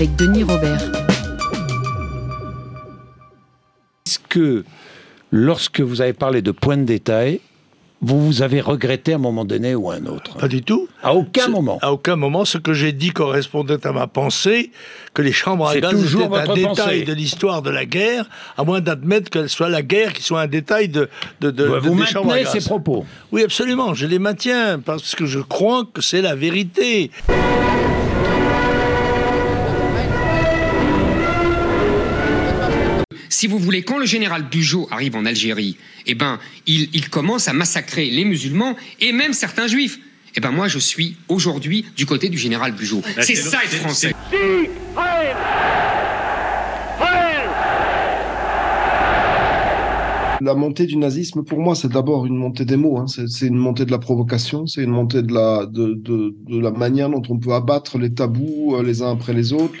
Avec Denis Robert. Est-ce que lorsque vous avez parlé de points de détail, vous vous avez regretté à un moment donné ou à un autre? Pas du tout. À aucun moment. À aucun moment. Ce que j'ai dit correspondait à ma pensée, que les chambres à gaz étaient un détail de l'histoire de la guerre, à moins d'admettre qu'elle soit la guerre qui soit un détail de, de, de, vous des chambres à gaz. ces propos Oui, absolument. Je les maintiens parce que je crois que c'est la vérité. Si vous voulez, quand le général Bugeaud arrive en Algérie, eh ben, il, commence à massacrer les musulmans et même certains juifs. Eh ben, moi, je suis aujourd'hui du côté du général Bugeaud. C'est ça être français. La montée du nazisme, pour moi, c'est d'abord une montée des mots. Hein. C'est une montée de la provocation, c'est une montée de la, de, de la manière dont on peut abattre les tabous euh, les uns après les autres.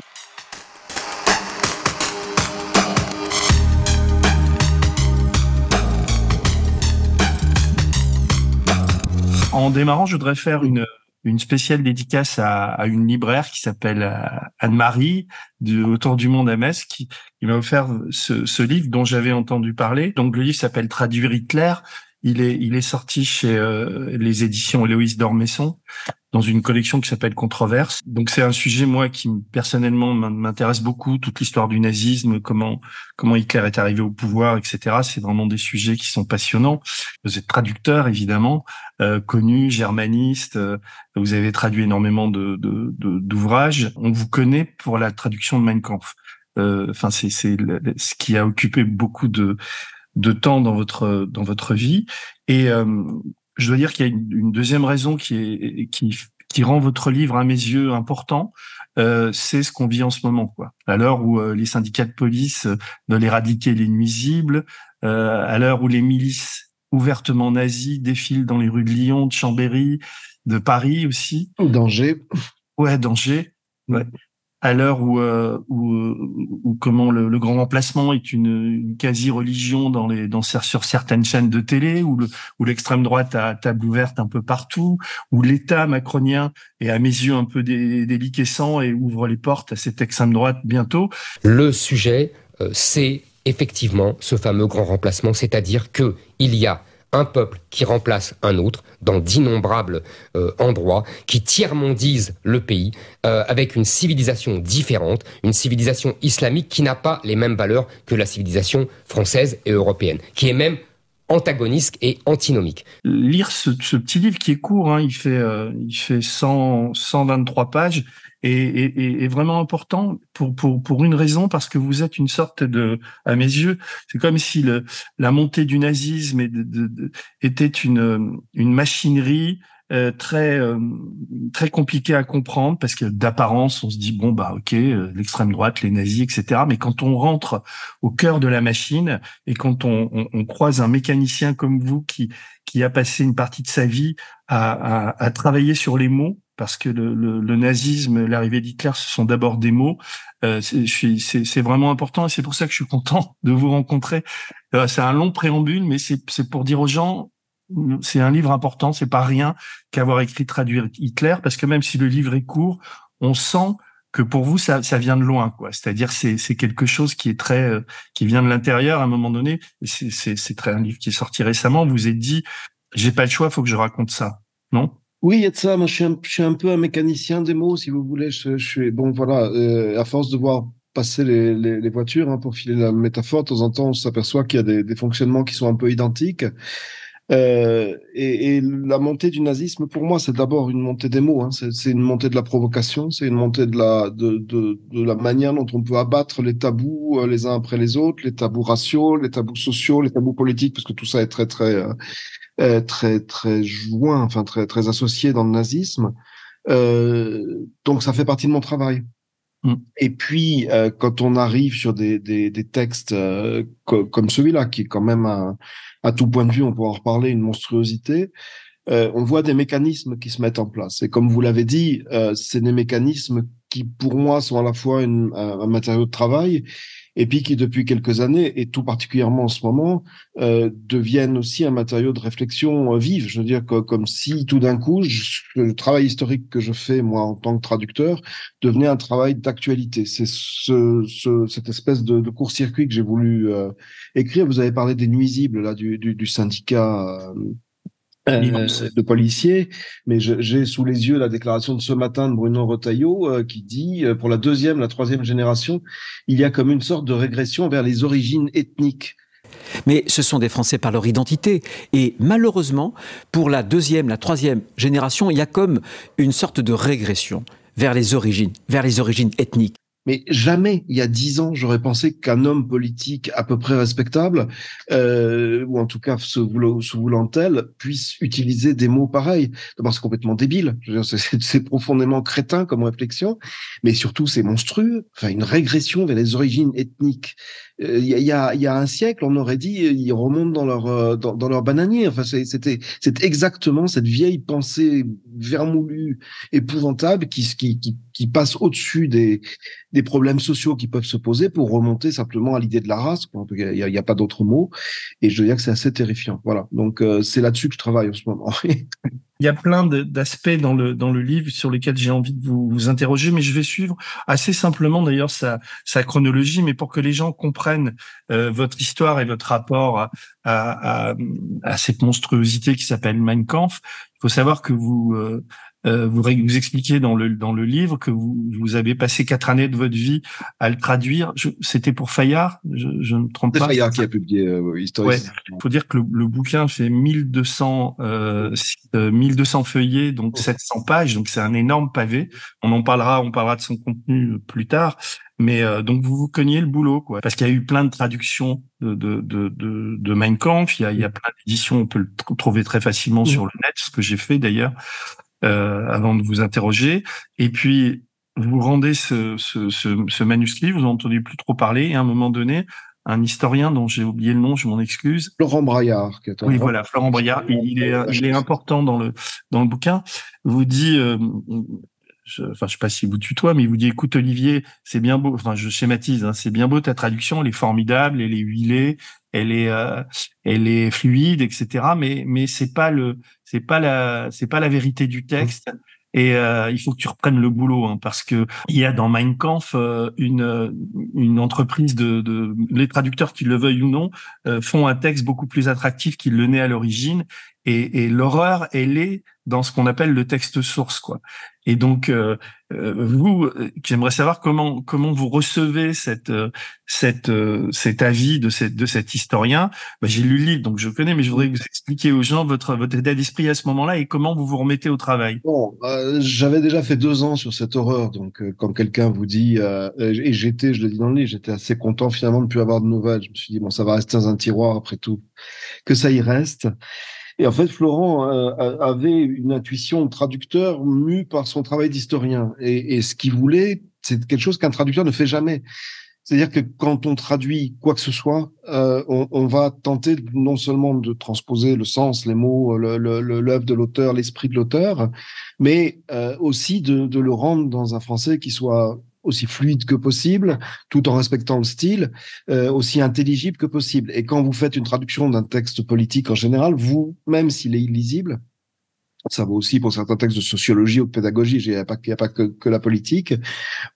En démarrant, je voudrais faire une, une spéciale dédicace à, une libraire qui s'appelle euh, Anne-Marie de Autour du monde à Metz qui, qui m'a offert ce, ce, livre dont j'avais entendu parler. Donc le livre s'appelle Traduire Hitler. Il est, il est sorti chez euh, les éditions Héloïse d'Ormesson dans une collection qui s'appelle Controverse. Donc c'est un sujet moi qui personnellement m'intéresse beaucoup, toute l'histoire du nazisme, comment comment Hitler est arrivé au pouvoir, etc. C'est vraiment des sujets qui sont passionnants. Vous êtes traducteur évidemment, euh, connu, germaniste. Euh, vous avez traduit énormément de d'ouvrages. On vous connaît pour la traduction de Mein Kampf. Euh, enfin c'est c'est ce qui a occupé beaucoup de de temps dans votre dans votre vie et euh, je dois dire qu'il y a une, deuxième raison qui, est, qui, qui rend votre livre à mes yeux important, euh, c'est ce qu'on vit en ce moment. Quoi. À l'heure où euh, les syndicats de police euh, veulent éradiquer les nuisibles, euh, à l'heure où les milices ouvertement nazies défilent dans les rues de Lyon, de Chambéry, de Paris aussi. Danger. Ouais, danger. Ouais à l'heure où, euh, où, où, comment le, grand remplacement est une, une quasi-religion dans les dans sur certaines chaînes de télé, où où l'extrême droite a table ouverte un peu partout, où l'État macronien est à mes yeux un peu déliquescent et ouvre les portes à cette extrême droite bientôt. Le sujet, euh, c'est effectivement ce fameux grand remplacement, c'est-à-dire que il y a un peuple qui remplace un autre dans d'innombrables euh, endroits, qui tiers-mondise le pays euh, avec une civilisation différente, une civilisation islamique qui n'a pas les mêmes valeurs que la civilisation française et européenne, qui est même antagoniste et antinomique. Lire ce, petit livre qui est court, hein, il fait euh, il fait 100, 123 pages, est, vraiment important pour, pour, pour une raison, parce que vous êtes une sorte de, à mes yeux, c'est comme si le, la montée du nazisme était une, une machinerie euh, très euh, très compliquée à comprendre parce que d'apparence on se dit bon bah ok euh, l'extrême droite les nazis etc mais quand on rentre au cœur de la machine et quand on, on, on croise un mécanicien comme vous qui qui a passé une partie de sa vie à, à, à travailler sur les mots parce que le, le, le nazisme, l'arrivée d'Hitler, ce sont d'abord des mots. Euh, c'est vraiment important et c'est pour ça que je suis content de vous rencontrer. Euh, c'est un long préambule, mais c'est pour dire aux gens, c'est un livre important, c'est pas rien qu'avoir écrit traduire Hitler, parce que même si le livre est court, on sent que pour vous ça, ça vient de loin, quoi. C'est-à-dire c'est c'est quelque chose qui est très euh, qui vient de l'intérieur à un moment donné. C'est c'est très un livre qui est sorti récemment. Vous êtes dit j'ai pas le choix, faut que je raconte ça, non? Oui, il y a de ça. Moi, je suis, un, je suis un peu un mécanicien des mots, si vous voulez. Je, je suis bon, voilà. Euh, à force de voir passer les, les, les voitures, hein, pour filer la métaphore, de temps en temps, on s'aperçoit qu'il y a des, des, fonctionnements qui sont un peu identiques. Euh, et, la montée du nazisme, pour moi, c'est d'abord une montée des mots. Hein. C'est une montée de la provocation, c'est une montée de la de, de, la manière dont on peut abattre les tabous euh, les uns après les autres, les tabous raciaux, les tabous sociaux, les tabous politiques, parce que tout ça est très très euh, très très joint, enfin très très associé dans le nazisme. donc ça fait partie de mon travail. Mm. Et puis, quand on arrive sur des, des, des textes comme celui-là, qui est quand même, à tout point de vue, on peut en reparler, une monstruosité, euh, on voit des mécanismes qui se mettent en place. Et comme vous l'avez dit, euh, c'est des mécanismes qui, pour moi, sont à la fois un, matériau de travail et puis qui, depuis quelques années, et tout particulièrement en ce moment, euh, deviennent aussi un matériau de réflexion vive. Je veux dire que comme si tout d'un coup, le travail historique que je fais, moi, en tant que traducteur, devenait un travail d'actualité. C'est ce, cette espèce de, court-circuit que j'ai voulu écrire. Vous avez parlé des nuisibles là du, du, du syndicat euh, de policiers, mais j'ai sous les yeux la déclaration de ce matin de Bruno Retailleau euh, qui dit euh, pour la deuxième, la troisième génération, il y a comme une sorte de régression vers les origines ethniques. Mais ce sont des Français par leur identité. Et malheureusement, pour la deuxième, la troisième génération, il y a comme une sorte de régression vers les origines, vers les origines ethniques. Mais jamais, il y a dix ans, j'aurais pensé qu'un homme politique à peu près respectable, euh, ou en tout cas se voulant, se voulant tel, puisse utiliser des mots pareils. D'abord, c'est complètement débile. C'est profondément crétin comme réflexion, mais surtout, c'est monstrueux. Enfin, une régression vers les origines ethniques. Euh, il y, a, y, a, un siècle, on aurait dit, ils remontent dans leur euh, dans, dans leur bananier. Enfin, c'était c'est exactement cette vieille pensée vermoulue, épouvantable, qui qui qui, qui passe au-dessus des des problèmes sociaux qui peuvent se poser pour remonter simplement à l'idée de la race. Il n'y a, a, pas d'autre mot. Et je veux dire que c'est assez terrifiant. Voilà. Donc euh, c'est là-dessus que je travaille en ce moment. Il y a plein d'aspects dans le dans le livre sur lesquels j'ai envie de vous, vous, interroger, mais je vais suivre assez simplement d'ailleurs sa, sa chronologie, mais pour que les gens comprennent euh, votre histoire et votre rapport à, à, à, cette monstruosité qui s'appelle Mein Kampf. Il faut savoir que vous euh, euh, vous, vous expliquez dans le dans le livre que vous, vous avez passé quatre années de votre vie à le traduire. C'était pour Fayard, je, je ne me trompe pas. C'est Fayard qui a publié euh, Ouais. Il faut dire que le, le bouquin fait 1200 euh, 1200 euh, feuillets, donc 700 pages, donc c'est un énorme pavé. On en parlera, on parlera de son contenu plus tard. Mais euh, donc vous vous cognez le boulot, quoi, parce qu'il y a eu plein de traductions de de de, de, de Mein Kampf. Il y a, il y a plein d'éditions, on peut le trouver très facilement sur le net, ce que j'ai fait d'ailleurs. Euh, avant de vous interroger. Et puis, vous rendez ce, ce, ce, ce manuscrit, vous n'entendez plus trop parler, et à un moment donné, un historien dont j'ai oublié le nom, je m'en excuse. Florent Braillard. Qui est oui, voilà, Florent Braillard. Il, est, il est important dans le dans le bouquin. Vous dit, euh, je, enfin, je sais pas si vous tutoie, mais il vous dit, écoute Olivier, c'est bien beau. Enfin, je schématise, hein, c'est bien beau ta traduction, elle est formidable, elle est huilée, elle est, euh, elle est fluide, etc. Mais mais c'est pas le, c'est pas la, c'est pas la vérité du texte. Et euh, il faut que tu reprennes le boulot hein, parce que il y a dans Mein Kampf euh, une une entreprise de, de les traducteurs qui le veuillent ou non font un texte beaucoup plus attractif qu'il le n'est à l'origine et, et l'horreur elle est dans ce qu'on appelle le texte source quoi et donc, euh, euh, vous, euh, j'aimerais savoir comment comment vous recevez cette cette cet avis de cette de cet historien. Bah, J'ai lu le livre, donc je connais, mais je voudrais que vous expliquiez aux gens votre votre état d'esprit à ce moment-là et comment vous vous remettez au travail. Bon, j'avais déjà fait deux ans sur cette horreur, donc quand quelqu'un vous dit et j'étais, je le dis dans le livre, j'étais assez content finalement de ne plus avoir de nouvelles. Je me suis dit bon, ça va rester dans un tiroir après tout, que ça y reste. Et en fait, Florent euh, avait une intuition traducteur mue par son travail d'historien. Et, ce qu'il voulait, c'est quelque chose qu'un traducteur ne fait jamais. C'est-à-dire que quand on traduit quoi que ce soit, euh, on, va tenter non seulement de transposer le sens, les mots, l'œuvre de l'auteur, l'esprit de l'auteur, mais euh, aussi de, de, le rendre dans un français qui soit aussi fluide que possible, tout en respectant le style, euh, aussi intelligible que possible. Et quand vous faites une traduction d'un texte politique en général, vous, même s'il est illisible, ça vaut aussi pour certains textes de sociologie ou de pédagogie, il n'y a pas, que, la politique,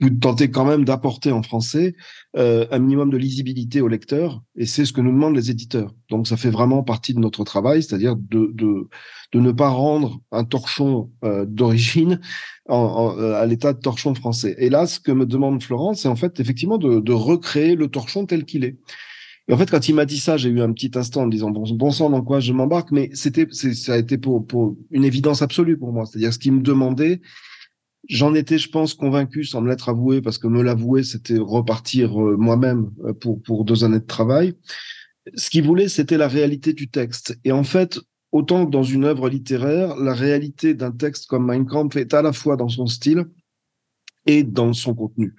vous tentez quand même d'apporter en français euh, un minimum de lisibilité au lecteur, et c'est ce que nous demandent les éditeurs. Donc ça fait vraiment partie de notre travail, c'est-à-dire de, de, ne pas rendre un torchon euh, d'origine euh, à l'état de torchon français. Et là, ce que me demande Florence, c'est en fait effectivement de recréer le torchon tel qu'il est. Et en fait, quand il m'a dit ça, j'ai eu un petit instant en me disant bon, bon sang, dans quoi je m'embarque, mais c'était, ça a été pour, pour une évidence absolue pour moi. C'est-à-dire ce qu'il me demandait, j'en étais, je pense, convaincu sans me l'être avoué, parce que me l'avouer, c'était repartir euh, moi-même euh, pour pour deux années de travail. Ce qu'il voulait, c'était la réalité du texte. Et en fait, autant que dans une œuvre littéraire, la réalité d'un texte comme Mein Kampf est à la fois dans son style et dans son contenu.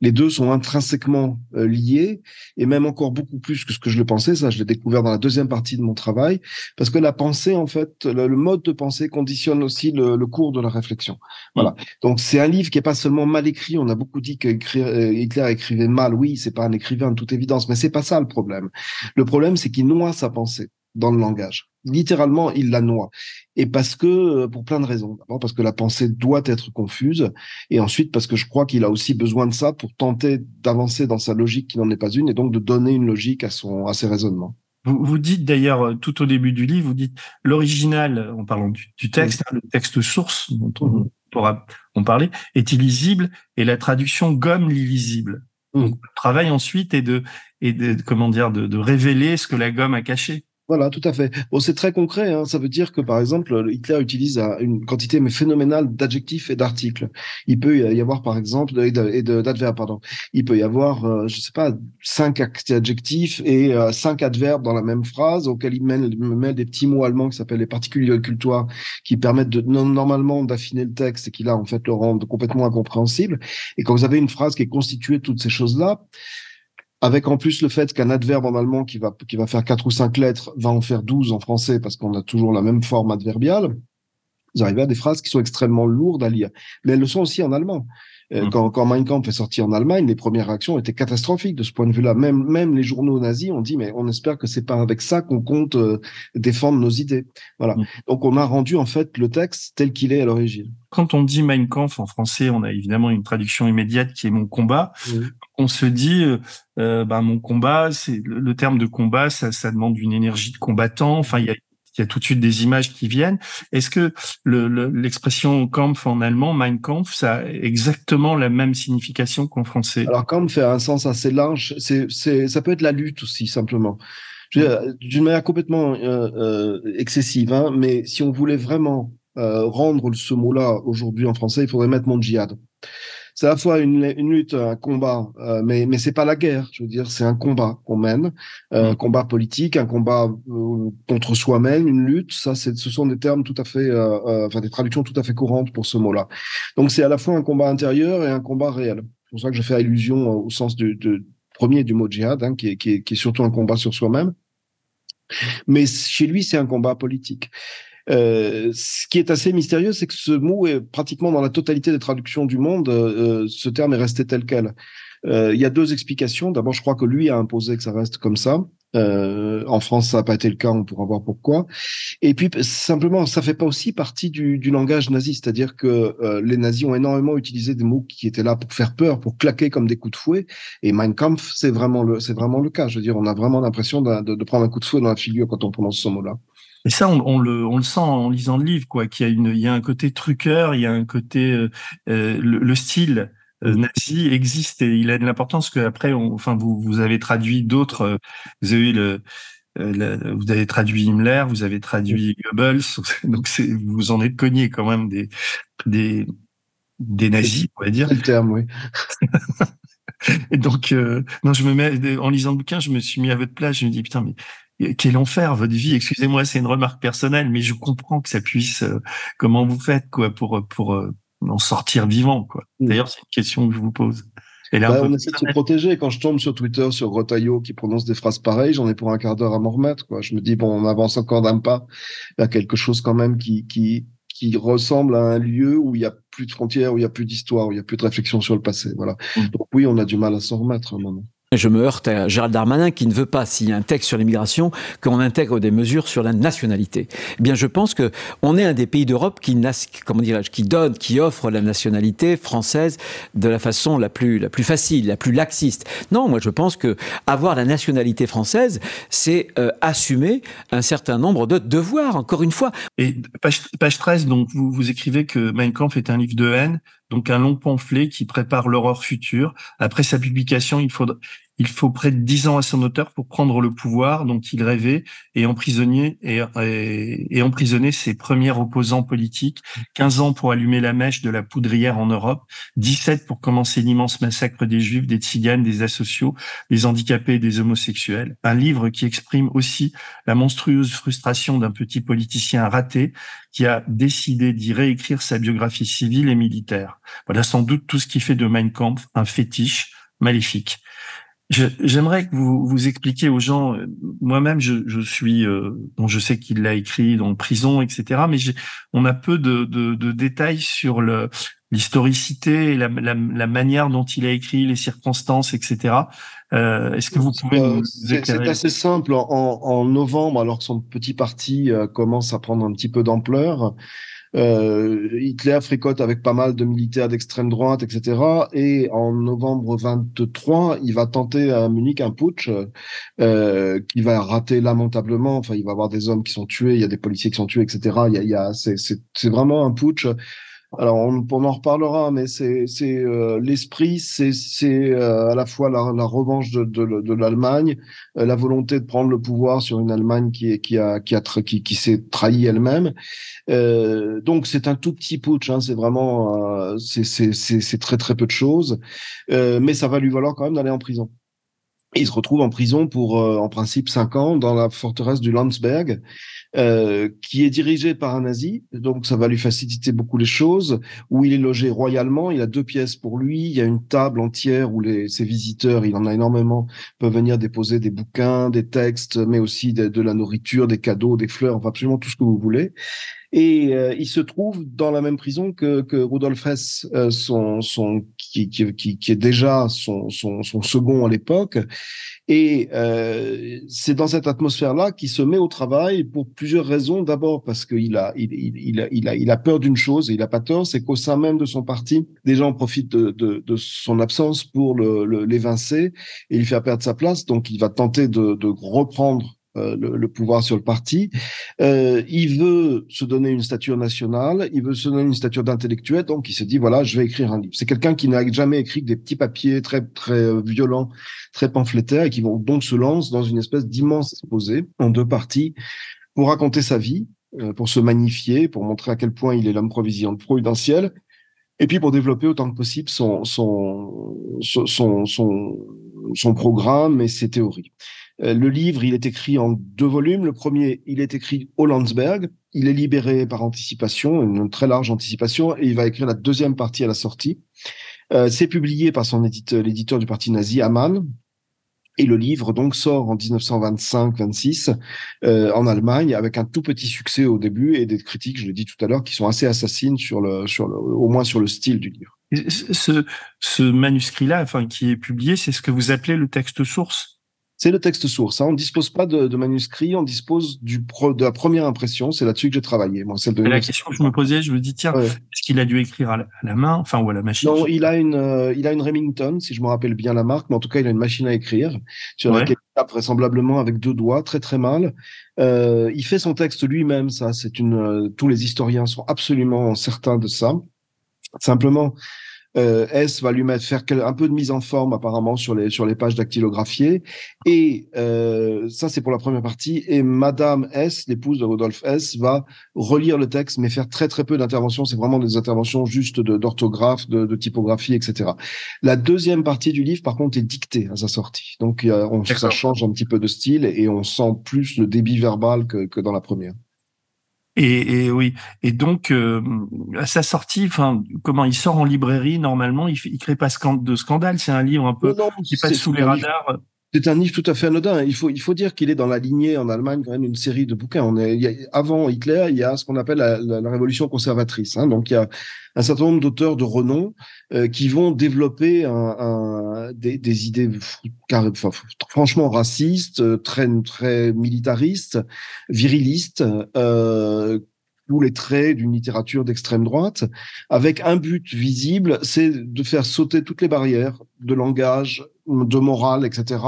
Les deux sont intrinsèquement euh, liés et même encore beaucoup plus que ce que je le pensais. Ça, je l'ai découvert dans la deuxième partie de mon travail parce que la pensée, en fait, le, mode de pensée conditionne aussi le, cours de la réflexion. Voilà. Donc c'est un livre qui est pas seulement mal écrit. On a beaucoup dit que euh, Hitler écrivait mal. Oui, c'est pas un écrivain de toute évidence, mais c'est pas ça le problème. Le problème, c'est qu'il noie sa pensée dans le langage. Littéralement, il la noie. Et parce que, euh, pour plein de raisons. D'abord parce que la pensée doit être confuse, et ensuite parce que je crois qu'il a aussi besoin de ça pour tenter d'avancer dans sa logique qui n'en est pas une, et donc de donner une logique à son à ses raisonnements. Vous, vous dites d'ailleurs euh, tout au début du livre, vous dites l'original, en parlant du, texte, hein, le texte source dont on mm-hmm. pourra en parler, est illisible et la traduction gomme l'illisible. Mm. Donc, le travail ensuite est de, est de comment dire, de, de révéler ce que la gomme a caché. Voilà, tout à fait. Bon, c'est très concret. Hein. Ça veut dire que, par exemple, Hitler utilise une quantité mais phénoménale d'adjectifs et d'articles. Il peut y avoir, par exemple, et d'adverbes, pardon. Il peut y avoir, euh, je sais pas, cinq adjectifs et euh, cinq adverbes dans la même phrase, auxquels il mêle, mêle des petits mots allemands qui s'appellent les particules cultoires, qui permettent de normalement d'affiner le texte et qui là, en fait, le rendent complètement incompréhensible. Et quand vous avez une phrase qui est constituée de toutes ces choses-là, avec en plus le fait qu'un adverbe en allemand qui va, qui va faire quatre ou cinq lettres va en faire douze en français parce qu'on a toujours la même forme adverbiale, vous arrivez à des phrases qui sont extrêmement lourdes à lire. Mais elles le sont aussi en allemand. Euh, mmh. Quand, quand Mein Kampf est sorti en Allemagne, les premières réactions étaient catastrophiques de ce point de vue-là. Même, même les journaux nazis ont dit, mais on espère que c'est pas avec ça qu'on compte euh, défendre nos idées. Voilà. Mmh. Donc on a rendu en fait le texte tel qu'il est à l'origine. Quand on dit Mein Kampf en français, on a évidemment une traduction immédiate qui est mon combat. On se dit, euh, bah, mon combat, c'est le, terme de combat, ça, ça demande une énergie de combattant. Enfin, il y a il y a tout de suite des images qui viennent. Est-ce que l'expression Kampf en allemand, Mein Kampf, ça a exactement la même signification qu'en français? Alors Kampf a un sens assez large. Ça peut être la lutte aussi, simplement. D'une manière complètement euh, euh, excessive, hein, mais si on voulait vraiment euh, rendre ce mot-là aujourd'hui en français, il faudrait mettre mon djihad c'est à la fois une, lutte, un combat, euh, mais mais c'est pas la guerre. Je veux dire, c'est un combat qu'on mène, euh, un combat politique, un combat euh, contre soi-même, une lutte. Ça, c'est, ce sont des termes tout à fait, enfin des traductions tout à fait courantes pour ce mot-là. Donc c'est à la fois un combat intérieur et un combat réel. C'est pour ça que je fais allusion au sens du, premier du mot djihad, hein, qui, est, qui, est, qui est surtout un combat sur soi-même. Mais chez lui, c'est un combat politique. Euh, ce qui est assez mystérieux, c'est que ce mot est pratiquement dans la totalité des traductions du monde. Euh, ce terme est resté tel quel. Euh, il y a deux explications. D'abord, je crois que lui a imposé que ça reste comme ça. Euh, en France, ça n'a pas été le cas, on pourra voir pourquoi. Et puis, simplement, ça fait pas aussi partie du, du langage nazi, c'est-à-dire que euh, les nazis ont énormément utilisé des mots qui étaient là pour faire peur, pour claquer comme des coups de fouet. Et Mein Kampf, c'est vraiment le, c'est vraiment le cas. Je veux dire, on a vraiment l'impression de, de, prendre un coup de fouet dans la figure quand on prononce ce mot-là. Et ça, on, on, le, on le sent en lisant le livre, quoi. Qu'il y a une, il y a un côté truqueur, il y a un côté euh, euh le, style euh, mmh. nazi existe et il a de l'importance que après, enfin, vous, vous avez traduit d'autres. Euh, vous avez le, vous avez traduit Himmler, vous avez traduit Goebbels, donc c'est, vous en êtes cogné quand même des, des, des nazis, on va dire. Le terme, oui. et donc, non, je me mets, en lisant le bouquin, je me suis mis à votre place, je me dis, putain, mais quel enfer votre vie. Excusez-moi, c'est une remarque personnelle, mais je comprends que ça puisse. Euh, comment vous faites quoi pour pour euh, en sortir vivant quoi. Mm. D'ailleurs, c'est une question que je vous pose. Et là, bah, on, essaie de se protéger. Quand je tombe sur Twitter sur Rotaillot qui prononce des phrases pareilles, j'en ai pour un quart d'heure à m'en remettre. Quoi. Je me dis bon, on avance encore d'un pas vers quelque chose quand même qui qui qui ressemble à un lieu où il y a plus de frontières, où il y a plus d'histoire, où il y a plus de réflexion sur le passé. Voilà. Mm. Donc oui, on a du mal à s'en remettre à un moment. Je me heurte à Gérald Darmanin qui ne veut pas, s'il y a un texte sur l'immigration, qu'on intègre des mesures sur la nationalité. Eh bien, je pense que on est un des pays d'Europe qui, comment qui donne, qui offre la nationalité française de la façon la plus, la plus facile, la plus laxiste. Non, moi, je pense que avoir la nationalité française, c'est euh, assumer un certain nombre de devoirs, encore une fois. Et page, page 13, donc, vous, vous écrivez que Mein Kampf est un livre de haine donc un long pamphlet qui prépare l'horreur future. Après sa publication, il faudra, il faut près de dix ans à son auteur pour prendre le pouvoir dont il rêvait et emprisonner et, emprisonner ses premiers opposants politiques. 15 ans pour allumer la mèche de la poudrière en Europe, 17 pour commencer l'immense massacre des Juifs, des Tziganes, des asociaux, des handicapés des homosexuels. Un livre qui exprime aussi la monstrueuse frustration d'un petit politicien raté qui a décidé d'y réécrire sa biographie civile et militaire. Voilà sans doute tout ce qui fait de Mein Kampf un fétiche maléfique. J'aimerais que vous vous expliquiez aux gens. Euh, moi-même, je, je suis, euh, bon, je sais qu'il l'a écrit dans prison, etc. Mais on a peu de, de, de détails sur le l'historicité, la, la, la, manière dont il a écrit, les circonstances, etc. Euh, Est-ce que vous pouvez nous C'est assez simple. En, en, novembre, alors que son petit parti euh, commence à prendre un petit peu d'ampleur, euh, Hitler fricote avec pas mal de militaires d'extrême droite, etc. Et en novembre 23, il va tenter à Munich un putsch euh, qui va rater lamentablement. Enfin, il va avoir des hommes qui sont tués, il y a des policiers qui sont tués, etc. Il y a, il y a c'est vraiment un putsch alors on, en reparlera, mais c'est euh, l'esprit, c'est euh, à la fois la, la revanche de, de, de l'Allemagne, euh, la volonté de prendre le pouvoir sur une Allemagne qui qui a qui a qui, qui s'est trahie elle-même. donc c'est un tout petit putsch, hein, c'est vraiment c'est c'est très très peu de choses, mais ça va lui valoir quand même d'aller en prison. Il se retrouve en prison pour en principe cinq ans dans la forteresse du Landsberg. Euh, qui est dirigé par un nazi, donc ça va lui faciliter beaucoup les choses, où il est logé royalement, il a deux pièces pour lui, il y a une table entière où les, ses visiteurs, il en a énormément, peuvent venir déposer des bouquins, des textes, mais aussi de, de la nourriture, des cadeaux, des fleurs, enfin absolument tout ce que vous voulez. Et euh, il se trouve dans la même prison que, que Rudolf Hess, euh, son, son, qui, qui, qui, est déjà son, son, son second à l'époque. Et euh, c'est dans cette atmosphère-là qu'il se met au travail pour plusieurs raisons. D'abord parce qu'il a, il, il, il a, il a peur d'une chose et il a pas tort, c'est qu'au sein même de son parti, des gens profitent de, de, de son absence pour l'évincer le, et lui faire perdre sa place. Donc il va tenter de, de reprendre euh, le, pouvoir sur le parti. Euh, il veut se donner une stature nationale, il veut se donner une stature d'intellectuel, donc il se dit voilà, je vais écrire un livre. C'est quelqu'un qui n'a jamais écrit que des petits papiers très très euh, violents, très pamphlétaires, et qui vont donc se lance dans une espèce d'immense exposé en deux parties pour raconter sa vie, pour se magnifier, pour montrer à quel point il est l'homme providentiel, et puis pour développer autant que possible son son son son, son programme et ses théories. Euh, le livre, il est écrit en deux volumes. Le premier, il est écrit au Landsberg. Il est libéré par anticipation, une très large anticipation, et il va écrire la deuxième partie à la sortie. Euh, c'est publié par son éditeur, l'éditeur du parti nazi, Hamann. Et le livre donc sort en 1925-26 euh, en Allemagne avec un tout petit succès au début et des critiques, je l'ai dit tout à l'heure, qui sont assez assassines sur le, sur le, au moins sur le style du livre. Ce, ce manuscrit-là, enfin qui est publié, c'est ce que vous appelez le texte source? C'est le texte source. Hein. On ne dispose pas de, de, manuscrit, on dispose du de la première impression. C'est là-dessus que j'ai travaillé. Moi, celle de la question que je me posais, je me dis tiens, est-ce qu'il a dû écrire à la, main, enfin ou à la machine? Non, il a une, euh, il a une Remington, si je me rappelle bien la marque, mais en tout cas, il a une machine à écrire sur laquelle il tape vraisemblablement avec deux doigts, très très mal. Euh, il fait son texte lui-même. Ça, c'est une. Euh, tous les historiens sont absolument certains de ça. Simplement, euh, S va lui mettre faire un peu de mise en forme apparemment sur les sur les pages dactylographiées. Et euh, ça c'est pour la première partie. Et Madame S, l'épouse de Rodolphe S, va relire le texte mais faire très très peu d'interventions. C'est vraiment des interventions juste d'orthographe, de, de, typographie, etc. La deuxième partie du livre par contre est dictée à sa sortie. Donc on, ça change un petit peu de style et on sent plus le débit verbal que, que dans la première. Et, et, oui. Et donc, euh, à sa sortie, enfin, comment il sort en librairie normalement, il, il crée pas de scandale. C'est un livre un peu qui passe sous les radars. C'est un livre tout à fait anodin. Il faut, il faut dire qu'il est dans la lignée en Allemagne quand même une série de bouquins. On est, avant Hitler, il y a ce qu'on appelle la, révolution conservatrice. Hein. Donc il y a un certain nombre d'auteurs de renom euh, qui vont développer un, un, des, des, idées franchement racistes, très très militaristes, virilistes, euh, tous les traits d'une littérature d'extrême droite, avec un but visible, c'est de faire sauter toutes les barrières de langage, de morale, etc.,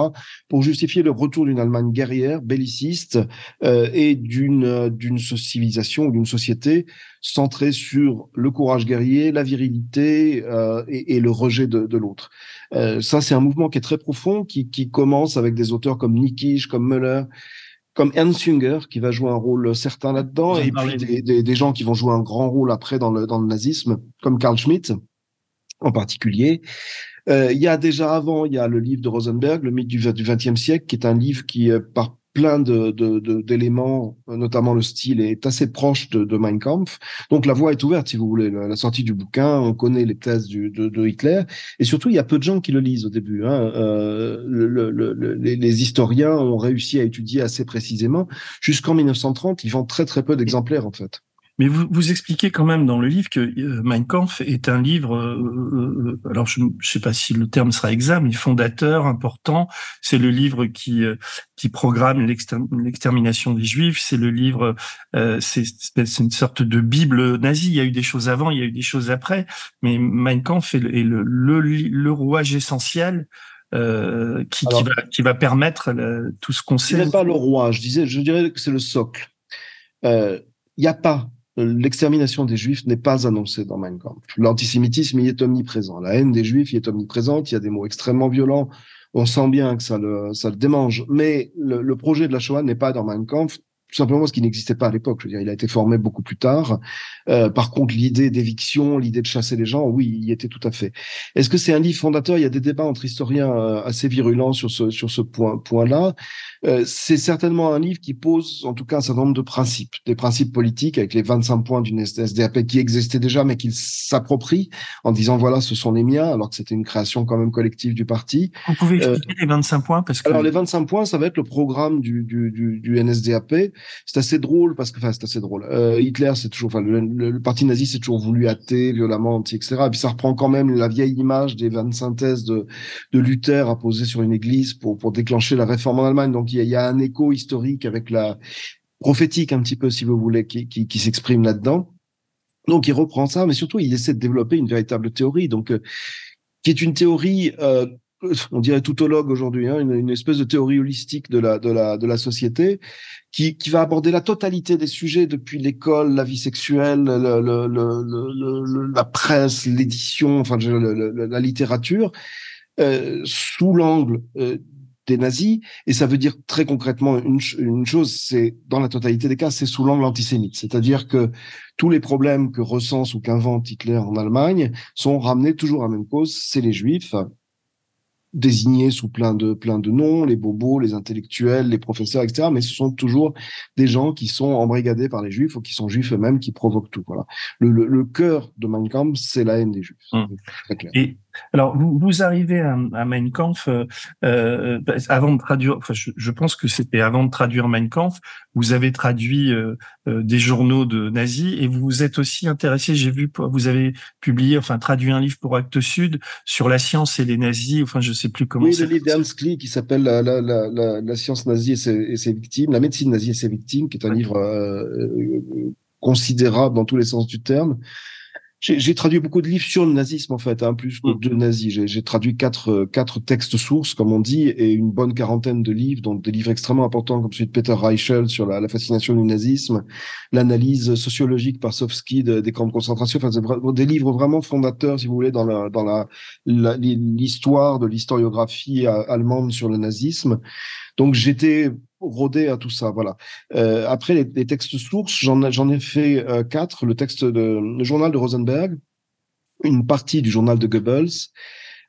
pour justifier le retour d'une Allemagne guerrière, belliciste, euh, et d'une d'une civilisation ou d'une société centrée sur le courage guerrier, la virilité euh, et, et, le rejet de, de l'autre. Euh, ça, c'est un mouvement qui est très profond, qui, qui commence avec des auteurs comme Niekisch, comme Müller, comme Ernst Jünger, qui va jouer un rôle certain là-dedans, et puis des, des, des, gens qui vont jouer un grand rôle après dans le, dans le nazisme, comme Karl Schmitt en particulier. Euh, il y a déjà avant, il y a le livre de Rosenberg, Le mythe du XXe siècle, qui est un livre qui, euh, par plein d'éléments, de, de, notamment le style, est assez proche de, Mein Kampf. Donc la voie est ouverte, si vous voulez. La, sortie du bouquin, on connaît les thèses du, de, Hitler, et surtout il y a peu de gens qui le lisent au début. Hein. Euh, le, le, les, les, historiens ont réussi à étudier assez précisément. Jusqu'en 1930, ils vendent très très peu d'exemplaires en fait. Mais vous, vous expliquez quand même dans le livre que euh, Mein Kampf est un livre, euh, euh, alors je ne sais pas si le terme sera exact, mais fondateur, important. C'est le livre qui qui programme l'extermination des Juifs. C'est le livre, c'est une sorte de bible nazie. Il y a eu des choses avant, il y a eu des choses après, mais Mein Kampf est le, le, le, rouage essentiel euh, qui, qui, va, qui va permettre tout ce qu'on sait. Ce n'est pas le roi, je disais, je dirais que c'est le socle. Il n'y a pas l'extermination des Juifs n'est pas annoncée dans Mein Kampf. L'antisémitisme y est omniprésent. La haine des Juifs y est omniprésente. Il y a des mots extrêmement violents. On sent bien que ça le, ça le démange. Mais le, le projet de la Shoah n'est pas dans Mein Kampf tout simplement parce qu'il n'existait pas à l'époque. Je veux dire, il a été formé beaucoup plus tard. Euh, par contre, l'idée d'éviction, l'idée de chasser les gens, oui, il y était tout à fait. Est-ce que c'est un livre fondateur? Il y a des débats entre historiens euh, assez virulents sur ce sur ce point point-là. Euh, c'est certainement un livre qui pose, en tout cas, un certain nombre de principes, des principes politiques avec les 25 points d'une SDAP qui existait déjà, mais qu'il s'approprie en disant voilà, ce sont les miens, alors que c'était une création quand même collective du parti. Vous pouvez expliquer les 25 points parce que alors les 25 points, ça va être le programme du du du, du NSDAP c'est assez drôle parce que, enfin, c'est assez drôle. Euh, Hitler, c'est toujours, enfin, le, parti nazi, c'est toujours voulu athée, violemment etc. Et puis ça reprend quand même la vieille image des 25 thèses de, de Luther à poser sur une église pour, pour déclencher la réforme en Allemagne. Donc il y a, y a un écho historique avec la prophétique un petit peu, si vous voulez, qui, qui, qui s'exprime là-dedans. Donc il reprend ça, mais surtout il essaie de développer une véritable théorie, donc euh, qui est une théorie euh, on dirait toutologue aujourd'hui, hein, une, espèce de théorie holistique de la, de la, de la société qui, qui va aborder la totalité des sujets depuis l'école, la vie sexuelle, le, le, le, la presse, l'édition, enfin la littérature, euh, sous l'angle euh, des nazis. Et ça veut dire très concrètement une, une chose, c'est dans la totalité des cas, c'est sous l'angle antisémite. C'est-à-dire que tous les problèmes que recense ou qu'invente Hitler en Allemagne sont ramenés toujours à la même cause, c'est les juifs désignés sous plein de plein de noms, les bobos, les intellectuels, les professeurs, etc. Mais ce sont toujours des gens qui sont embrigadés par les juifs ou qui sont juifs eux-mêmes qui provoquent tout. Voilà. Le, le, le cœur de Mein Kampf, c'est la haine des juifs. Mmh. Très clair. Et alors, vous, vous arrivez à, à Mein Kampf euh, euh, avant de traduire. Enfin, je, je pense que c'était avant de traduire Mein Kampf. Vous avez traduit euh, euh des journaux de nazis et vous vous êtes aussi intéressé. J'ai vu, vous avez publié, enfin traduit un livre pour Actes Sud sur la science et les nazis. Enfin, je sais plus comment. Oui, le livre d'Ernst Klee qui s'appelle la, la, la, la, science nazie et ses, et ses, victimes, la médecine nazie et ses victimes, qui est un livre euh, considérable dans tous les sens du terme. J'ai traduit beaucoup de livres sur le nazisme en fait, hein, plus que mm. de nazis. J'ai traduit quatre euh, quatre textes sources, comme on dit, et une bonne quarantaine de livres, dont des livres extrêmement importants comme celui de Peter Reichel sur la, la fascination du nazisme, l'analyse sociologique par Sofsky des camps de concentration. Enfin, des livres vraiment fondateurs, si vous voulez, dans la dans la l'histoire de l'historiographie allemande sur le nazisme. Donc j'étais rodé à tout ça. Voilà. Euh, après les, les, textes sources, j'en j'en ai fait euh, quatre. Le texte de le journal de Rosenberg, une partie du journal de Goebbels,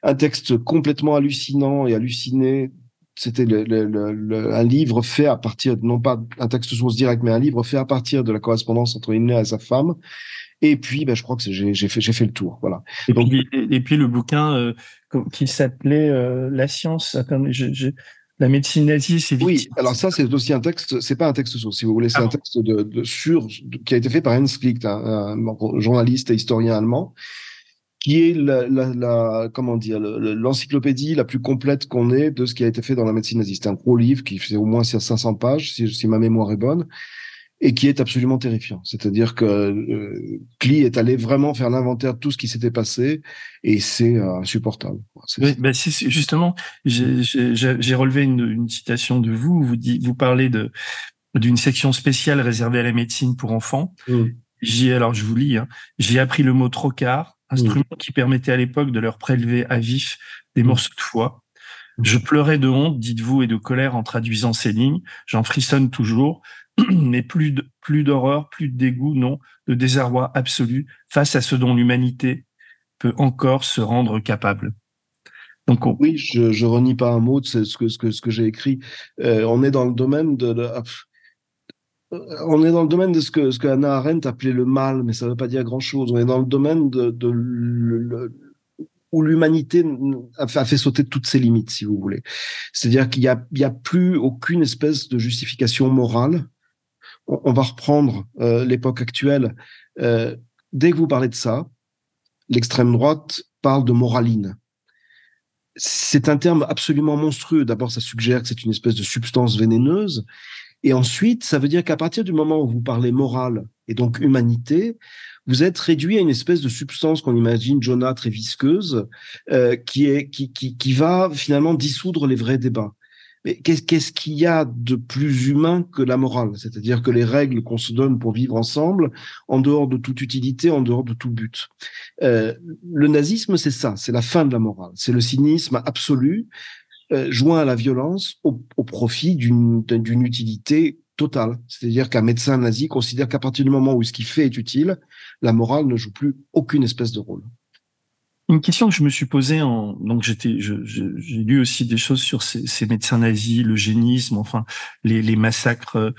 un texte complètement hallucinant et halluciné. C'était le, le, un livre fait à partir, non pas un texte source direct, mais un livre fait à partir de la correspondance entre Himmler et sa femme. Et puis, ben, je crois que j'ai fait, j'ai fait le tour, voilà. Et, Donc, puis, et, puis le bouquin euh, qui s'appelait euh, La science. Attends, je, la médecine nazie, c'est Oui, alors ça, c'est aussi un texte, c'est pas un texte source, si vous voulez, c'est ah un texte de, de sur, qui a été fait par Hans Klicht, un, journaliste et historien allemand, qui est la, la, la comment dire, l'encyclopédie la plus complète qu'on ait de ce qui a été fait dans la médecine nazie. C'est un gros livre qui fait au moins 500 pages, si, si ma mémoire est bonne. Et qui est absolument terrifiant. C'est-à-dire que euh, Klee est allé vraiment faire l'inventaire de tout ce qui s'était passé et c'est euh, insupportable. Oui, ben justement, j'ai relevé une, une, citation de vous. Vous, dit, vous parlez de d'une section spéciale réservée à la médecine pour enfants. Mmh. J'ai alors je vous lis. Hein, j'ai appris le mot trocard, instrument mmh. qui permettait à l'époque de leur prélever à vif des mmh. morceaux de foie. Je pleurais de honte, dites-vous, et de colère en traduisant ces lignes. J'en frissonne toujours, mais plus de, plus d'horreur, plus de dégoût, non, de désarroi absolu face à ce dont l'humanité peut encore se rendre capable. Donc oui, je, je renie pas un mot de ce que ce que ce que j'ai écrit. Euh, on est dans le domaine de, ah, on est dans le domaine de ce que ce que Hannah Arendt appelait le mal, mais ça ne veut pas dire grand chose. On est dans le domaine de, où l'humanité a fait sauter toutes ses limites, si vous voulez. C'est-à-dire qu'il y a, a plus aucune espèce de justification morale. On, va reprendre euh, l'époque actuelle. Euh, dès que vous parlez de ça, l'extrême droite parle de moraline. C'est un terme absolument monstrueux. D'abord, ça suggère que c'est une espèce de substance vénéneuse. Et ensuite, ça veut dire qu'à partir du moment où vous parlez morale et donc humanité, vous êtes réduit à une espèce de substance qu'on imagine jaunâtre et visqueuse, euh, qui, est, qui, qui, qui va finalement dissoudre les vrais débats. Mais qu'est-ce qu'il y a de plus humain que la morale? C'est-à-dire que les règles qu'on se donne pour vivre ensemble, en dehors de toute utilité, en dehors de tout but. Euh, le nazisme, c'est ça, c'est la fin de la morale, c'est le cynisme absolu, euh, joint à la violence au, au profit d'une utilité totale. C'est-à-dire qu'un médecin nazi considère qu'à partir du moment où ce qu'il fait est utile, la morale ne joue plus aucune espèce de rôle. Une question que je me suis posée en donc j'étais j'ai lu aussi des choses sur ces, médecins nazis, le génisme, enfin les, les massacres,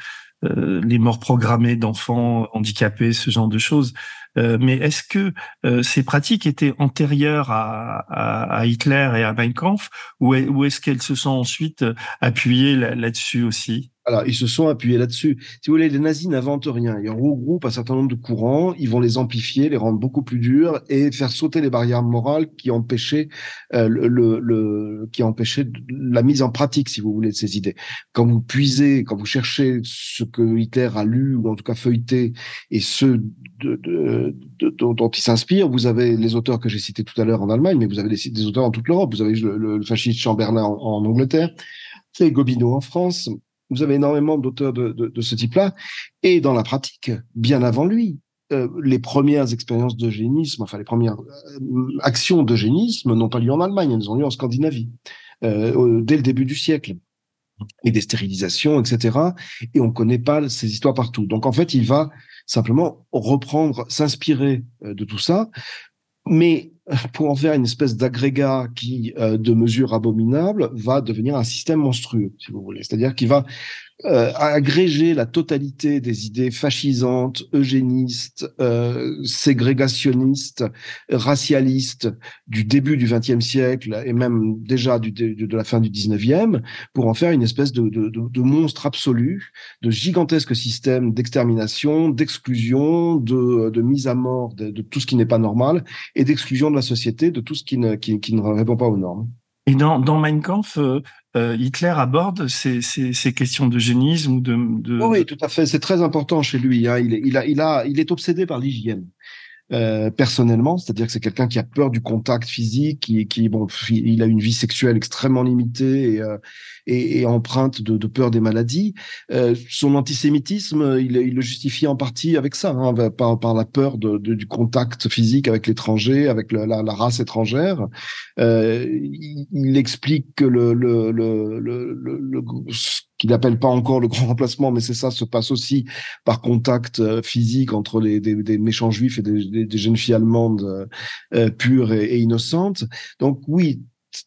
euh, les morts programmées d'enfants handicapés, ce genre de choses. Euh, mais est-ce que euh, ces pratiques étaient antérieures à, à, à, Hitler et à Mein Kampf, ou, est-ce qu'elles se sont ensuite appuyées là-dessus aussi? Alors, ils se sont appuyés là-dessus. Si vous voulez, les nazis n'inventent rien. Ils regroupent un certain nombre de courants, ils vont les amplifier, les rendre beaucoup plus durs et faire sauter les barrières morales qui empêchaient euh, le, le, qui empêchaient la mise en pratique, si vous voulez, de ces idées. Quand vous puisez, quand vous cherchez ce que Hitler a lu ou en tout cas feuilleté et ceux de, de, dont il s'inspire, vous avez les auteurs que j'ai cités tout à l'heure en Allemagne, mais vous avez des, auteurs en toute l'Europe. Vous avez le, fasciste Chamberlain en, Angleterre, Gobineau en France vous avez énormément d'auteurs de, ce type-là. Et dans la pratique, bien avant lui, euh, les premières expériences d'eugénisme, enfin les premières euh, actions d'eugénisme n'ont pas lieu en Allemagne, elles ont lieu en Scandinavie, euh, dès le début du siècle. Et des stérilisations, etc. Et on ne connaît pas ces histoires partout. Donc en fait, il va simplement reprendre, s'inspirer euh, de tout ça, mais pour en faire une espèce d'agrégat qui, euh, de mesure abominable, va devenir un système monstrueux, si vous voulez. C'est-à-dire qu'il va euh, agréger la totalité des idées fascisantes, eugénistes, euh, ségrégationnistes, racialistes du début du XXe siècle et même déjà du, de, la fin du XIXe, pour en faire une espèce de, de, de, monstre absolu, de gigantesque système d'extermination, d'exclusion, de, de mise à mort de, tout ce qui n'est pas normal et d'exclusion de la société de tout ce qui ne, qui, qui ne répond pas aux normes. Et dans, dans Mein Kampf, euh, euh, Hitler aborde ces, ces, ces questions d'eugénisme ou de, de, Oui, tout à fait. C'est très important chez lui. Hein. Il, il, a, il, a, il est obsédé par l'hygiène. Euh, personnellement, c'est-à-dire que c'est quelqu'un qui a peur du contact physique, qui, qui bon, il a une vie sexuelle extrêmement limitée et, euh, et, et empreinte de, de, peur des maladies. Euh, son antisémitisme, il, il, le justifie en partie avec ça, hein, par, par la peur de, de, du contact physique avec l'étranger, avec la, la, race étrangère. Euh, il, il, explique que le, le, le, le, le qu'il n'appelle pas encore le grand remplacement, mais c'est ça, se passe aussi par contact euh, physique entre des, méchants juifs et des, jeunes filles allemandes euh, euh, pures et, innocentes. Donc oui,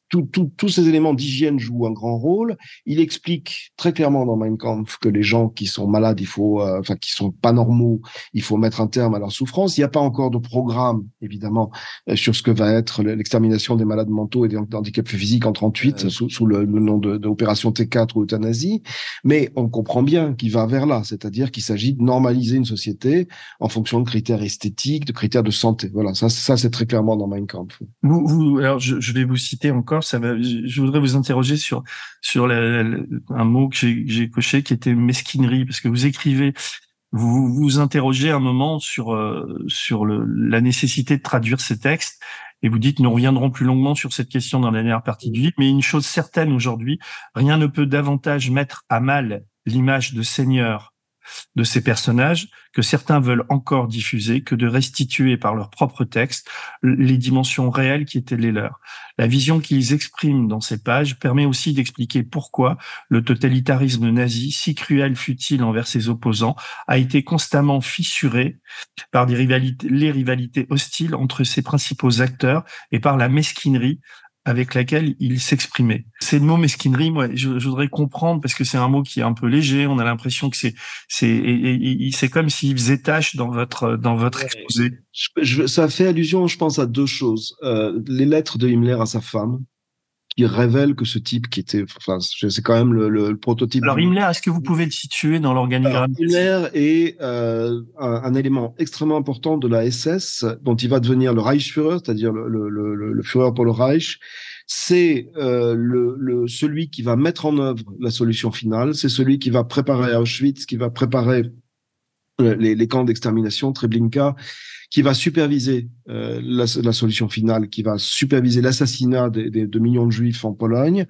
tous ces éléments d'hygiène jouent un grand rôle. Il explique très clairement dans Mein Kampf que les gens qui sont malades, il faut, euh, enfin qui sont pas normaux, il faut mettre un terme à leur souffrance. Il n'y a pas encore de programme, évidemment, euh, sur ce que va être l'extermination des malades mentaux et des handicapés physiques en 38 sous, sous, le, nom d'opération T4 ou euthanasie, mais on comprend bien qu'il va vers là, c'est-à-dire qu'il s'agit de normaliser une société en fonction de critères esthétiques, de critères de santé. Voilà, ça, ça c'est très clairement dans Mein Kampf. Vous, vous alors je, je vais vous citer encore je voudrais vous interroger sur sur un mot que j'ai coché qui était mesquinerie, parce que vous écrivez vous vous interrogez un moment sur sur le, la nécessité de traduire ces textes et vous dites nous reviendrons plus longuement sur cette question dans la dernière partie du livre. Mais une chose certaine aujourd'hui, rien ne peut davantage mettre à mal l'image de Seigneur de ces personnages que certains veulent encore diffuser que de restituer par leur propre texte les dimensions réelles qui étaient les leurs. La vision qu'ils expriment dans ces pages permet aussi d'expliquer pourquoi le totalitarisme nazi, si cruel fut-il envers ses opposants, a été constamment fissuré par les rivalités hostiles entre ses principaux acteurs et par la mesquinerie avec laquelle il s'exprimait. C'est le mot mesquinerie, moi, je, voudrais comprendre parce que c'est un mot qui est un peu léger. On a l'impression que c'est c'est c'est comme s'il faisait tâche dans votre dans votre exposé. ça fait allusion, je pense, à deux choses. Euh, les lettres de Himmler à sa femme, qui révèle que ce type qui était, enfin, c'est quand même le, le, prototype. Alors Himmler, est-ce que vous pouvez le situer dans l'organigramme Himmler est euh, un, un, élément extrêmement important de la SS, dont il va devenir le Reichsführer, c'est-à-dire le, le, le, le Führer pour le Reich. C'est euh, le, le, celui qui va mettre en œuvre la solution finale. C'est celui qui va préparer Auschwitz, qui va préparer les, les camps d'extermination, Treblinka qui va superviser euh, la, la, solution finale, qui va superviser l'assassinat de, millions de juifs en Pologne.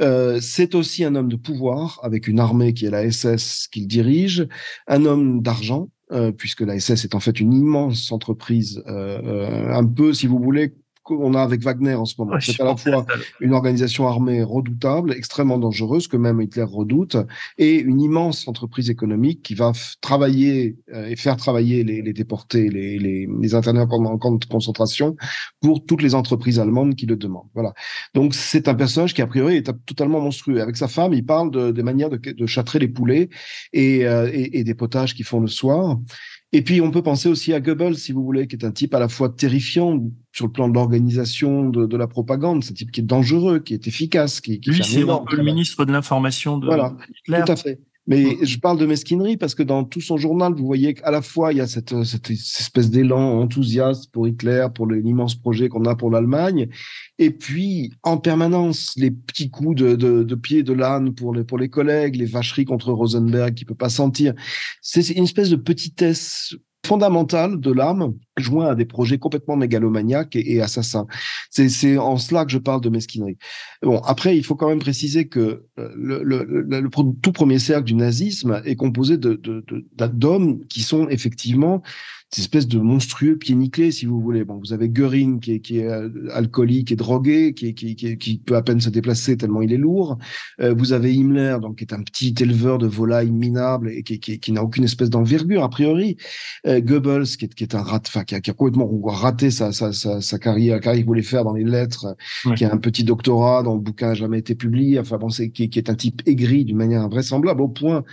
Euh, c'est aussi un homme de pouvoir, avec une armée qui est la SS qu'il dirige, un homme d'argent, euh, puisque la SS est en fait une immense entreprise, euh, euh un peu, si vous voulez, qu'on a avec Wagner en ce moment. c'est à la fois une organisation armée redoutable, extrêmement dangereuse, que même Hitler redoute, et une immense entreprise économique qui va travailler euh, et faire travailler les, les déportés, les, les, les internés en camp de concentration pour toutes les entreprises allemandes qui le demandent. Voilà. Donc c'est un personnage qui a priori est totalement monstrueux. Avec sa femme, il parle de, des manières de, de châtrer les poulets et, euh, et, et des potages qu'ils font le soir. Et puis, on peut penser aussi à Goebbels, si vous voulez, qui est un type à la fois terrifiant sur le plan de l'organisation de, de, la propagande. C'est un type qui est dangereux, qui est efficace, qui, qui Lui, c'est le ministre de l'information de voilà, Hitler. Tout à fait. Mais je parle de mesquinerie parce que dans tout son journal, vous voyez qu'à la fois, il y a cette, cette espèce d'élan enthousiaste pour Hitler, pour l'immense projet qu'on a pour l'Allemagne, et puis en permanence, les petits coups de, de, de pied de l'âne pour les, pour les collègues, les vacheries contre Rosenberg qui peut pas sentir. C'est une espèce de petitesse fondamentale de l'âme joint à des projets complètement mégalomaniaques et, assassins. C'est en cela que je parle de mesquinerie. Bon, après, il faut quand même préciser que euh, le, le, le, le tout premier cercle du nazisme est composé de d'hommes de, qui sont effectivement cette espèce de monstrueux pied nickelé, si vous voulez. Bon, vous avez Göring qui est, qui est euh, alcoolique et drogué, qui, qui, qui, qui, peut à peine se déplacer tellement il est lourd. Euh, vous avez Himmler, donc qui est un petit éleveur de volailles minables et qui, qui, qui n'a aucune espèce d'envergure a priori. Euh, Goebbels, qui est, qui est un rat, enfin, qui a, qui a complètement raté sa, sa, sa, sa carrière, la carrière qu'il voulait faire dans les lettres, qui a un petit doctorat dont le bouquin n'a jamais été publié. Enfin bon, c'est qui, qui est un type aigri d'une manière invraisemblable au point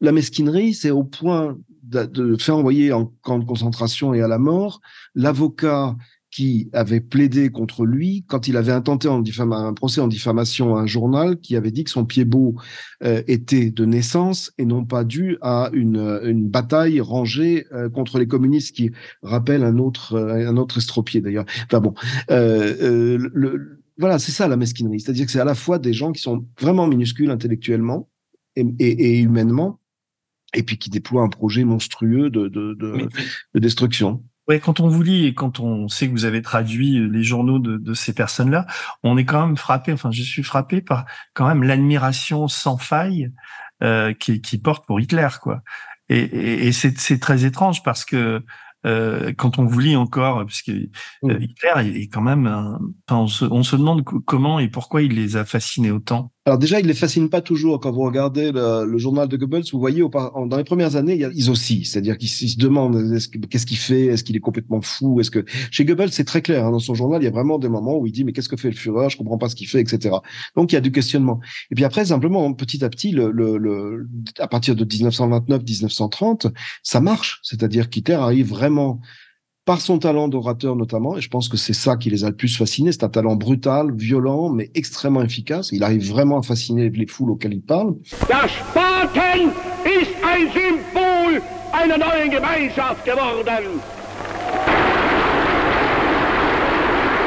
la mesquinerie, c'est au point de, faire envoyer en camp de concentration et à la mort l'avocat qui avait plaidé contre lui quand il avait intenté en un procès en diffamation à un journal qui avait dit que son pied beau euh, était de naissance et non pas dû à une, une bataille rangée euh, contre les communistes qui rappelle un autre euh, un autre estropié d'ailleurs. Enfin bon, le, voilà, c'est ça la mesquinerie, c'est-à-dire que c'est à la fois des gens qui sont vraiment minuscules intellectuellement et, et, et humainement et puis qui déploie un projet monstrueux de, de, de, de destruction. Ouais, quand on vous lit et quand on sait que vous avez traduit les journaux de, de ces personnes-là, on est quand même frappé. Enfin, je suis frappé par quand même l'admiration sans faille euh, qui, qui porte pour Hitler, quoi. Et, et, et c'est très étrange parce que euh, quand on vous lit encore, puisque euh, Hitler est quand même, enfin, on, se, on se demande comment et pourquoi il les a fascinés autant. Alors déjà, il les fascine pas toujours. Quand vous regardez le, journal de Goebbels, vous voyez dans les premières années, ils aussi, c'est-à-dire qu'ils se demandent qu'est-ce qu'il fait, est-ce qu'il est complètement fou, est-ce que chez Goebbels c'est très clair. Hein, dans son journal, il y a vraiment des moments où il dit mais qu'est-ce que fait le Führer, je comprends pas ce qu'il fait, etc. Donc il y a du questionnement. Et puis après, simplement petit à petit, à partir de 1929-1930, ça marche. C'est-à-dire qu'Hitler arrive vraiment par son talent d'orateur notamment, et je pense que c'est ça qui les a le plus fascinés, c'est un talent brutal, violent, mais extrêmement efficace. Il arrive vraiment à fasciner les foules auxquelles il parle. Spaten Gemeinschaft.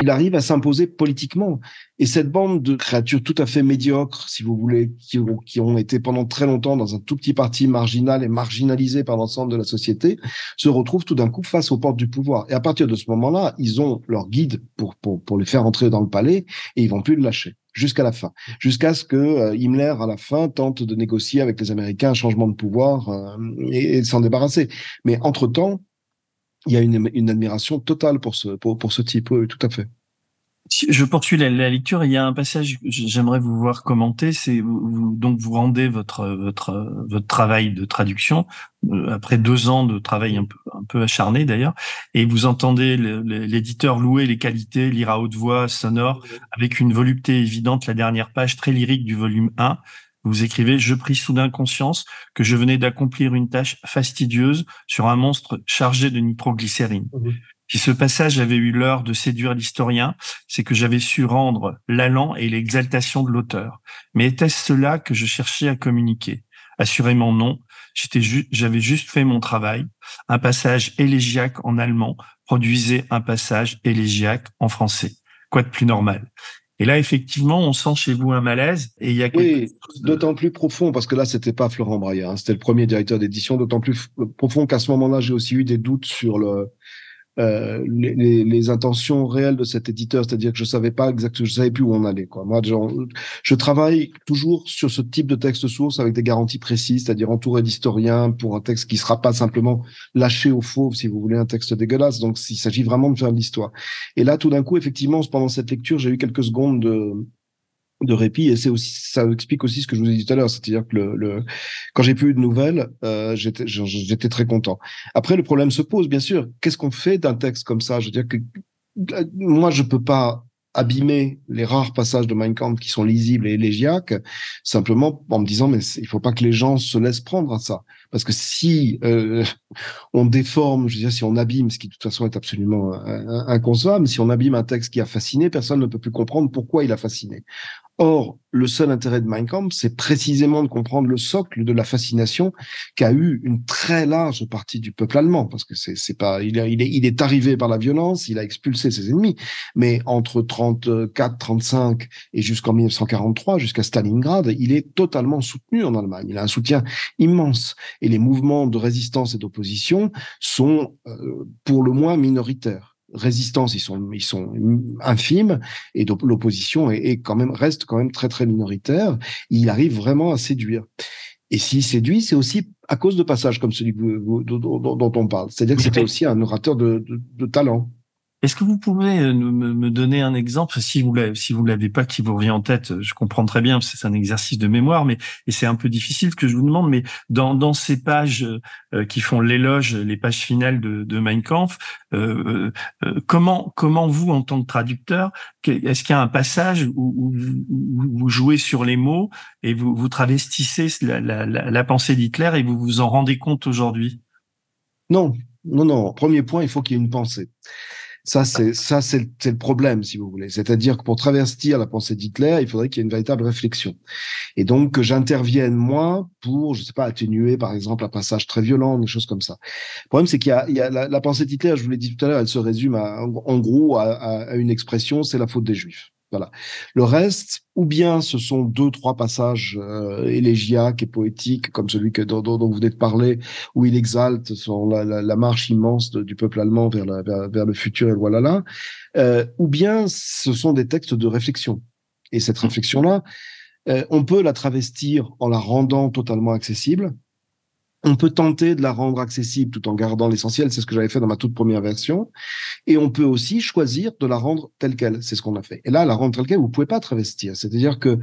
Il arrive à s'imposer politiquement. Et cette bande de créatures tout à fait médiocres, si vous voulez, qui ont, qui ont été pendant très longtemps dans un tout petit parti marginal et marginalisé par l'ensemble de la société, se retrouvent tout d'un coup face aux portes du pouvoir. Et à partir de ce moment-là, ils ont leur guide pour, pour, pour les faire entrer dans le palais et ils vont plus le lâcher jusqu'à la fin, jusqu'à ce que euh, Himmler à la fin tente de négocier avec les Américains un changement de pouvoir euh, et, et s'en débarrasser. Mais entre temps, il y a une, une admiration totale pour ce, pour, pour ce type, oui, tout à fait. Je poursuis la, lecture. Il y a un passage que j'aimerais vous voir commenter. C'est vous, donc vous rendez votre votre votre travail de traduction euh, après deux ans de travail un peu un peu acharné d'ailleurs, et vous entendez l'éditeur louer les qualités, lire à haute voix, sonore, avec une volupté évidente. La dernière page très lyrique du volume 1 vous écrivez, je pris soudain conscience que je venais d'accomplir une tâche fastidieuse sur un monstre chargé de nitroglycérine. Mhm. Si ce passage avait eu l'heure de séduire l'historien, c'est que j'avais su rendre l'allant et l'exaltation de l'auteur. Mais était-ce cela que je cherchais à communiquer? Assurément non. J'étais j'avais juste fait mon travail. Un passage élégiaque en allemand produisait un passage élégiaque en français. Quoi de plus normal? Et là, effectivement, on sent chez vous un malaise. Et il y a oui, d'autant plus profond, parce que là, c'était pas Florent Braillard, hein, c'était le premier directeur d'édition, d'autant plus profond qu'à ce moment-là, j'ai aussi eu des doutes sur le, euh, les, les, intentions réelles de cet éditeur, c'est-à-dire que je savais pas exactement, je savais plus où on allait. Quoi. Moi, genre, je travaille toujours sur ce type de texte source avec des garanties précises, c'est-à-dire entouré d'historiens pour un texte qui sera pas simplement lâché au fauve, si vous voulez, un texte dégueulasse. Donc, il s'agit vraiment de faire de l'histoire. Et là, tout d'un coup, effectivement, pendant cette lecture, j'ai eu quelques secondes de de répit et c'est aussi ça explique aussi ce que je vous ai dit tout à l'heure c'est-à-dire que le, le quand j'ai plus eu de nouvelles euh, j'étais j'étais très content. Après le problème se pose bien sûr. Qu'est-ce qu'on fait d'un texte comme ça? Je veux dire que euh, moi je peux pas abîmer les rares passages de Mein Kampf qui sont lisibles et élégiaques, simplement en me disant mais il faut pas que les gens se laissent prendre à ça, parce que si euh, on déforme, je veux dire si on abîme, ce qui de toute façon est absolument euh, inconcevable, si on abîme un texte qui a fasciné, personne ne peut plus comprendre pourquoi il a fasciné. Or, le seul intérêt de Mein Kampf, c'est précisément de comprendre le socle de la fascination qu'a eu une très large partie du peuple allemand, parce que c'est, pas, il est arrivé par la violence, il a expulsé ses ennemis, mais entre 34, 35 et jusqu'en 1943, jusqu'à Stalingrad, il est totalement soutenu en Allemagne. Il a un soutien immense, et les mouvements de résistance et d'opposition sont euh, pour le moins minoritaires résistance, ils sont, ils sont infimes et l'opposition est, quand même reste quand même très très minoritaire. Il arrive vraiment à séduire. Et s'il séduit, c'est aussi à cause de passages comme celui dont, on parle. C'est-à-dire que c'était aussi un orateur de, de talent. Est-ce que vous pouvez euh, me, donner un exemple, si vous l'avez, l'avez pas, qui vous revient en tête, je comprends très bien, c'est un exercice de mémoire, mais et c'est un peu difficile que je vous demande, mais dans, ces pages euh, qui font l'éloge, les pages finales de, de Mein Kampf, euh, comment comment vous, en tant que traducteur, est-ce qu'il y a un passage où, vous jouez sur les mots et vous travestissez la, la, la pensée d'Hitler et vous vous en rendez compte aujourd'hui? Non, non, non. Premier point, il faut qu'il y ait une pensée. Ça, c'est ça, c'est le, problème, si vous voulez. C'est-à-dire que pour travestir la pensée d'Hitler, il faudrait qu'il y ait une véritable réflexion. Et donc que j'intervienne moi pour, je sais pas, atténuer, par exemple, un passage très violent, des choses comme ça. Le problème, c'est qu'il y a, il y a la, pensée d'Hitler, je vous l'ai dit tout à l'heure, elle se résume en gros à, à une expression, c'est la faute des Juifs. Voilà. Le reste, ou bien ce sont deux, trois passages euh, élégiaques et poétiques, comme celui que, dont, dont, vous venez de parler, où il exalte son, la, la, la marche immense du peuple allemand vers, la, vers, le futur et voilà là. Euh, ou bien ce sont des textes de réflexion. Et cette mmh. réflexion-là, euh, on peut la travestir en la rendant totalement accessible, on peut tenter de la rendre accessible tout en gardant l'essentiel, c'est ce que j'avais fait dans ma toute première version, et on peut aussi choisir de la rendre telle qu'elle, c'est ce qu'on a fait. Et là, la rendre telle qu'elle, vous pouvez pas travestir, c'est-à-dire que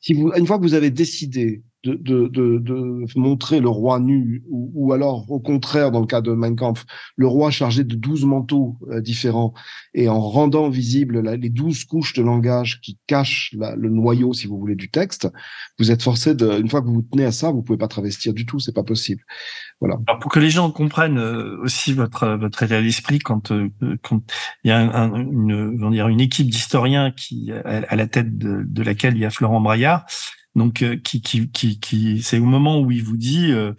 si vous, une fois que vous avez décidé de, de, de, montrer le roi nu, ou, ou, alors au contraire, dans le cas de Mein Kampf, le roi chargé de douze manteaux euh, différents, et en rendant visible les douze couches de langage qui cachent le noyau, si vous voulez, du texte, vous êtes forcé de, une fois que vous vous tenez à ça, vous pouvez pas travestir du tout, c'est pas possible. Voilà. Alors pour que les gens comprennent euh, aussi votre votre état d'esprit quand euh, quand il y a un, une dire une équipe d'historiens qui à, la tête de, de laquelle il y a Florent Braillard donc, euh, qui, qui, qui, qui c'est au moment où il vous dit, euh,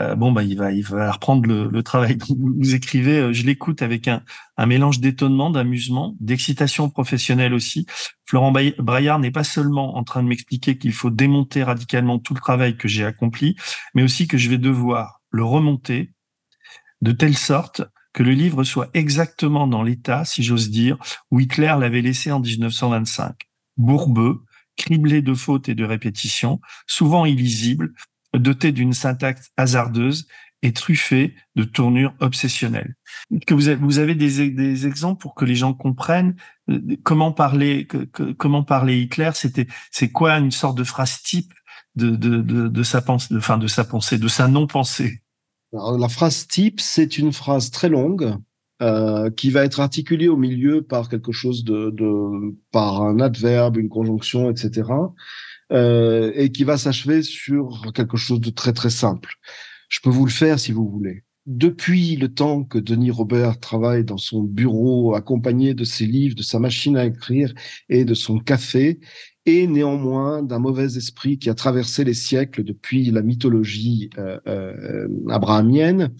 euh, bon bah il va il va reprendre le, travail. vous, écrivez, euh, je l'écoute avec un, un mélange d'étonnement, d'amusement, d'excitation professionnelle aussi. Florent Braillard n'est pas seulement en train de m'expliquer qu'il faut démonter radicalement tout le travail que j'ai accompli, mais aussi que je vais devoir le remonter de telle sorte que le livre soit exactement dans l'état, si j'ose dire, où Hitler l'avait laissé en 1925. Bourbeux, criblé de fautes et de répétitions, souvent illisible, doté d'une syntaxe hasardeuse et truffé de tournures obsessionnelles. Que vous avez, des, exemples pour que les gens comprennent euh, comment parler, comment parler Hitler? C'était, c'est quoi une sorte de phrase type de, de, de, de sa pensée, enfin de sa pensée, de sa non-pensée? La phrase type, c'est une phrase très longue euh, qui va être articulée au milieu par quelque chose de, de par un adverbe, une conjonction, etc euh, et qui va s'achever sur quelque chose de très très simple. Je peux vous le faire si vous voulez. Depuis le temps que Denis Robert travaille dans son bureau, accompagné de ses livres, de sa machine à écrire et de son café, et néanmoins d'un mauvais esprit qui a traversé les siècles depuis la mythologie euh, euh, abrahamienne,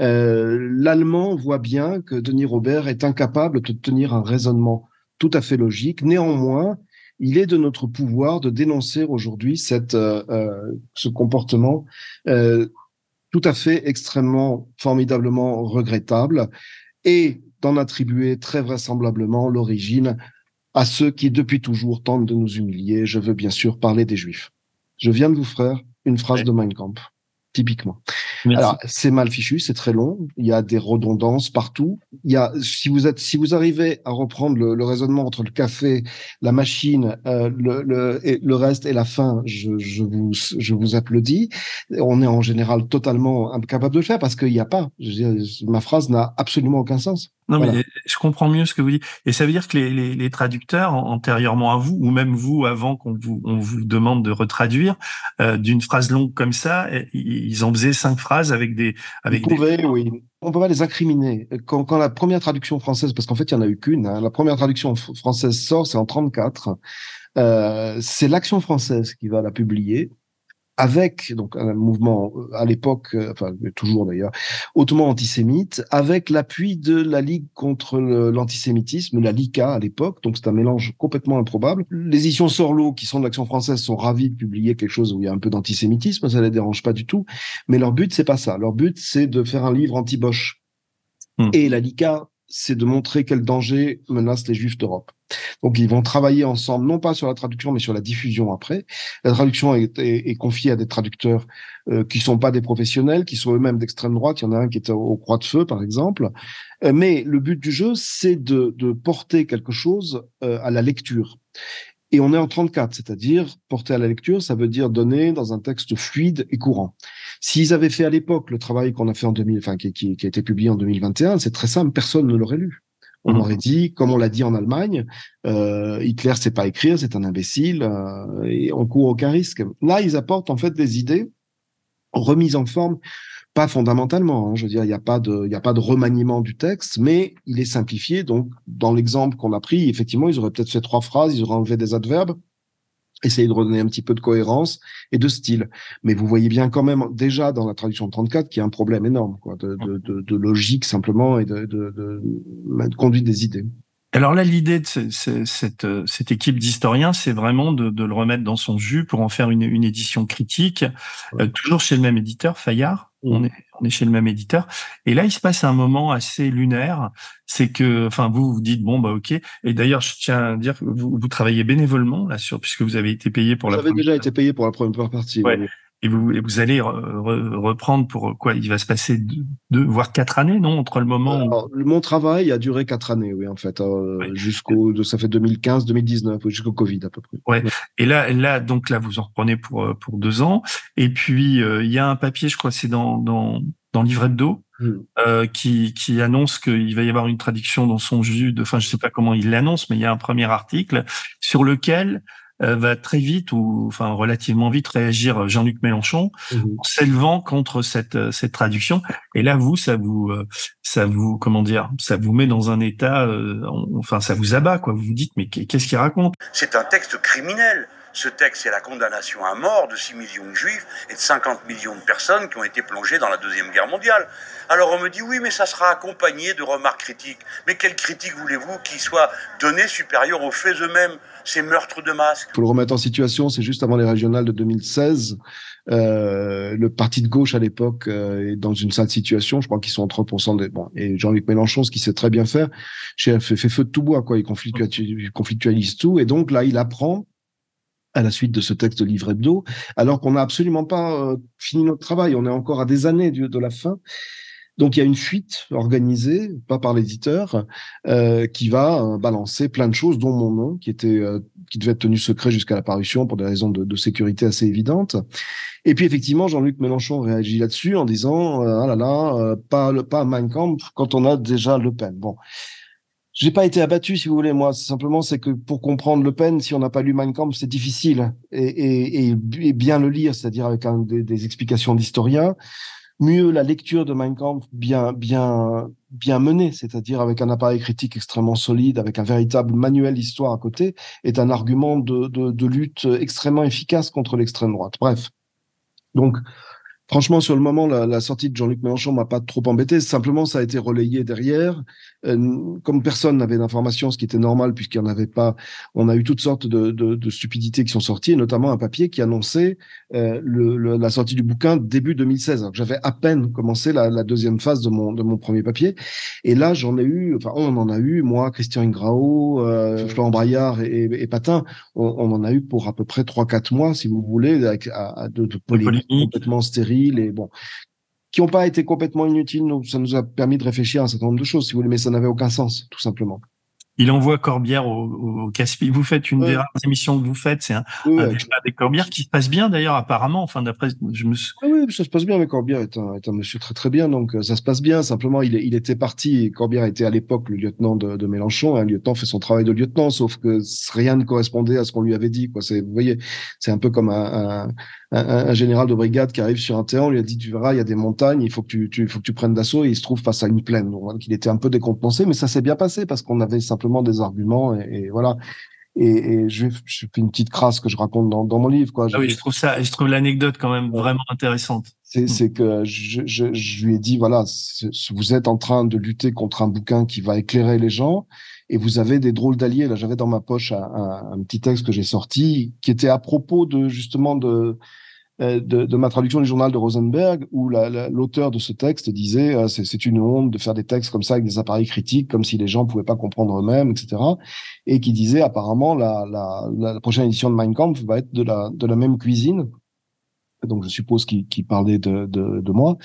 euh, l'Allemand voit bien que Denis Robert est incapable de tenir un raisonnement tout à fait logique. Néanmoins, il est de notre pouvoir de dénoncer aujourd'hui cette euh, euh, ce comportement euh, tout à fait extrêmement formidablement regrettable et d'en attribuer très vraisemblablement l'origine à ceux qui depuis toujours tentent de nous humilier. Je veux bien sûr parler des Juifs. Je viens de vous faire une phrase de Mein Kampf typiquement. Alors c'est mal fichu, c'est très long. Il y a des redondances partout. Il y a si vous êtes si vous arrivez à reprendre le, raisonnement entre le café, la machine, euh, le, le, et le reste et la fin, je, je vous je vous applaudis. On est en général totalement incapable de le faire parce qu'il n'y a pas. Je ma phrase n'a absolument aucun sens. Non, mais je comprends mieux ce que vous dites. Et ça veut dire que les, les, les traducteurs, antérieurement à vous, ou même vous, avant qu'on vous, on vous demande de retraduire, euh, d'une phrase longue comme ça, ils en faisaient cinq phrases avec des... Avec vous pouvez, oui. On peut pas les incriminer. Quand, quand la première traduction française, parce qu'en fait, il y en a eu qu'une, hein, la première traduction française sort, c'est en 34. Euh, c'est l'Action française qui va la publier avec donc un mouvement euh, à l'époque, euh, enfin toujours d'ailleurs, hautement antisémite, avec l'appui de la Ligue contre l'antisémitisme, la LICA à l'époque, donc c'est un mélange complètement improbable. Les éditions Sorlo, qui sont de l'Action française, sont ravis de publier quelque chose où il y a un peu d'antisémitisme, ça les dérange pas du tout, mais leur but c'est pas ça. Leur but c'est de faire un livre anti-Bosch. Hmm. Et la LICA c'est de montrer quel danger menace les Juifs d'Europe. Donc ils vont travailler ensemble, non pas sur la traduction, mais sur la diffusion après. La traduction est, confiée à des traducteurs euh, qui sont pas des professionnels, qui sont eux-mêmes d'extrême droite. Il y en a un qui est au Croix de Feu, par exemple. Euh, mais le but du jeu, c'est de, porter quelque chose euh, à la lecture. Et on est en 34, c'est-à-dire porter à la lecture, ça veut dire donner dans un texte fluide et courant. S'ils avaient fait à l'époque le travail qu'on a fait en 2000, enfin qui, qui, qui, a été publié en 2021, c'est très simple, personne ne l'aurait lu. On mmh. aurait dit, comme on l'a dit en Allemagne, euh, Hitler sait pas écrire, c'est un imbécile, euh, et on court aucun risque. Là, ils apportent en fait des idées remises en forme pas fondamentalement. Hein, je veux dire, il n'y a pas de, il y a pas de remaniement du texte, mais il est simplifié. Donc, dans l'exemple qu'on a pris, effectivement, ils auraient peut-être fait trois phrases, ils auraient enlevé des adverbes, essayé de redonner un petit peu de cohérence et de style. Mais vous voyez bien quand même déjà dans la traduction 34 qu'il y a un problème énorme, quoi, de, de, de, de logique simplement et de, de, de conduite des idées. Alors là, l'idée de cette, euh, cette, équipe d'historiens, c'est vraiment de, de, le remettre dans son jus pour en faire une, une édition critique, euh, toujours chez le même éditeur, Fayard. On, est, on est chez le même éditeur. Et là, il se passe un moment assez lunaire. C'est que, enfin, vous vous dites bon bah ok. Et d'ailleurs, je tiens à dire que vous, vous travaillez bénévolement là sur puisque vous avez été payé pour vous la. Vous avez déjà été payé pour la première partie. Ouais et vous, vous allez reprendre pour quoi Il va se passer deux, voire quatre années, non Entre le moment où... Mon travail a duré quatre années, oui, en fait, euh, jusqu'au, ça fait 2015, 2019, jusqu'au Covid à peu près. Ouais. Et là, là, donc là, vous en reprenez pour euh, pour deux ans. Et puis euh, il y a un papier, je crois, c'est dans dans dans livret d'eau. Hmm. Euh, qui, qui annonce qu'il va y avoir une traduction dans son jus de, enfin je sais pas comment il l'annonce, mais il y a un premier article sur lequel va très vite ou enfin relativement vite réagir Jean-Luc Mélenchon en s'élevant contre cette euh, cette traduction. Et là, vous, ça vous euh, ça vous comment dire, ça vous met dans un état, enfin ça vous abat quoi. Vous vous dites mais qu'est-ce qu'il raconte? C'est un texte criminel Ce texte, c'est la condamnation à mort de 6 millions de juifs et de 50 millions de personnes qui ont été plongées dans la Deuxième Guerre mondiale. Alors on me dit oui, mais ça sera accompagné de remarques critiques. Mais quelle critique voulez-vous qui soit donnée supérieure aux faits eux-mêmes, ces meurtres de masse Pour le remettre en situation, c'est juste avant les régionales de 2016. Euh, le parti de gauche à l'époque euh, est dans une sale situation. Je crois qu'ils sont en 30% des bon. Et Jean-Luc Mélenchon, ce qu'il sait très bien faire, fait, fait feu de tout bois, quoi. Il conflictualise, tout. Et donc là, il apprend à la suite de ce texte de livre hebdo, alors qu'on n'a absolument pas euh, fini notre travail. On est encore à des années de la fin. Donc il y a une fuite organisée, pas par l'éditeur, euh, qui va euh, balancer plein de choses, dont mon nom, qui était, euh, qui devait être tenu secret jusqu'à la parution pour des raisons de, de, sécurité assez évidentes. Et puis effectivement, Jean-Luc Mélenchon réagit là-dessus en disant ah là là, pas le pas Mein Kampf quand on a déjà Le Pen. Bon. J'ai pas été abattu, si vous voulez, moi. Simplement, c'est que pour comprendre Le Pen, si on n'a pas lu Mein Kampf, c'est difficile. Et, et, et, bien le lire, c'est-à-dire avec un, des, des explications d'historiens mieux la lecture de Mein Kampf bien bien bien menée, c'est-à-dire avec un appareil critique extrêmement solide, avec un véritable manuel d'histoire à côté, est un argument de, de, de lutte extrêmement efficace contre l'extrême droite. Bref, donc Franchement, sur le moment, la, la sortie de Jean-Luc Mélenchon m'a pas trop embêté. Simplement, ça a été relayé derrière. Euh, comme personne n'avait d'informations, ce qui était normal puisqu'il n'y en avait pas, on a eu toutes sortes de, de, de, stupidités qui sont sorties, et notamment un papier qui annonçait euh, le, la sortie du bouquin début 2016. J'avais à peine commencé la, la, deuxième phase de mon, de mon premier papier. Et là, j'en ai eu, enfin, on en a eu, moi, Christian Ingrao, euh, Florent Braillard et, et, Patin, on, on, en a eu pour à peu près 3-4 mois, si vous voulez, avec à, de, de polémiques complètement stériles et bon, qui n'ont pas été complètement inutiles. Donc, ça nous a permis de réfléchir à un certain nombre de choses, si vous voulez, mais ça n'avait aucun sens, tout simplement il envoie Corbière au, au, Caspi. Vous faites une des rares émissions que vous faites, c'est un, oui, un avec Corbière qui se passe bien d'ailleurs apparemment. Enfin d'après, je me. Ah oui, ça se passe bien avec Corbière. Est un, est un monsieur très très bien, donc euh, ça se passe bien. Simplement, il, il était parti. Et Corbière était à l'époque le lieutenant de, de, Mélenchon. Un lieutenant fait son travail de lieutenant, sauf que rien ne correspondait à ce qu'on lui avait dit. Quoi, c'est, vous voyez, c'est un peu comme un, un, un, général de brigade qui arrive sur un terrain, on lui a dit tu verras, il y a des montagnes, il faut que tu, tu faut que tu prennes d'assaut. Et il se trouve face à une plaine. Donc, il était un peu décompensé, mais ça s'est bien passé parce qu'on avait simplement des arguments et, voilà. Et, et je, je, fais une petite crasse que je raconte dans, dans mon livre. Quoi. Ah oui, je trouve ça, je trouve l'anecdote quand même vraiment intéressante. C'est que je, je, je, lui ai dit voilà, vous êtes en train de lutter contre un bouquin qui va éclairer les gens et vous avez des drôles d'alliés. Là, j'avais dans ma poche un, petit texte que j'ai sorti qui était à propos de justement de euh, ma traduction du journal de Rosenberg, où l'auteur de ce texte disait euh, c'est une honte de faire des textes comme ça avec des appareils critiques, comme si les gens pouvaient pas comprendre eux-mêmes, etc. Et qui disait apparemment la, prochaine édition de Mein Kampf va être de la, même cuisine. Donc je suppose qu'il parlait de moi.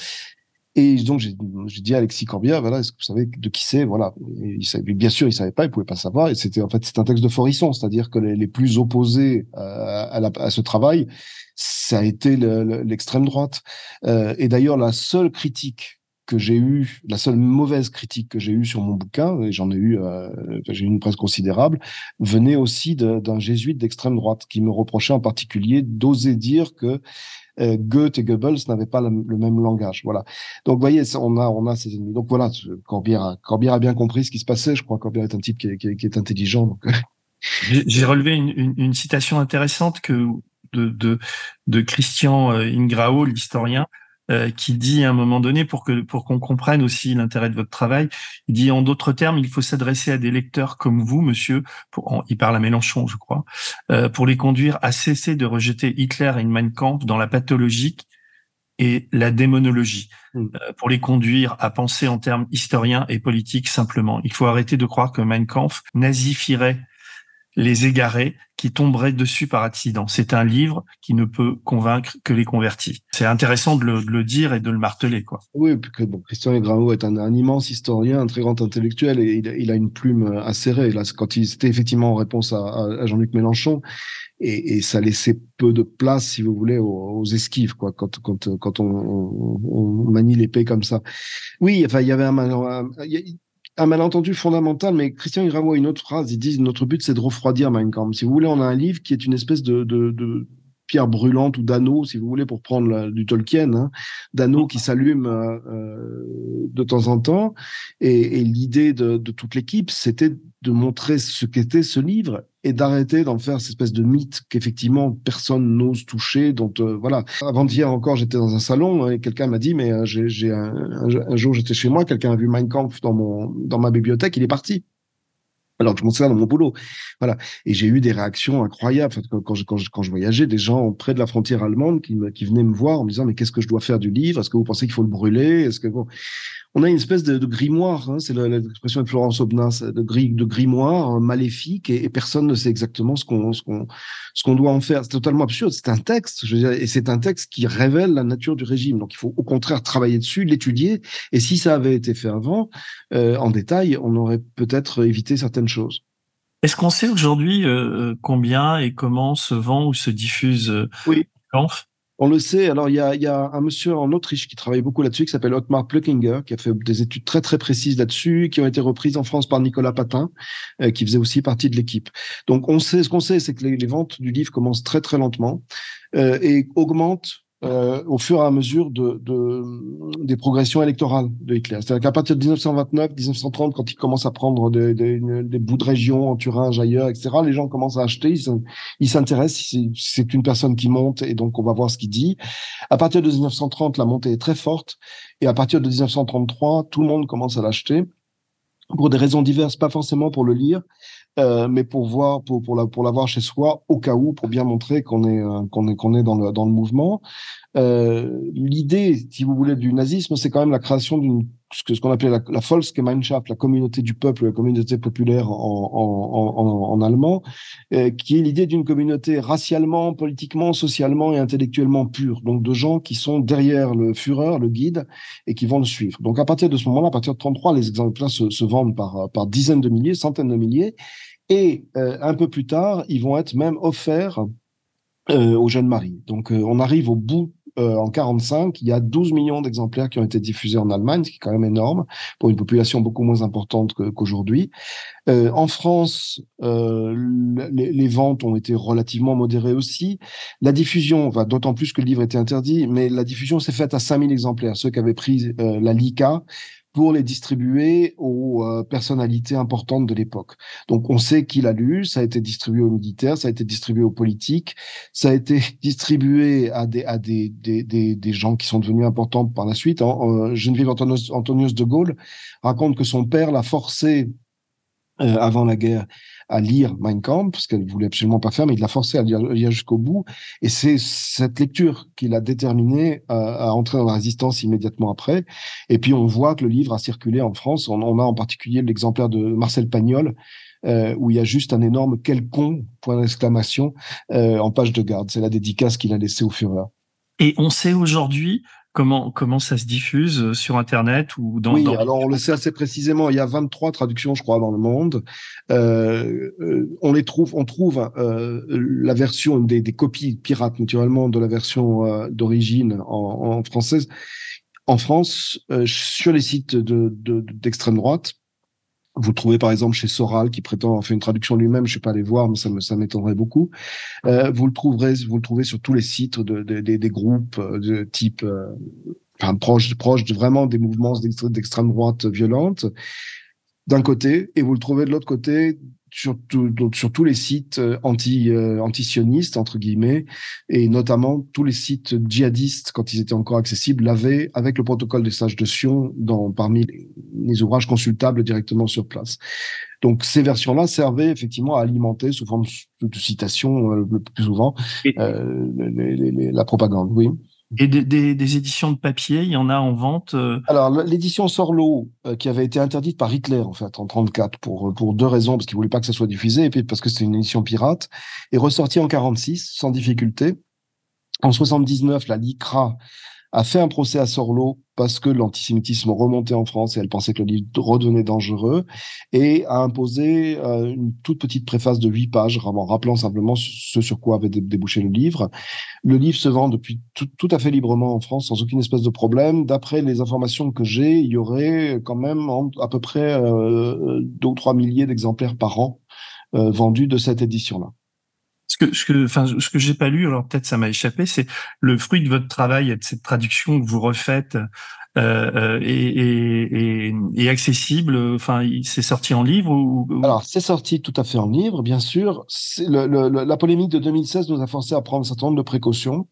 Et donc j'ai dit à Alexis Corbière, voilà, est-ce que vous savez de qui c'est, voilà. Et il savait, bien sûr, il savait pas, il pouvait pas savoir. Et c'était en fait c'est un texte de Forisson, c'est-à-dire que les, plus opposés euh, à, la, à, ce travail, ça a été l'extrême droite. Euh, et d'ailleurs, la seule critique que j'ai eue, la seule mauvaise critique que j'ai eue sur mon bouquin, et j'en ai eu, euh, j'ai eu une presse considérable, venait aussi d'un jésuite d'extrême droite qui me reprochait en particulier d'oser dire que euh, Goethe et Goebbels n'avaient pas le, même langage. Voilà. Donc, voyez, on a, on a ces ennemis. Donc voilà, Corbière a, Corbière a bien compris ce qui se passait. Je crois que Corbière est un type qui est, qui est, qui est intelligent. Donc... J'ai relevé une, une, une, citation intéressante que de, de, de Christian euh, Ingrao, l'historien, euh, qui dit à un moment donné, pour que pour qu'on comprenne aussi l'intérêt de votre travail, il dit en d'autres termes, il faut s'adresser à des lecteurs comme vous, monsieur. Pour, il parle à Mélenchon, je crois, euh, pour les conduire à cesser de rejeter Hitler et Mein Kampf dans la pathologique et la démonologie, mmh. euh, pour les conduire à penser en termes historiens et politiques simplement. Il faut arrêter de croire que Mein Kampf nazifierait les égarés qui tomberaient dessus par accident. C'est un livre qui ne peut convaincre que les convertis. C'est intéressant de le, dire et de le marteler, quoi. Oui, que bon, Christian Grao est un, immense historien, un très grand intellectuel, et il, a une plume acérée. Là, quand il c'était effectivement en réponse à, Jean-Luc Mélenchon, et, ça laissait peu de place, si vous voulez, aux, esquives, quoi, quand, quand, quand on, on, manie l'épée comme ça. Oui, enfin, il y avait un, un, un malentendu fondamental, mais Christian Gravo a une autre phrase. Ils disent notre but c'est de refroidir Mein. Si vous voulez, on a un livre qui est une espèce de, de, de pierre brûlante ou d'anneau, si vous voulez, pour prendre du Tolkien, hein, d'anneau qui s'allume euh, de temps en temps. Et, et l'idée de, de, toute l'équipe, c'était de montrer ce qu'était ce livre et d'arrêter d'en faire cette espèce de mythe qu'effectivement personne n'ose toucher. Dont euh, voilà. Avant-hier encore, j'étais dans un salon et quelqu'un m'a dit mais euh, j'ai un, un, jour j'étais chez moi, quelqu'un a vu Mein Kampf dans mon dans ma bibliothèque, il est parti alors je m'en sers dans mon boulot. Voilà. Et j'ai eu des réactions incroyables. Quand je, quand, je, quand je voyageais, des gens près de la frontière allemande qui, qui venaient me voir en me disant, mais qu'est-ce que je dois faire du livre? Est-ce que vous pensez qu'il faut le brûler? Est-ce que bon, on a une espèce de, de grimoire, hein, c'est l'expression de Florence Aubenas, de, gris, de grimoire hein, maléfique, et, personne ne sait exactement ce qu'on ce qu'on ce qu'on doit en faire. C'est totalement absurde. C'est un texte, je veux dire, et c'est un texte qui révèle la nature du régime. Donc il faut au contraire travailler dessus, l'étudier. Et si ça avait été fait avant, euh, en détail, on aurait peut-être évité certaines choses. Est-ce qu'on sait aujourd'hui euh, combien et comment se vend ou se diffuse euh, oui. On le sait. Alors, il y a, y a, un monsieur en Autriche qui travaille beaucoup là-dessus, qui s'appelle Otmar Plückinger, qui a fait des études très, très précises là-dessus, qui ont été reprises en France par Nicolas Patin, euh, qui faisait aussi partie de l'équipe. Donc, on sait, ce qu'on sait, c'est que les, les, ventes du livre commencent très, très lentement euh, et augmentent euh, au fur et à mesure de, de, des progressions électorales de Hitler. C'est-à-dire qu'à partir de 1929-1930, quand il commence à prendre des, des, des, bouts de région en Thuringe, ailleurs, etc., les gens commencent à acheter, ils s'intéressent, c'est une personne qui monte et donc on va voir ce qu'il dit. À partir de 1930, la montée est très forte et à partir de 1933, tout le monde commence à l'acheter pour des raisons diverses, pas forcément pour le lire, euh, mais pour voir, pour pour la, pour l'avoir chez soi au cas où, pour bien montrer qu'on est euh, qu'on est qu'on est dans le dans le mouvement. Euh, L'idée, si vous voulez, du nazisme, c'est quand même la création d'une ce qu'on appelait la, la Volksgemeinschaft, la communauté du peuple, la communauté populaire en, en, en, en allemand, euh, qui est l'idée d'une communauté racialement, politiquement, socialement et intellectuellement pure. Donc de gens qui sont derrière le Führer, le guide, et qui vont le suivre. Donc à partir de ce moment-là, à partir de 33, les exemplaires se, se vendent par, par dizaines de milliers, centaines de milliers. Et euh, un peu plus tard, ils vont être même offerts euh, aux jeunes maris. Donc euh, on arrive au bout euh, en 45, il y a 12 millions d'exemplaires qui ont été diffusés en Allemagne, ce qui est quand même énorme pour une population beaucoup moins importante qu'aujourd'hui. Euh, en France, euh, les, ventes ont été relativement modérées aussi. La diffusion, d'autant plus que le livre était interdit, mais la diffusion s'est faite à 5000 exemplaires. Ceux qui avaient pris la LICA, pour les distribuer aux euh, personnalités importantes de l'époque. Donc on sait qui l'a lu, ça a été distribué aux militaires, ça a été distribué aux politiques, ça a été distribué à des à des des, des, des gens qui sont devenus importants par la suite. Geneviève Antonius, Antonius de Gaulle raconte que son père l'a forcé euh, avant la guerre à lire Mein Kampf, parce qu'elle voulait absolument pas faire, mais il l'a forcé à lire, jusqu'au bout. Et c'est cette lecture qui l'a déterminé à, entrer dans la résistance immédiatement après. Et puis on voit que le livre a circulé en France. On, a en particulier l'exemplaire de Marcel Pagnol, euh, où il y a juste un énorme quel con point d'exclamation euh, en page de garde. C'est la dédicace qu'il a laissée au Führer. Et on sait aujourd'hui Comment, comment ça se diffuse euh, sur Internet ou dans Oui, alors on le sait assez précisément. Il y a 23 traductions, je crois, dans le monde. Euh, euh, on les trouve, on trouve euh, la version des, des, copies pirates, naturellement, de la version euh, d'origine en, en, française. En France, euh, sur les sites d'extrême de, droite, vous le trouvez par exemple chez Soral qui prétend avoir fait une traduction lui-même. Je ne sais pas aller voir, mais ça me m'étonnerait beaucoup. Euh, vous le trouverez, vous le trouvez sur tous les sites de, de des groupes euh, de type, euh, enfin proche proche de vraiment des mouvements d'extrême droite violente d'un côté, et vous le trouvez de l'autre côté sur, tout, sur tous les sites euh, anti, euh, anti-sionistes, entre guillemets, et notamment tous les sites djihadistes, quand ils étaient encore accessibles, l'avaient, avec le protocole des sages de Sion, dans, parmi les, les ouvrages consultables directement sur place. Donc ces versions-là servaient effectivement à alimenter, sous forme de citation euh, le plus souvent, euh, les, les, la propagande. Oui. Et des, des, des, éditions de papier, il y en a en vente euh... Alors, l'édition Sorlo, euh, qui avait été interdite par Hitler, en fait, en 34, pour, pour deux raisons, parce qu'il voulait pas que ça soit diffusé, et puis parce que c'était une édition pirate, est ressortie en 46, sans difficulté. En 79, la LICRA a fait un procès à Sorlo parce que l'antisémitisme remontait en France et elle pensait que le livre redevenait dangereux et a imposé euh, une toute petite préface de huit pages, en rappelant simplement ce sur quoi avait débouché le livre. Le livre se vend depuis tout, à fait librement en France sans aucune espèce de problème. D'après les informations que j'ai, il y aurait quand même à peu près euh, deux ou trois milliers d'exemplaires par an euh, vendus de cette édition-là. Ce que, ce que, enfin, ce que j'ai pas lu, alors peut-être ça m'a échappé, c'est le fruit de votre travail et de cette traduction que vous refaites euh, et, et, et, accessible. Enfin, c'est sorti en livre ou, Alors, c'est sorti tout à fait en livre, bien sûr. Le, le, la polémique de 2016 nous a forcé à prendre un certain nombre de précautions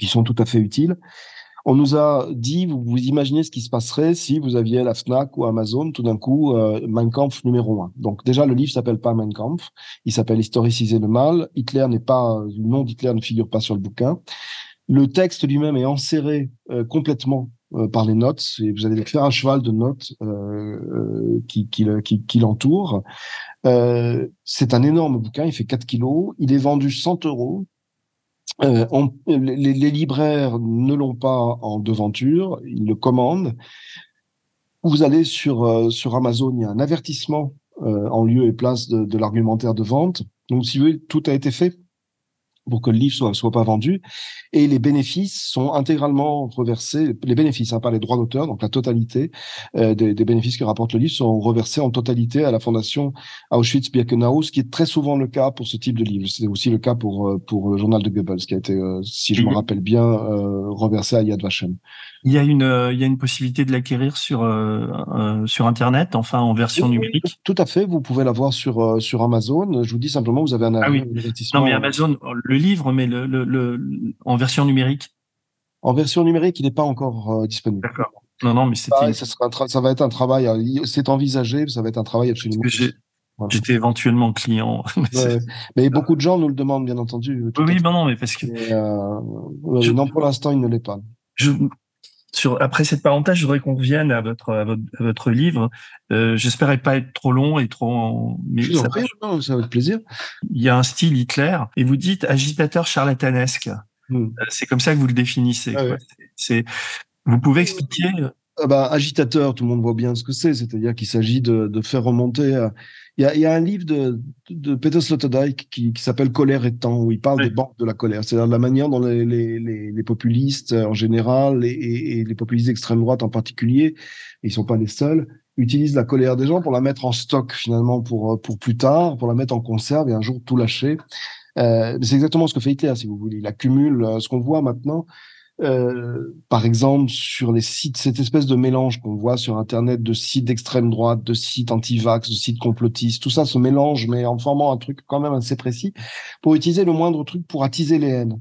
qui sont tout à fait utiles. On nous a dit, vous, vous imaginez ce qui se passerait si vous aviez la Fnac ou Amazon, tout d'un coup, euh, Mein Kampf numéro un. Donc déjà, le livre s'appelle pas Mein Kampf, il s'appelle Historiciser le mal. Hitler n'est pas, le nom d'Hitler ne figure pas sur le bouquin. Le texte lui-même est enserré euh, complètement euh, par les notes. Et vous allez faire un cheval de notes euh, euh qui, qui, qui, qui l'entoure. Euh, c'est un énorme bouquin, il fait 4 kilos. Il est vendu 100 euros. Euh, les, les, libraires ne l'ont pas en devanture, ils le commandent. Vous allez sur, euh, sur Amazon, il y a un avertissement euh, en lieu et place de, de l'argumentaire de vente. Donc, si vous voulez, tout a été fait pour que le livre soit, soit pas vendu. Et les bénéfices sont intégralement reversés, les bénéfices, hein, pas les droits d'auteur, donc la totalité euh, des, des, bénéfices que rapporte le livre sont reversés en totalité à la fondation Auschwitz-Birkenau, ce qui est très souvent le cas pour ce type de livre. C'est aussi le cas pour, euh, pour le journal de Goebbels, qui a été, euh, si je me rappelle bien, euh, reversé à Yad Vashem. Il y a une, il y a une possibilité de l'acquérir sur, sur Internet, enfin en version numérique? Tout à fait, vous pouvez l'avoir sur, sur Amazon. Je vous dis simplement, vous avez un, ah oui. Non, mais Amazon, le livre, mais le, le, le, en version numérique En version numérique, il n'est pas encore euh, disponible. D'accord. Non, non, mais c'était. Ah, ça, ça, va être un travail. Euh, c'est envisagé, ça va être un travail absolument. J'étais éventuellement client. Ouais, mais beaucoup de gens nous le demandent, bien entendu. Oui, ben non, mais parce que. Euh, Non, pour l'instant, il ne l'est pas. Je, sur, après cette parenthèse, je voudrais qu'on revienne à votre, à votre, à votre livre. Euh, J'espérais pas être trop long et trop. Mais ça, prie, non, ça va être plaisir. Il y a un style Hitler et vous dites agitateur charlatanesque. Hmm. Euh, c'est comme ça que vous le définissez. Ah, C'est. Vous pouvez expliquer ah bah, agitateur, tout le monde voit bien ce que c'est, c'est-à-dire qu'il s'agit de, de, faire remonter. À... Il, y a, y, a, un livre de, de Peter Sloterdijk qui, qui s'appelle Colère et temps, où il parle des banques de la colère, c'est-à-dire la manière dont les, les, les, les, populistes en général et, et, les populistes d'extrême droite en particulier, et ils sont pas les seuls, utilisent la colère des gens pour la mettre en stock finalement pour pour plus tard, pour la mettre en conserve et un jour tout lâcher. Euh, c'est exactement ce que fait Hitler, si vous voulez. Il accumule euh, ce qu'on voit maintenant euh, par exemple, sur les sites, cette espèce de mélange qu'on voit sur Internet de sites d'extrême droite, de sites anti-vax, de sites complotistes, tout ça se mélange, mais en formant un truc quand même assez précis, pour utiliser le moindre truc pour attiser les haines.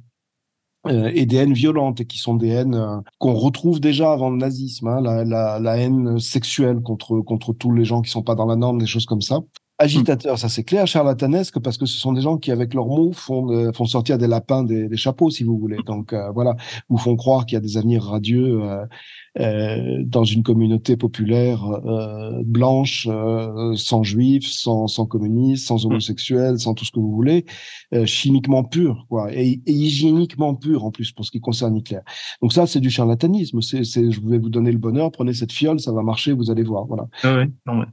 Euh, et des haines violentes, et qui sont des haines euh, qu'on retrouve déjà avant le nazisme, hein, la, la, haine sexuelle contre contre tous les gens qui sont pas dans la norme, des choses comme ça agitateur, ça c'est clair, charlatanesque, parce que ce sont des gens qui, avec leurs mots, font, sortir des lapins des, chapeaux, si vous voulez. Donc euh, voilà, ou font croire qu'il y a des avenirs radieux euh, dans une communauté populaire euh, blanche, euh, sans juifs, sans, sans communistes, sans mmh. homosexuels, sans tout ce que vous voulez, chimiquement pur, quoi, et, et, hygiéniquement pur en plus pour ce qui concerne Hitler. Donc ça, c'est du charlatanisme. C'est, je vais vous donner le bonheur, prenez cette fiole, ça va marcher, vous allez voir. Voilà. Ah ouais, non, ouais.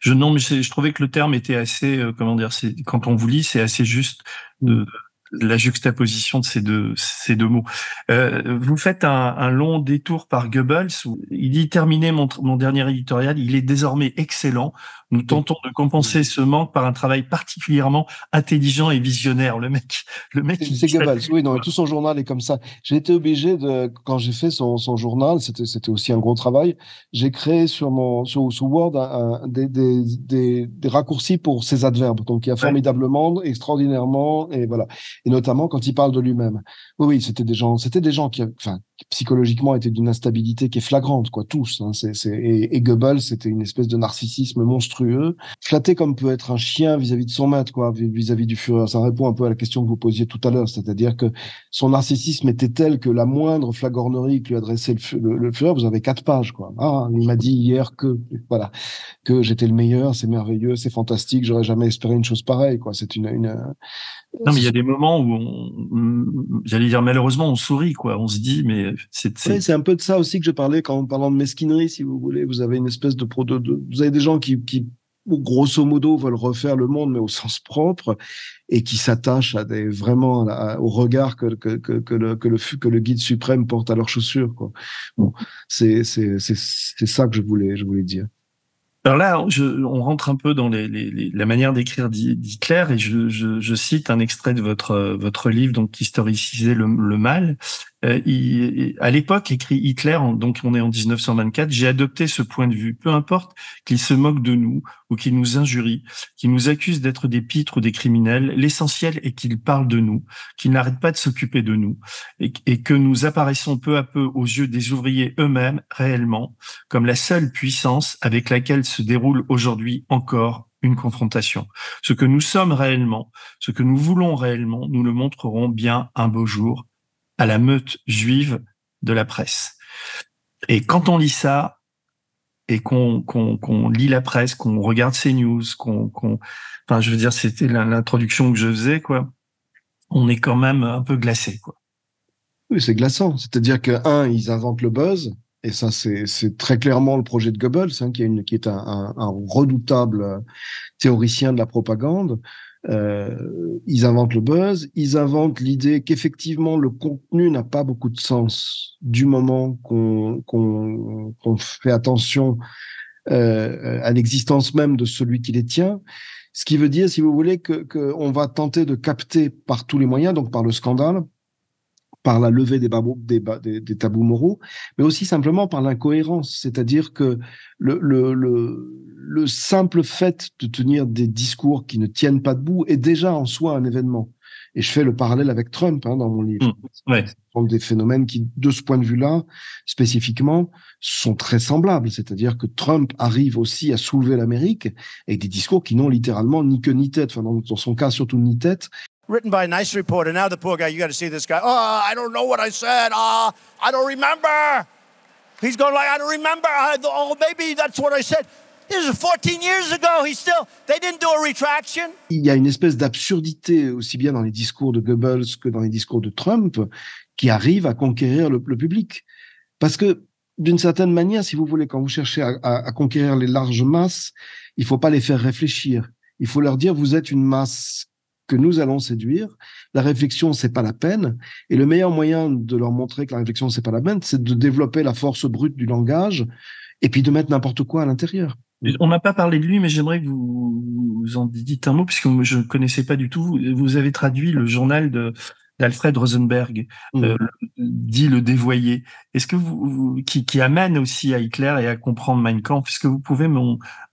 Je non, mais je trouvais que le terme était assez, comment dire, quand on vous lit, c'est assez juste de mmh la juxtaposition de ces deux, ces deux mots. Euh, vous faites un, long détour par Goebbels. Où il dit terminer mon, mon dernier éditorial. Il est désormais excellent. Nous tentons de compenser ce manque par un travail particulièrement intelligent et visionnaire. Le mec, le mec. C'est Goebbels. Oui, non, tout son journal est comme ça. J'ai été obligé de, quand j'ai fait son, son journal, c'était, c'était aussi un gros travail. J'ai créé sur mon, sur, sur Word, un, des, des, des, des, raccourcis pour ses adverbes. Donc, il y a formidablement, extraordinairement, et voilà. Et notamment quand il parle de lui-même. Oui, oui, c'était des gens, c'était des gens qui, enfin, psychologiquement étaient d'une instabilité qui est flagrante, quoi, tous. Hein. C'est, c'est, et, et Goebbels, c'était une espèce de narcissisme monstrueux flatté comme peut être un chien vis-à-vis de son maître, quoi, vis-à-vis du Führer. Ça répond un peu à la question que vous posiez tout à l'heure, c'est-à-dire que son narcissisme était tel que la moindre flagornerie que lui adressait le, le, Führer, vous avez quatre pages, quoi. Ah, il m'a dit hier que, voilà, que j'étais le meilleur, c'est merveilleux, c'est fantastique, j'aurais jamais espéré une chose pareille, quoi. C'est une, une non, mais il y a des moments où, j'allais dire malheureusement, on sourit, quoi. On se dit, mais c'est. C'est un peu de ça aussi que je parlais quand en parlant de mesquinerie, si vous voulez. Vous avez une espèce de, pro, de, vous avez des gens qui, qui grosso modo veulent refaire le monde mais au sens propre et qui s'attachent à des vraiment au regard que que que, le que le que le guide suprême porte à leurs chaussures quoi. Bon, c'est c'est c'est ça que je voulais je voulais dire. Alors là, je, on rentre un peu dans les, les, la manière d'écrire d'Hitler et je, je, je, cite un extrait de votre votre livre, donc historiciser le, le mal. Euh, à l'époque, écrit Hitler, donc on est en 1924, j'ai adopté ce point de vue. Peu importe qu'il se moque de nous ou qu'il nous injurie, qu'il nous accuse d'être des pitres ou des criminels, l'essentiel est qu'il parle de nous, qu'il n'arrête pas de s'occuper de nous et, et, que nous apparaissons peu à peu aux yeux des ouvriers eux-mêmes réellement comme la seule puissance avec laquelle se déroule aujourd'hui encore une confrontation. Ce que nous sommes réellement, ce que nous voulons réellement, nous le montrerons bien un beau jour à la meute juive de la presse. Et quand on lit ça, et qu'on lit la presse, qu'on regarde ces news, qu'on, enfin, je veux dire, c'était l'introduction que je faisais, quoi. On est quand même un peu glacé, quoi. Oui, c'est glaçant. C'est-à-dire que un, ils inventent le buzz, et ça, c'est très clairement le projet de Goebbels, hein, qui, est un, un redoutable théoricien de la propagande. Euh, ils inventent le buzz, ils inventent l'idée qu'effectivement le contenu n'a pas beaucoup de sens du moment qu'on fait attention euh, à l'existence même de celui qui les tient. Ce qui veut dire, si vous voulez, que qu'on va tenter de capter par tous les moyens, donc par le scandale, par la levée des, des, des, tabous moraux, mais aussi simplement par l'incohérence. C'est-à-dire que le, le, le, le, simple fait de tenir des discours qui ne tiennent pas debout est déjà en soi un événement. Et je fais le parallèle avec Trump hein, dans mon livre. Mmh, ouais. Des phénomènes qui, de ce point de vue-là, spécifiquement, sont très semblables. C'est-à-dire que Trump arrive aussi à soulever l'Amérique avec des discours qui n'ont littéralement ni queue ni tête. Enfin, dans son cas, surtout ni tête, written by a nice reporter. Now the poor guy, you got to see this guy. Oh, I don't know what I said. Ah, oh, I don't remember. He's going like, I don't remember. I, oh, maybe that's what I said. This is 14 years ago. He still, they didn't do a retraction. Il y a une espèce d'absurdité aussi bien dans les discours de Goebbels que dans les discours de Trump qui arrive à conquérir le, le public. Parce que d'une certaine manière, si vous voulez, quand vous cherchez à, à, à conquérir les larges masses, il faut pas les faire réfléchir. Il faut leur dire, vous êtes une masse que nous allons séduire. La réflexion, c'est pas la peine. Et le meilleur moyen de leur montrer que la réflexion, c'est pas la peine, c'est de développer la force brute du langage et puis de mettre n'importe quoi à l'intérieur. On n'a pas parlé de lui, mais j'aimerais que vous, vous en dites un mot, puisque je ne connaissais pas du tout. Vous avez traduit le journal de, d'Alfred Rosenberg, mmh. euh, dit le dévoyé. Est-ce que vous, qui, qui, amène aussi à Hitler et à comprendre Mein Kampf, est-ce que vous pouvez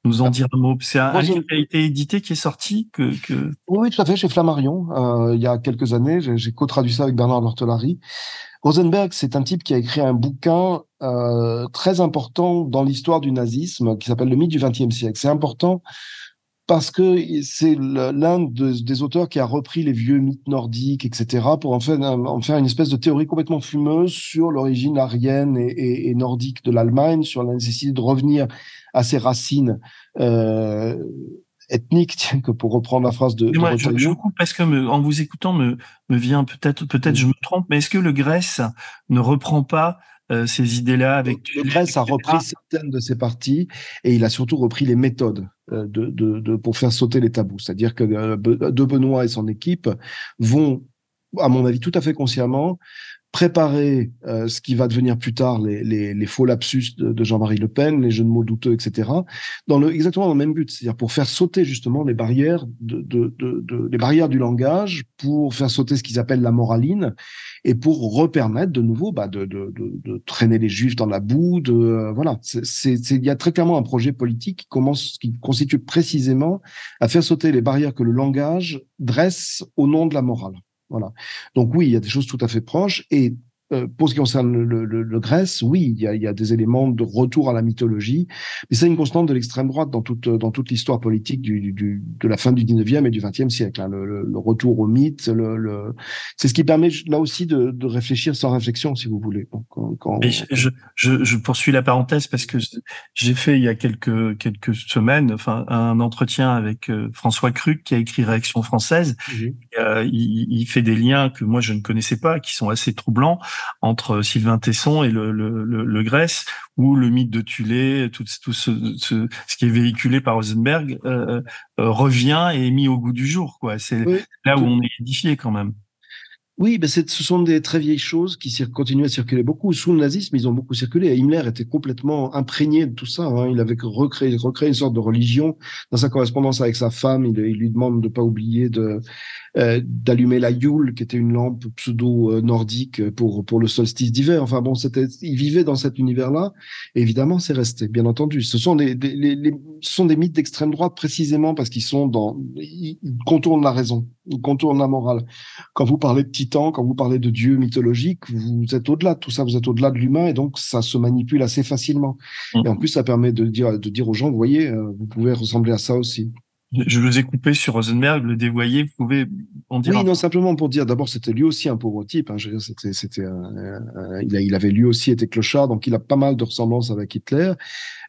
nous en ah. dire un mot C'est un, livre qui a été édité, qui est sorti que, que... Oui, tout à fait, chez Flammarion, euh, il y a quelques années. J'ai co-traduit ça avec Bernard Lortolari. Rosenberg, c'est un type qui a écrit un bouquin euh, très important dans l'histoire du nazisme qui s'appelle Le mythe du XXe siècle. C'est important parce que c'est l'un des auteurs qui a repris les vieux mythes nordiques, etc., pour en faire, en faire une espèce de théorie complètement fumeuse sur l'origine arienne et, et, nordique de l'Allemagne, sur la nécessité de revenir à ses racines euh, ethniques, tiens, que pour reprendre la phrase de, moi, je, je, vous coupe parce que me, en vous écoutant me, me vient peut-être peut-être je me trompe, mais est-ce que le Grèce ne reprend pas ces idées-là avec le Grèce a repris certaines de ces parties et il a surtout repris les méthodes euh, de, de, de pour faire sauter les tabous. C'est-à-dire que euh, De Benoît et son équipe vont, à mon avis, tout à fait consciemment préparer euh, ce qui va devenir plus tard les, les, les faux lapsus de, de Jean-Marie Le Pen, les jeux de mots douteux, etc. Dans le, exactement dans le même but, c'est-à-dire pour faire sauter justement les barrières de, de, de, les barrières du langage, pour faire sauter ce qu'ils appellent la moraline, et pour repermettre de nouveau bah, de, traîner les juifs dans la boue. De euh, voilà, c'est il y a très clairement un projet politique qui commence, qui constitue précisément à faire sauter les barrières que le langage dresse au nom de la morale. Voilà. Donc oui, il y a des choses tout à fait proches. Et euh, pour ce qui concerne le, le, le Grèce, oui, il y, a, il y, a, des éléments de retour à la mythologie, mais c'est une constante de l'extrême droite dans toute dans toute l'histoire politique du, du, de la fin du 19e et du 20e siècle. Hein, le, le, retour au mythe, le, c'est ce qui permet là aussi de, de, réfléchir sans réflexion, si vous voulez. Quand, quand... Je, je, je, poursuis la parenthèse parce que j'ai fait il y a quelques quelques semaines, enfin, un entretien avec euh, François Cruc qui a écrit Réaction française. Mmh euh, il, il fait des liens que moi je ne connaissais pas, qui sont assez troublants entre Sylvain Tesson et le, le, le, Grèce, ou le mythe de Tulé, tout, tout ce, ce, ce, qui est véhiculé par Rosenberg, euh, euh, revient et est mis au goût du jour. quoi. C'est là où on est édifié quand même. Oui, ben ce sont des très vieilles choses qui continuent à circuler beaucoup. Sous le nazisme, ils ont beaucoup circulé. Himmler était complètement imprégné de tout ça. Hein. Il avait recréé, recréé une sorte de religion. Dans sa correspondance avec sa femme, il, il lui demande de pas oublier de d'allumer la Yule, qui était une lampe pseudo-nordique pour pour le solstice d'hiver. Enfin bon, c'était, il vivait dans cet univers-là. évidemment, c'est resté, bien entendu. Ce sont des, des les, ce sont des mythes d'extrême droite précisément parce qu'ils sont dans, ils contournent la raison, ils contournent la morale. Quand vous parlez de Titan, quand vous parlez de dieux mythologiques, vous êtes au-delà de tout ça, vous êtes au-delà de l'humain et donc ça se manipule assez facilement. Mmh. Et en plus, ça permet de dire, de dire aux gens, vous voyez, euh, vous pouvez ressembler à ça aussi. Je vous ai coupé sur Rosenberg, le dévoyé, vous pouvez en dire Oui, non, simplement pour dire, d'abord, c'était lui aussi un pauvre type. Hein, c'était, c'était, il, a, il avait lui aussi été clochard, donc il a pas mal de ressemblances avec Hitler.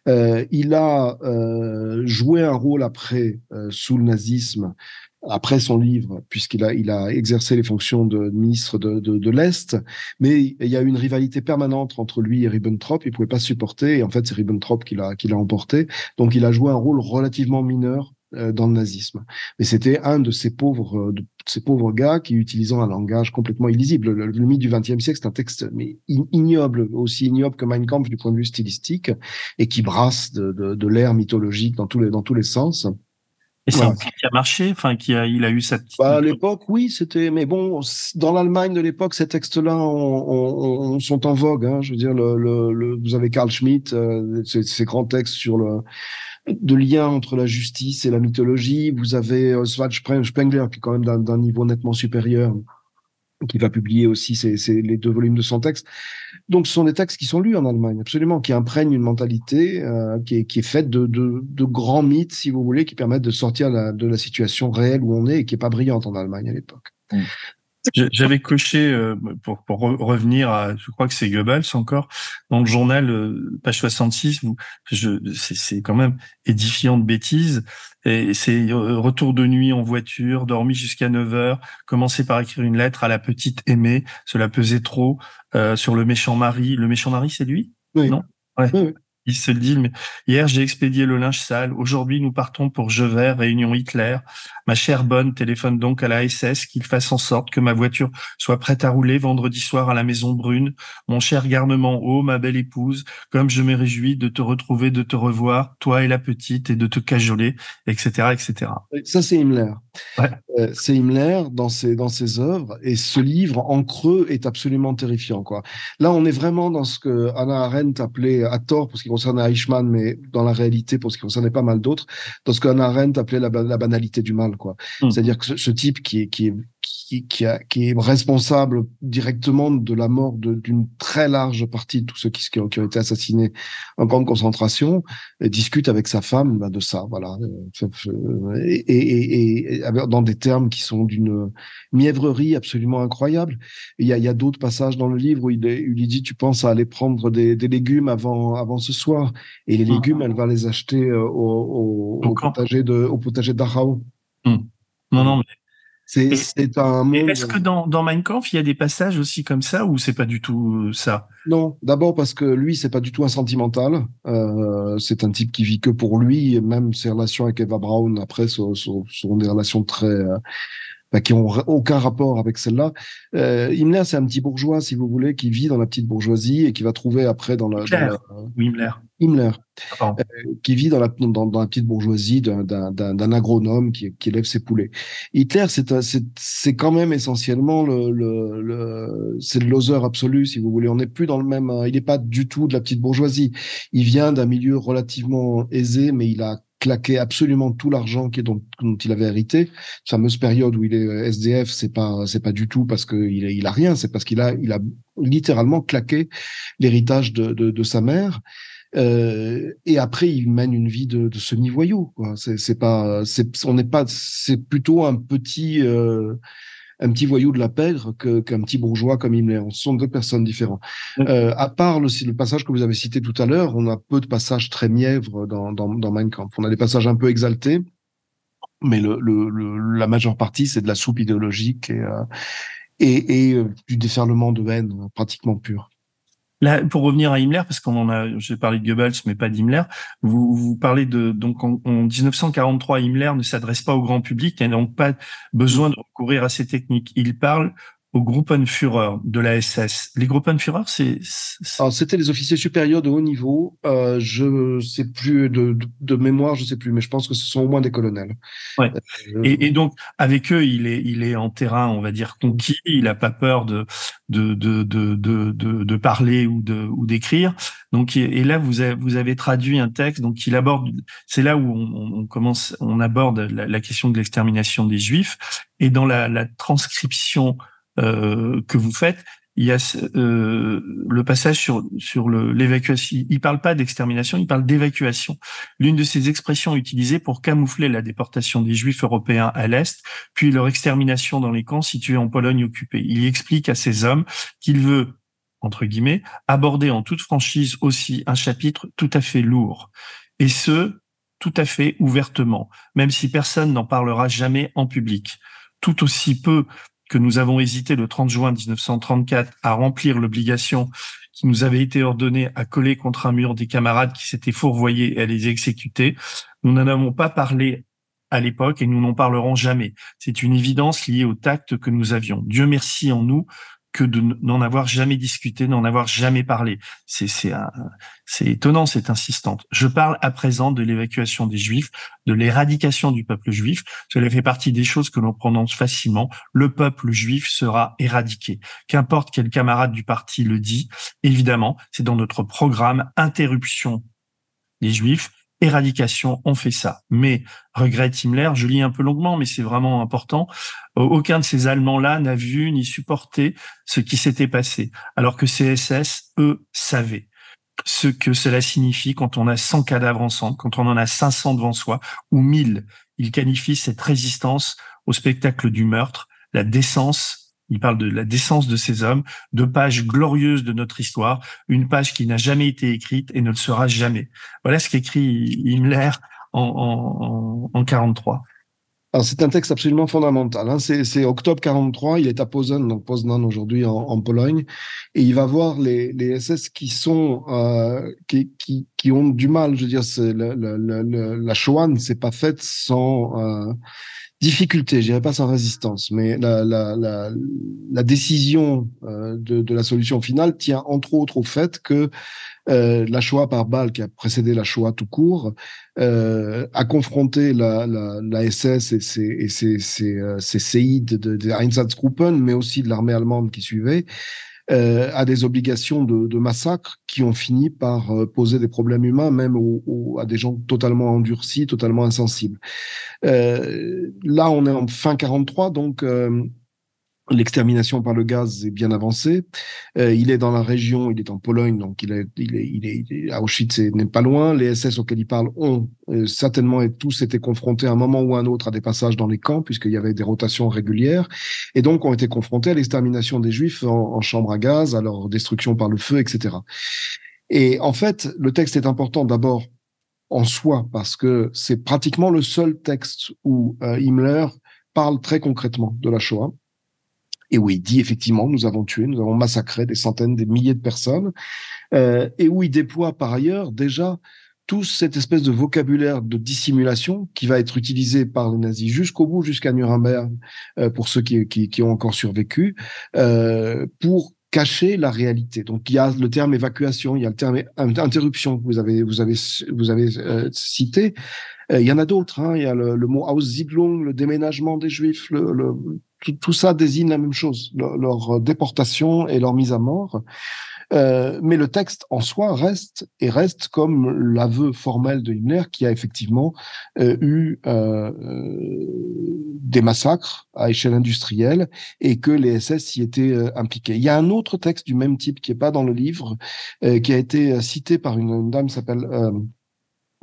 Euh, il a euh, joué un rôle après, euh, sous le nazisme, après son livre, puisqu'il a, il a exercé les fonctions de ministre de, de, de l'Est, mais il y a eu une rivalité permanente entre lui et Ribbentrop, il pouvait pas supporter, et en fait c'est Ribbentrop qui l'a, qui l'a emporté, donc il a joué un rôle relativement mineur euh, dans le nazisme. Mais c'était un de ces pauvres, euh, de ces pauvres gars qui, utilisant un langage complètement illisible, le, mythe du XXe siècle, c'est un texte mais ignoble, aussi ignoble que Mein Kampf du point de vue stylistique, et qui brasse de, de, de l'air mythologique dans tous les dans tous les sens. Et c'est un qui a marché, enfin, qui a, il a eu sa petite. Bah, à l'époque, oui, c'était. Mais bon, dans l'Allemagne de l'époque, ces textes-là on, on, sont en vogue. Hein. Je veux dire, le, le, vous avez Carl Schmitt, euh, ces, ces, grands textes sur le de lien entre la justice et la mythologie. Vous avez Oswald Spengler, qui est quand même d'un niveau nettement supérieur, qui va publier aussi les deux volumes de son texte. Donc, ce sont des textes qui sont lus en Allemagne, absolument, qui imprègnent une mentalité euh, qui, est, faite de, de, grands mythes, si vous voulez, qui permettent de sortir de la situation réelle où on est et qui est pas brillante en Allemagne à l'époque. Mmh. J'avais coché, euh, pour, pour, revenir à, je crois que c'est Goebbels encore, dans le journal, euh, page 66, c'est quand même édifiant de bêtises. Et c'est euh, retour de nuit en voiture, dormi jusqu'à 9 heures, commencer par écrire une lettre à la petite aimée, cela pesait trop, sur le méchant mari. Le méchant mari, c'est lui? Oui. Non? Ouais. oui il se dit. Mais hier, j'ai expédié le linge sale. Aujourd'hui, nous partons pour Jevert, réunion Hitler. Ma chère bonne téléphone donc à la SS qu'il fasse en sorte que ma voiture soit prête à rouler vendredi soir à la Maison Brune. Mon cher garnement haut, ma belle épouse, comme je me réjouis de te retrouver, de te revoir, toi et la petite, et de te cajoler, etc., etc. Ça, c'est Himmler. Euh, c'est Himmler dans ses, dans ses œuvres. Et ce livre, en creux, est absolument terrifiant, quoi. Là, on est vraiment dans ce que Anna Arendt appelait, à tort, parce qu'il concerne Eichmann, mais dans la réalité, pour ce qui concernait pas mal d'autres, dans ce qu'Anna Arendt appelait la, banalité du mal, quoi. Hmm. C'est-à-dire que ce, type qui est, qui est, qui, qui, a, qui est responsable directement de la mort d'une très large partie de tous ceux qui, qui, ont, été assassinés en camp de concentration, et discute avec sa femme ben, de ça, voilà. Et, et, et, dans des termes qui sont d'une mièvrerie absolument incroyable. Il y a, il y a d'autres passages dans le livre où il, lui dit, tu penses à aller prendre des, des légumes avant, avant ce soir et les ah. légumes, elle va les acheter euh, au, au, potager de au potager d'Arao. Hmm. Non, non, mais c'est un monde. Est-ce que dans, dans Mein Kampf, il y a des passages aussi comme ça ou c'est pas du tout euh, ça? Non, d'abord parce que lui, c'est pas du tout un sentimental. Euh, c'est un type qui vit que pour lui, et même ses relations avec Eva Braun après sont, sont, sont des relations très euh, bah, qui ont aucun rapport avec celle-là. Euh, Himmler, c'est un petit bourgeois, si vous voulez, qui vit dans la petite bourgeoisie et qui va trouver après dans la. Dans la... Himmler. Himmler, euh, qui vit dans la, dans, dans la petite bourgeoisie d'un agronome qui, qui élève ses poulets. Hitler, c'est quand même essentiellement le, le, le c'est le loser absolu, si vous voulez. On n'est plus dans le même. Il n'est pas du tout de la petite bourgeoisie. Il vient d'un milieu relativement aisé, mais il a claqué absolument tout l'argent qui dont, dont, il avait hérité. fameuse période où il est euh, SDF, c'est pas c'est pas du tout parce qu'il il a rien, c'est parce qu'il a il a littéralement claqué l'héritage de, de, de, sa mère. Euh, et après, il mène une vie de, de semi-voyou. C'est pas, c'est, on n'est pas, c'est plutôt un petit, euh, un petit voyou de la pègre qu'un petit bourgeois comme Himmler. Ce sont deux personnes différentes. Euh, à part le, le, passage que vous avez cité tout à l'heure, on a peu de passages très mièvres dans, dans, dans Mein Kampf. On a des passages un peu exaltés, mais le, le, la majeure partie, c'est de la soupe idéologique et, euh, et, et euh, du déferlement de haine pratiquement pur. Là, pour revenir à Himmler, parce qu'on en a, j'ai parlé de Goebbels, mais pas d'Himmler. Vous, vous parlez de donc en, 1943, Himmler ne s'adresse pas au grand public, n'a donc pas besoin de recourir à ces techniques. Il parle aux Gruppenführer de la SS. Les Gruppenführer, c'est... C'était les officiers supérieurs de haut niveau. Euh, je sais plus de, de, mémoire, je sais plus, mais je pense que ce sont au moins des colonels. Ouais. Euh, et, et, donc avec eux, il est, il est en terrain, on va dire conquis. Il n'a pas peur de de, de de de de, parler ou de ou d'écrire. Donc et là, vous avez, vous avez traduit un texte. Donc il aborde. C'est là où on, on, commence, on aborde la, la question de l'extermination des Juifs. Et dans la, la transcription que vous faites, il y a euh, le passage sur sur l'évacuation. Il parle pas d'extermination, il parle d'évacuation. L'une de ces expressions utilisées pour camoufler la déportation des Juifs européens à l'est, puis leur extermination dans les camps situés en Pologne occupée. Il y explique à ces hommes qu'il veut entre guillemets aborder en toute franchise aussi un chapitre tout à fait lourd, et ce tout à fait ouvertement, même si personne n'en parlera jamais en public. Tout aussi peu que nous avons hésité le 30 juin 1934 à remplir l'obligation qui nous avait été ordonnée à coller contre un mur des camarades qui s'étaient fourvoyés et à les exécuter. Nous n'en avons pas parlé à l'époque et nous n'en parlerons jamais. C'est une évidence liée au tact que nous avions. Dieu merci en nous, que de n'en avoir jamais discuté, n'en avoir jamais parlé. C'est c'est c'est étonnant cette insistante. Je parle à présent de l'évacuation des Juifs, de l'éradication du peuple juif. Cela fait partie des choses que l'on prononce facilement. Le peuple juif sera éradiqué. Qu'importe quel camarade du parti le dit, évidemment, c'est dans notre programme interruption des Juifs éradication, on fait ça. Mais, regrette Himmler, je lis un peu longuement, mais c'est vraiment important, aucun de ces Allemands-là n'a vu ni supporté ce qui s'était passé, alors que ces SS, eux, savaient ce que cela signifie quand on a 100 cadavres ensemble, quand on en a 500 devant soi, ou 1000. Ils qualifient cette résistance au spectacle du meurtre, la décence il parle de la décence de ces hommes, de pages glorieuses de notre histoire, une page qui n'a jamais été écrite et ne le sera jamais. Voilà ce qu'écrit Himmler en, en, 43. Alors c'est un texte absolument fondamental. Hein. C'est octobre 43, il est à Posen, donc Poznan aujourd'hui en, Pologne, et il va voir les, SS qui sont euh, qui, qui, qui, ont du mal. Je veux dire, la, la, la, la Shoah ne s'est pas faite sans euh, difficulté, je dirais pas sans résistance, mais la, la, la, la décision euh, de, de, la solution finale tient entre autres au fait que euh, la Shoah par balle, qui a précédé la Shoah tout court, euh, a confronté la, la, la SS et ses, et ses, ses, euh, séides de, de Einsatzgruppen, mais aussi de l'armée allemande qui suivait, euh, à des obligations de, de, massacre qui ont fini par euh, poser des problèmes humains, même à des gens totalement endurcis, totalement insensibles. Euh, là, on est en fin 43, donc euh, L'extermination par le gaz est bien avancée. Euh, il est dans la région, il est en Pologne, donc il est, il est, il est, il est Auschwitz n'est pas loin. Les SS auxquels il parle ont euh, certainement et tous été confrontés à un moment ou à un autre à des passages dans les camps, puisqu'il y avait des rotations régulières, et donc ont été confrontés à l'extermination des Juifs en, en chambre à gaz, à leur destruction par le feu, etc. Et en fait, le texte est important d'abord en soi parce que c'est pratiquement le seul texte où euh, Himmler parle très concrètement de la Shoah et où il dit effectivement nous avons tué, nous avons massacré des centaines, des milliers de personnes, euh, et où il déploie par ailleurs déjà tout cette espèce de vocabulaire de dissimulation qui va être utilisé par les nazis jusqu'au bout, jusqu'à Nuremberg, euh, pour ceux qui, qui, qui, ont encore survécu, euh, pour cacher la réalité. Donc il y a le terme évacuation, il y a le terme interruption que vous avez vous avez vous avez euh, cité. Euh, il y en a d'autres. Hein. Il y a le, le mot Aussiedlung, le déménagement des Juifs, le, le tout, ça désigne la même chose, leur, déportation et leur mise à mort. Euh, mais le texte en soi reste et reste comme l'aveu formel de Himmler qui a effectivement euh, eu euh, des massacres à échelle industrielle et que les SS y étaient impliqués. Il y a un autre texte du même type qui est pas dans le livre, qui a été cité par une, une dame qui s'appelle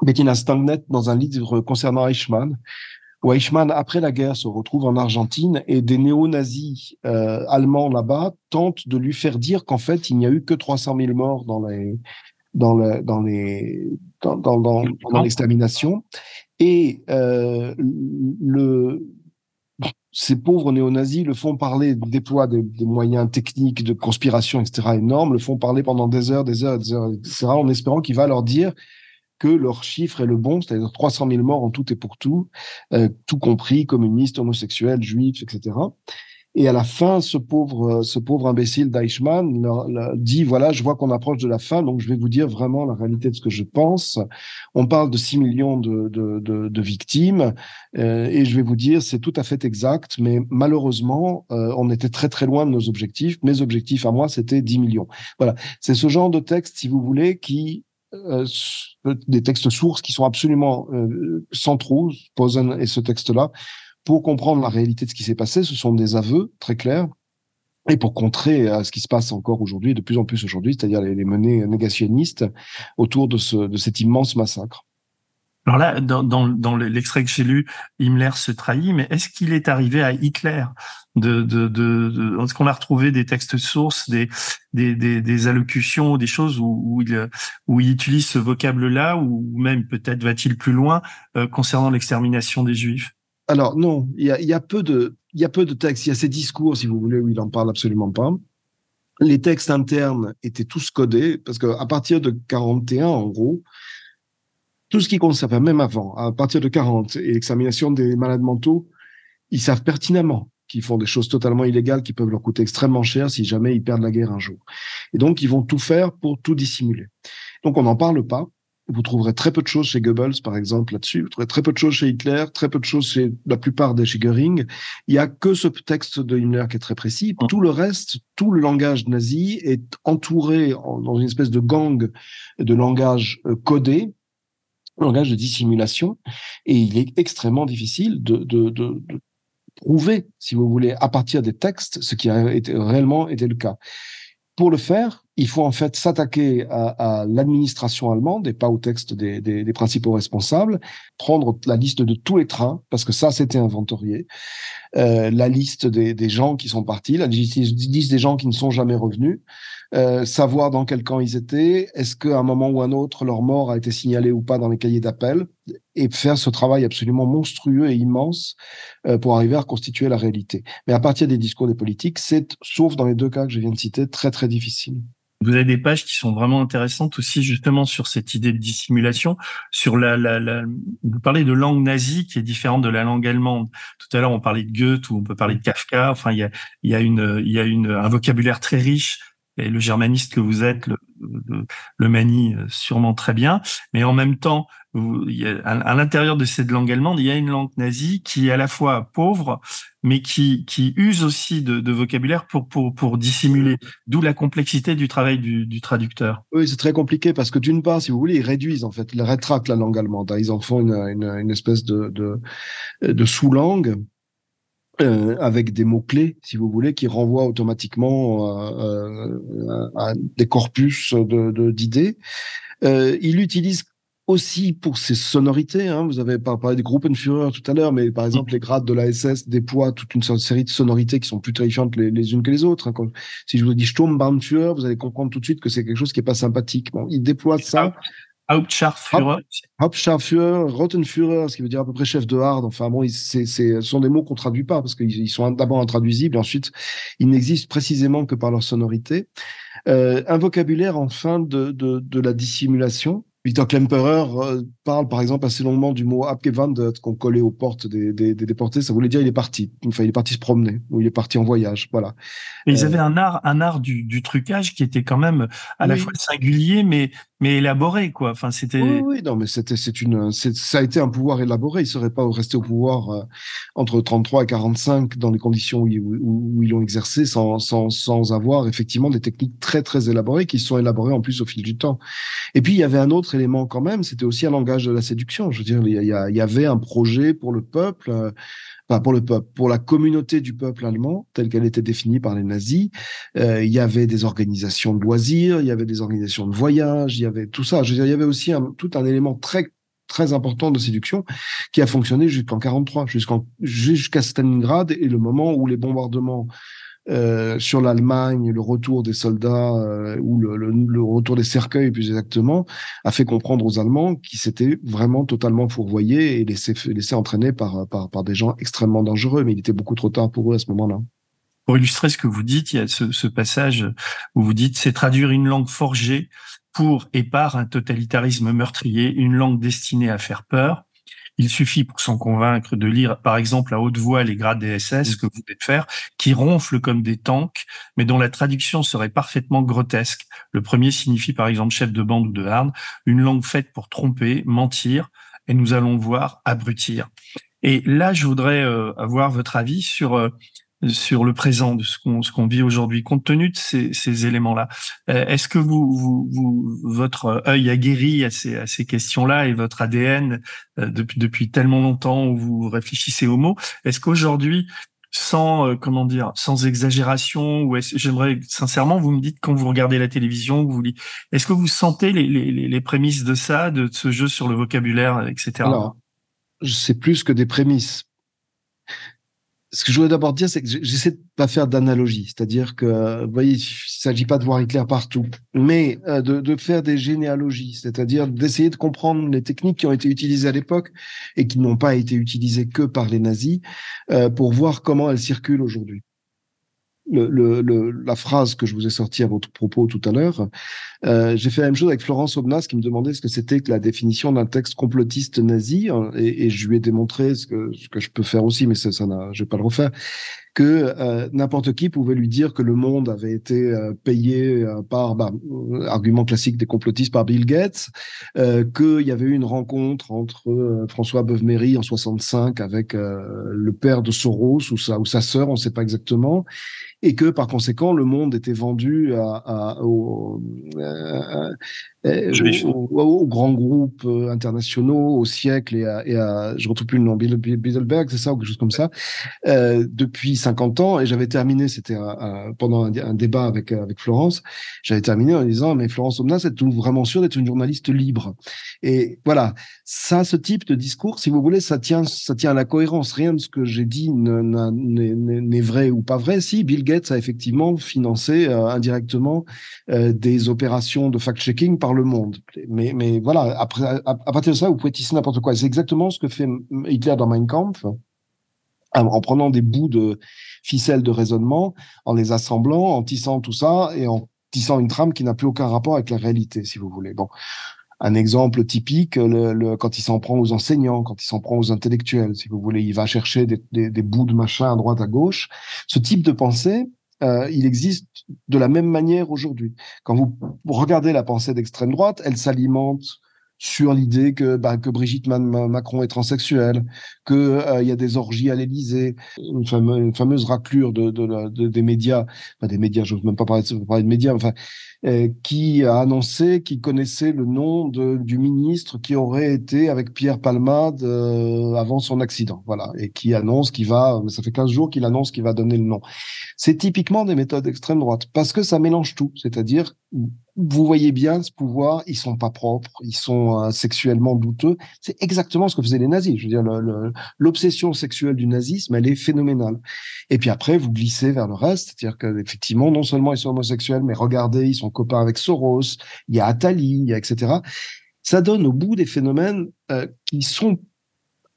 Bettina Stangnet dans un livre concernant Eichmann, Eichmann, après la guerre, se retrouve en Argentine et des néo-nazis euh, allemands là-bas tentent de lui faire dire qu'en fait, il n'y a eu que 300 000 morts dans les dans le, dans les dans dans, dans, l'extermination et euh, le ces pauvres néo-nazis le font parler, déploient des, des, moyens techniques de conspiration, etc., énormes, le font parler pendant des heures, des heures, des heures, etc., en espérant qu'il va leur dire que leur chiffre est le bon, c'est-à-dire 300 000 morts en tout et pour tout, euh, tout compris, communistes, homosexuels, juifs, etc. Et à la fin, ce pauvre, ce pauvre imbécile d'Eichmann dit voilà, je vois qu'on approche de la fin, donc je vais vous dire vraiment la réalité de ce que je pense. On parle de 6 millions de, de, de, de victimes, euh, et je vais vous dire c'est tout à fait exact, mais malheureusement, euh, on était très très loin de nos objectifs. Mes objectifs à moi, c'était 10 millions. Voilà, c'est ce genre de texte, si vous voulez, qui euh, des textes sources qui sont absolument euh, centraux, Posen et ce texte-là, pour comprendre la réalité de ce qui s'est passé. Ce sont des aveux très clairs. Et pour contrer à ce qui se passe encore aujourd'hui, de plus en plus aujourd'hui, c'est-à-dire les, menées négationnistes autour de, ce, de cet immense massacre. Alors là, dans, dans, dans l'extrait que j'ai lu, Himmler se trahit, mais est-ce qu'il est arrivé à Hitler de, de, de, est-ce qu'on a retrouvé des textes sources, des, des, des, des allocutions, des choses où, où, il, où il utilise ce vocable-là, ou même peut-être va-t-il plus loin euh, concernant l'extermination des Juifs? Alors non, il y a, y a, peu de, y a peu de textes. Il y a ces discours, si vous voulez, où il en parle absolument pas. Les textes internes étaient tous codés parce que à partir de 41, en gros, tout ce qui concerne, même avant, à partir de 40 et l'examination des malades mentaux, ils savent pertinemment qu'ils font des choses totalement illégales qui peuvent leur coûter extrêmement cher si jamais ils perdent la guerre un jour. Et donc, ils vont tout faire pour tout dissimuler. Donc, on n'en parle pas. Vous trouverez très peu de choses chez Goebbels, par exemple, là-dessus. Vous trouverez très peu de choses chez Hitler, très peu de choses chez la plupart des chez Göring. Il y a que ce texte de Himmler qui est très précis. Tout le reste, tout le langage nazi est entouré dans une espèce de gang de langage euh, codé, langage de dissimulation. Et il est extrêmement difficile de, de, de, de prouver, si vous voulez, à partir des textes, ce qui a été, réellement été le cas. Pour le faire, il faut en fait s'attaquer à, à l'administration allemande et pas au texte des, des, des, principaux responsables, prendre la liste de tous les trains, parce que ça, c'était inventorié, euh, la liste des, des, gens qui sont partis, la liste des gens qui ne sont jamais revenus, euh, savoir dans quel camp ils étaient, est-ce qu'à un moment ou un autre, leur mort a été signalée ou pas dans les cahiers d'appel, et faire ce travail absolument monstrueux et immense euh, pour arriver à reconstituer la réalité. Mais à partir des discours des politiques, c'est, sauf dans les deux cas que je viens de citer, très très difficile. Vous avez des pages qui sont vraiment intéressantes aussi justement sur cette idée de dissimulation, sur la, la, la vous parlez de langue nazie qui est différente de la langue allemande. Tout à l'heure on parlait de Goethe ou on peut parler de Kafka. Enfin il y a, il y a une il y a une un vocabulaire très riche et le germaniste que vous êtes le, le, le manie euh, sûrement très bien, mais en même temps, il y a, à, l'intérieur de cette langue allemande, il y a une langue nazie qui est à la fois pauvre, mais qui, qui use aussi de, de vocabulaire pour, pour, pour dissimuler, d'où la complexité du travail du, du traducteur. Oui, c'est très compliqué parce que d'une part, si vous voulez, ils réduisent en fait, ils rétractent la langue allemande. Hein. Ils en font une, une, espèce de, de, de sous-langue euh, avec des mots-clés, si vous voulez, qui renvoient automatiquement euh, euh à des corpus d'idées. De, euh, il utilise aussi pour ses sonorités. Hein, vous avez parlé des Gruppenführer tout à l'heure, mais par exemple, les grades de la SS déploient toute une série de sonorités qui sont plus terrifiantes les, les unes que les autres. Hein. Quand, si je vous dis Sturmbannführer, vous allez comprendre tout de suite que c'est quelque chose qui est pas sympathique. Bon, il déploie ça Hauptscharführer. Hauptscharführer, Rottenführer, ce qui veut dire à peu près chef de hard. Enfin bon, c'est, ce sont des mots qu'on traduit pas parce qu'ils sont d'abord intraduisibles ensuite ils n'existent précisément que par leur sonorité. Euh, un vocabulaire enfin de, de, de la dissimulation Victor Klemperer euh, parle par exemple assez longuement du mot abgewandert qu'on collait aux portes des, des, des, déportés. Ça voulait dire il est parti. Enfin, il est parti se promener ou il est parti en voyage. Voilà. Et ils euh, avaient un art, un art du, du, trucage qui était quand même à la fois singulier, mais mais élaboré quoi. Enfin, c'était. Oui, oui, non, mais c'était c'est une ça a été un pouvoir élaboré. Il serait pas resté au pouvoir euh, entre 33 et 45 dans les conditions où, où, où ils l'ont exercé sans, sans sans avoir effectivement des techniques très très élaborées qui sont élaborées en plus au fil du temps. Et puis il y avait un autre élément quand même, c'était aussi un langage de la séduction. Je veux dire, il y, il y avait un projet pour le peuple, euh, enfin pour le peuple, pour la communauté du peuple allemand, telle qu'elle était définie par les nazis. Euh, il y avait des organisations de loisirs, il y avait des organisations de voyage, il y avait tout ça. Je veux dire, il y avait aussi un, tout un élément très très important de séduction qui a fonctionné jusqu'en 43, jusqu'en jusqu'à Stalingrad et le moment où les bombardements euh, sur l'Allemagne, le retour des soldats euh, ou le, le, le, retour des cercueils plus exactement, a fait comprendre aux Allemands qu'ils s'étaient vraiment totalement fourvoyés et laissés, laissés entraîner par, par, par des gens extrêmement dangereux. Mais il était beaucoup trop tard pour eux à ce moment-là. Pour illustrer ce que vous dites, il y a ce, ce passage où vous dites c'est traduire une langue forgée pour et par un totalitarisme meurtrier, une langue destinée à faire peur Il suffit pour s'en convaincre de lire, par exemple, à haute voix les grades des SS que vous venez de faire, qui ronflent comme des tanks, mais dont la traduction serait parfaitement grotesque. Le premier signifie, par exemple, chef de bande ou de harne, une langue faite pour tromper, mentir, et nous allons voir abrutir. Et là, je voudrais euh, avoir votre avis sur euh, sur le présent de ce qu'on ce qu'on vit aujourd'hui, compte tenu de ces, ces éléments-là. Euh, est-ce que vous, vous, vous, votre œil a guéri à ces, à ces questions-là et votre ADN depuis depuis tellement longtemps où vous réfléchissez aux mots, est-ce qu'aujourd'hui sans comment dire sans exagération ou j'aimerais sincèrement vous me dites quand vous regardez la télévision vous est-ce que vous sentez les, les, les prémices de ça de ce jeu sur le vocabulaire etc c'est plus que des prémices. Ce que je voudrais d'abord dire, c'est que j'essaie de pas faire d'analogie, c'est-à-dire que, vous voyez, il s'agit pas de voir Hitler partout, mais euh, de, de faire des généalogies, c'est-à-dire d'essayer de comprendre les techniques qui ont été utilisées à l'époque et qui n'ont pas été utilisées que par les nazis, euh, pour voir comment elles circulent aujourd'hui le, le, la phrase que je vous ai sortie à votre propos tout à l'heure, euh, j'ai fait la même chose avec Florence Obnas qui me demandait ce que c'était que la définition d'un texte complotiste nazi hein, et, et, je lui ai démontré ce que, ce que je peux faire aussi, mais ça, ça je vais pas le refaire, que euh, n'importe qui pouvait lui dire que le monde avait été euh, payé euh, par, bah, argument classique des complotistes, par Bill Gates, qu'il y avait eu une rencontre entre François Beuve-Méry en 65 avec le père de Soros ou sa, ou sa sœur, on ne sait pas exactement, et que par conséquent le monde était vendu à, à, au, aux, grands groupes internationaux, au siècle et à, et à je retrouve plus le nom, Bilderberg, c'est ça ou quelque chose comme ça, euh, depuis 50 ans. Et j'avais terminé, c'était pendant un, débat avec avec Florence, j'avais terminé en disant mais Florence Omnas, êtes-vous vraiment sûr d'être une journaliste libre? Et voilà, ça, ce type de discours, si vous voulez, ça tient ça tient à la cohérence. Rien de ce que j'ai dit n'est vrai ou pas vrai. Si Bill Gates a effectivement financé euh, indirectement euh, des opérations de fact-checking par le monde. Mais, mais voilà, après, à, partir de ça, vous pouvez tisser n'importe quoi. C'est exactement ce que fait Hitler dans Mein Kampf en prenant des bouts de ficelles de raisonnement, en les assemblant, en tissant tout ça et en tissant une trame qui n'a plus aucun rapport avec la réalité, si vous voulez. Bon, un exemple typique, le, quand il s'en prend aux enseignants, quand il s'en prend aux intellectuels, si vous voulez, il va chercher des, des, des, bouts de machin à droite, à gauche. Ce type de pensée, euh, il existe de la même manière aujourd'hui. Quand vous regardez la pensée d'extrême droite, elle s'alimente sur l'idée que, bah, que Brigitte Macron est transsexuelle, qu'il euh, y a des orgies à l'Élysée, une, fameuse raclure de, de, des médias, enfin des médias, je veux même pas parler de, de médias, enfin qui a annoncé qu'il connaissait le nom de, du ministre qui aurait été avec Pierre Palmade euh, avant son accident. Voilà. Et qui annonce qu'il va, ça fait 15 jours qu'il annonce qu'il va donner le nom. C'est typiquement des méthodes extrême droite parce que ça mélange tout. C'est-à-dire, vous voyez bien ce pouvoir, ils sont pas propres, ils sont euh, sexuellement douteux. C'est exactement ce que faisaient les nazis. Je veux dire, l'obsession sexuelle du nazisme, elle est phénoménale. Et puis après, vous glissez vers le reste, c'est-à-dire qu'effectivement, non seulement ils sont homosexuels, mais regardez, ils sont copains avec Soros, il y a Attali, etc. Ça donne au bout des phénomènes euh, qui sont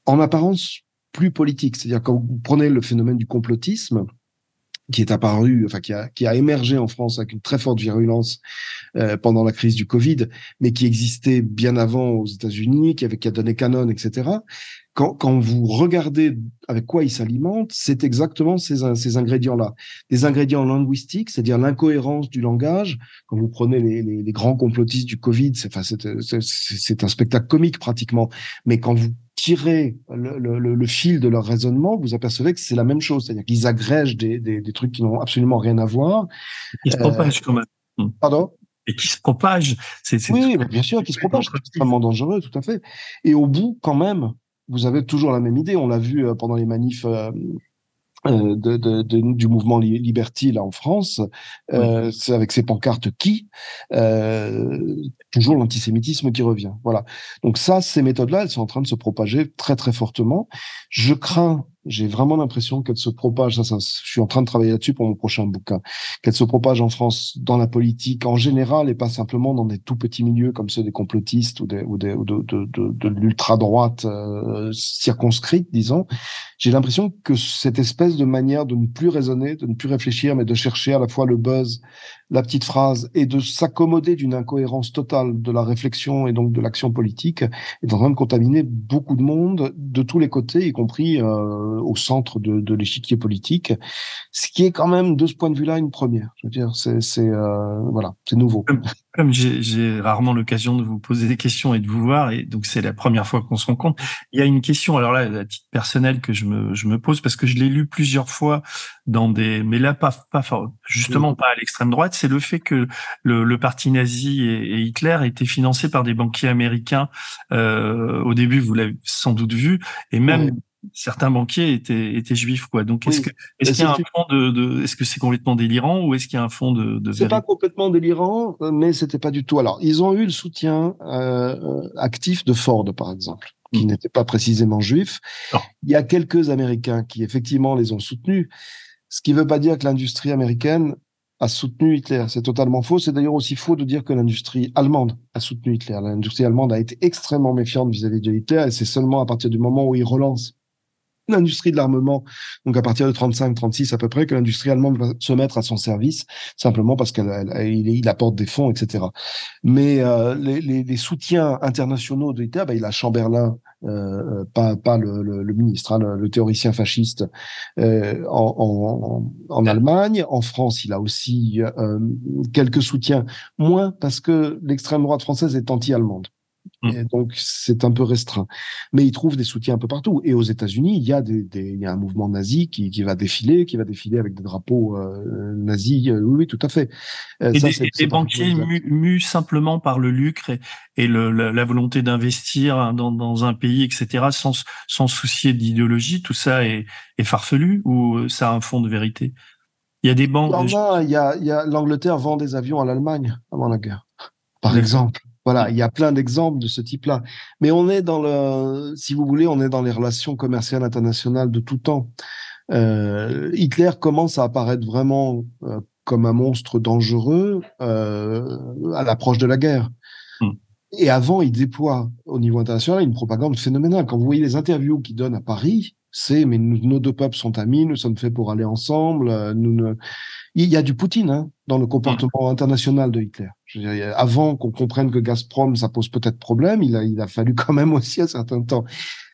en apparence plus politiques. C'est-à-dire quand vous prenez le phénomène du complotisme, qui est apparu, enfin qui a, qui a émergé en France avec une très forte virulence euh, pendant la crise du Covid, mais qui existait bien avant aux États-Unis, qui avait qui a donné canon, etc. Quand, quand vous regardez avec quoi il s'alimente, c'est exactement ces, ces ingrédients-là. Des ingrédients linguistiques, c'est-à-dire l'incohérence du langage. Quand vous prenez les, les, les grands complotistes du Covid, c'est enfin, c'est un spectacle comique pratiquement. Mais quand vous tirez le, le, le, fil de leur raisonnement, vous apercevez que c'est la même chose. C'est-à-dire qu'ils agrègent des, des, des, trucs qui n'ont absolument rien à voir. Ils se propagent quand même. Pardon? Et qui se propagent. C'est, oui, bien sûr, qui se propagent. C'est extrêmement dangereux, tout à fait. Et au bout, quand même, vous avez toujours la même idée. On l'a vu euh, pendant les manifs euh, euh, de, de, de, du mouvement Liberty là en France, euh, c'est avec ces pancartes qui, euh, toujours l'antisémitisme qui revient. Voilà. Donc ça, ces méthodes-là, elles sont en train de se propager très très fortement. Je crains j'ai vraiment l'impression qu'elle se propage, ça, ça, je suis en train de travailler là-dessus pour mon prochain bouquin, qu'elle se propage en France dans la politique en général et pas simplement dans des tout petits milieux comme ceux des complotistes ou, des, ou, des, ou de, de, de, de l'ultra-droite euh, circonscrite, disons. J'ai l'impression que cette espèce de manière de ne plus raisonner, de ne plus réfléchir, mais de chercher à la fois le buzz, la petite phrase et de s'accommoder d'une incohérence totale de la réflexion et donc de l'action politique est en train de contaminer beaucoup de monde de tous les côtés, y compris euh, au centre de, de l'échiquier politique, ce qui est quand même de ce point de vue-là une première. Je veux dire, c'est euh, voilà, c'est nouveau. Comme, j'ai rarement l'occasion de vous poser des questions et de vous voir, et donc c'est la première fois qu'on se rencontre. Il y a une question, alors là, à titre personnel, que je me, je me pose parce que je l'ai lu plusieurs fois dans des, mais là pas, pas justement pas à l'extrême droite c'est le fait que le, le parti nazi et, Hitler étaient financés par des banquiers américains. Euh, au début, vous l'avez sans doute vu, et même certains banquiers étaient, étaient juifs, quoi. Donc, est-ce que est-ce qu'il y a un fond de, de est-ce que c'est complètement délirant ou est-ce qu'il y a un fond de, de C'est pas complètement délirant, mais c'était pas du tout. Alors, ils ont eu le soutien euh, actif de Ford, par exemple qui mmh. n'était pas précisément juif. Il y a quelques Américains qui effectivement les ont soutenus, ce qui ne veut pas dire que l'industrie américaine a soutenu Hitler. C'est totalement faux. C'est d'ailleurs aussi faux de dire que l'industrie allemande a soutenu Hitler. L'industrie allemande a été extrêmement méfiante vis-à-vis de Hitler et c'est seulement à partir du moment où il relance l'industrie de l'armement, donc à partir de 35-36 à peu près, que l'industrie allemande va se mettre à son service, simplement parce qu'il il apporte des fonds, etc. Mais euh, les, les, les, soutiens internationaux de Hitler, bah, il a Chamberlain euh, pas, pas le, le, le ministre, hein, le, théoricien fasciste euh, en, en, en, Allemagne. En France, il a aussi euh, quelques soutiens, moins parce que l'extrême droite française est anti-allemande. Et donc, c'est un peu restreint. Mais il trouve des soutiens un peu partout. Et aux États-Unis, il y a des, des, il y a un mouvement nazi qui, qui va défiler, qui va défiler avec des drapeaux euh, nazis. Euh, oui, oui, tout à fait. Euh, et ça, des, banquiers mus, simplement par le lucre et, et le, la, volonté d'investir dans, dans, un pays, etc., sans, sans soucier d'idéologie, tout ça est, est farfelu ou ça a un fond de vérité? Il y a des banques. il y a, il y a l'Angleterre vend des avions à l'Allemagne avant la guerre, par exemple. Voilà, il y a plein d'exemples de ce type-là. Mais on est dans le, si vous voulez, on est dans les relations commerciales internationales de tout temps. Euh, Hitler commence à apparaître vraiment euh, comme un monstre dangereux euh, à l'approche de la guerre. Hmm. Et avant, il déploie au niveau international une propagande phénoménale. Quand vous voyez les interviews qu'il donne à Paris, c'est mais nos deux peuples sont amis, nous sommes faits pour aller ensemble. Euh, nous ne... Il y a du Poutine hein, dans le comportement international de Hitler. Dire, avant qu'on comprenne que Gazprom, ça pose peut-être problème, il a, il a fallu quand même aussi un certain temps.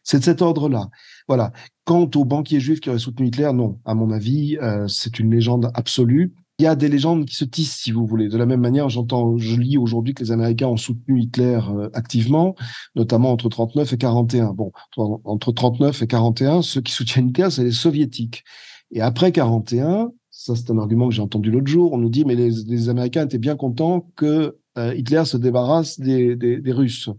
C'est de cet ordre-là. Voilà. Quant aux banquiers juifs qui auraient soutenu Hitler, non. À mon avis, euh, c'est une légende absolue il y a des légendes qui se tissent, si vous voulez. De la même manière, j'entends, je lis aujourd'hui que les Américains ont soutenu Hitler euh, activement, notamment entre 39 et 41. Bon, entre 39 et 41, ceux qui soutiennent Hitler, c'est les Soviétiques. Et après 41, ça c'est un argument que j'ai entendu l'autre jour, on nous dit mais les, les, Américains étaient bien contents que euh, Hitler se débarrasse des, des, des Russes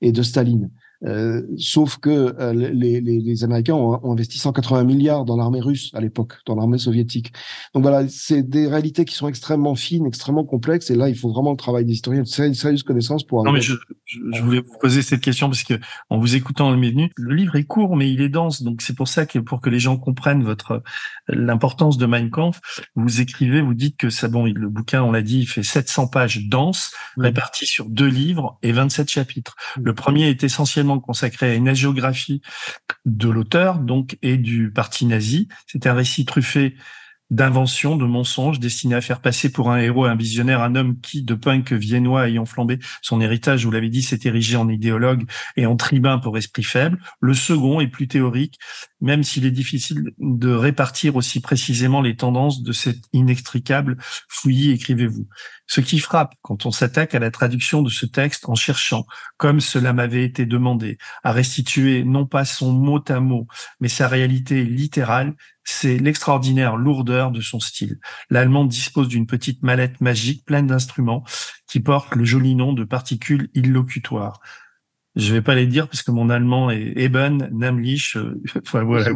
et de Staline. Euh, sauf que euh, les, les, les, Américains ont, ont, investi 180 milliards dans l'armée russe à l'époque, dans l'armée soviétique. Donc voilà, c'est des réalités qui sont extrêmement fines, extrêmement complexes. Et là, il faut vraiment le travail d'historien, une sérieuse connaissance pour. Non, mais je, je, voulais vous poser cette question parce que en vous écoutant le menu, le livre est court, mais il est dense. Donc c'est pour ça que pour que les gens comprennent votre l'importance de Mein Kampf, vous écrivez, vous dites que ça, bon, le bouquin, on l'a dit, il fait 700 pages denses, réparties sur deux livres et 27 chapitres. Le premier est essentiellement consacré à une agiographie de l'auteur, donc, et du parti nazi. C'est un récit truffé d'inventions, de mensonges destinés à faire passer pour un héros, un visionnaire, un homme qui, de punk viennois ayant flambé son héritage, vous l'avez dit, s'est érigé en idéologue et en tribun pour esprit faible. Le second est plus théorique, même s'il est difficile de répartir aussi précisément les tendances de cet inextricable fouillis, écrivez-vous. Ce qui frappe quand on s'attaque à la traduction de ce texte en cherchant, comme cela m'avait été demandé, à restituer non pas son mot à mot, mais sa réalité littérale, c'est l'extraordinaire lourdeur de son style. L'allemand dispose d'une petite mallette magique pleine d'instruments qui porte le joli nom de particules illocutoires. Je vais pas les dire parce que mon allemand est Eben, Namlich. Euh, enfin voilà.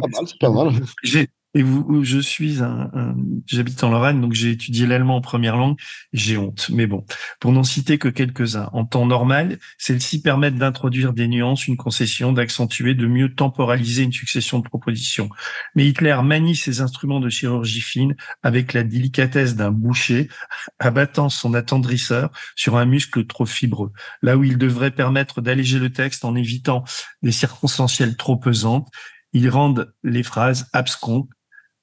Et je suis un, j'habite en Lorraine, donc j'ai étudié l'allemand en première langue. J'ai honte, mais bon, pour n'en citer que quelques-uns. En temps normal, celles-ci permettent d'introduire des nuances, une concession, d'accentuer, de mieux temporaliser une succession de propositions. Mais Hitler manie ses instruments de chirurgie fine avec la délicatesse d'un boucher, abattant son attendrisseur sur un muscle trop fibreux, là où il devrait permettre d'alléger le texte en évitant des circonstancielles trop pesantes. Ils rendent les phrases abscontes,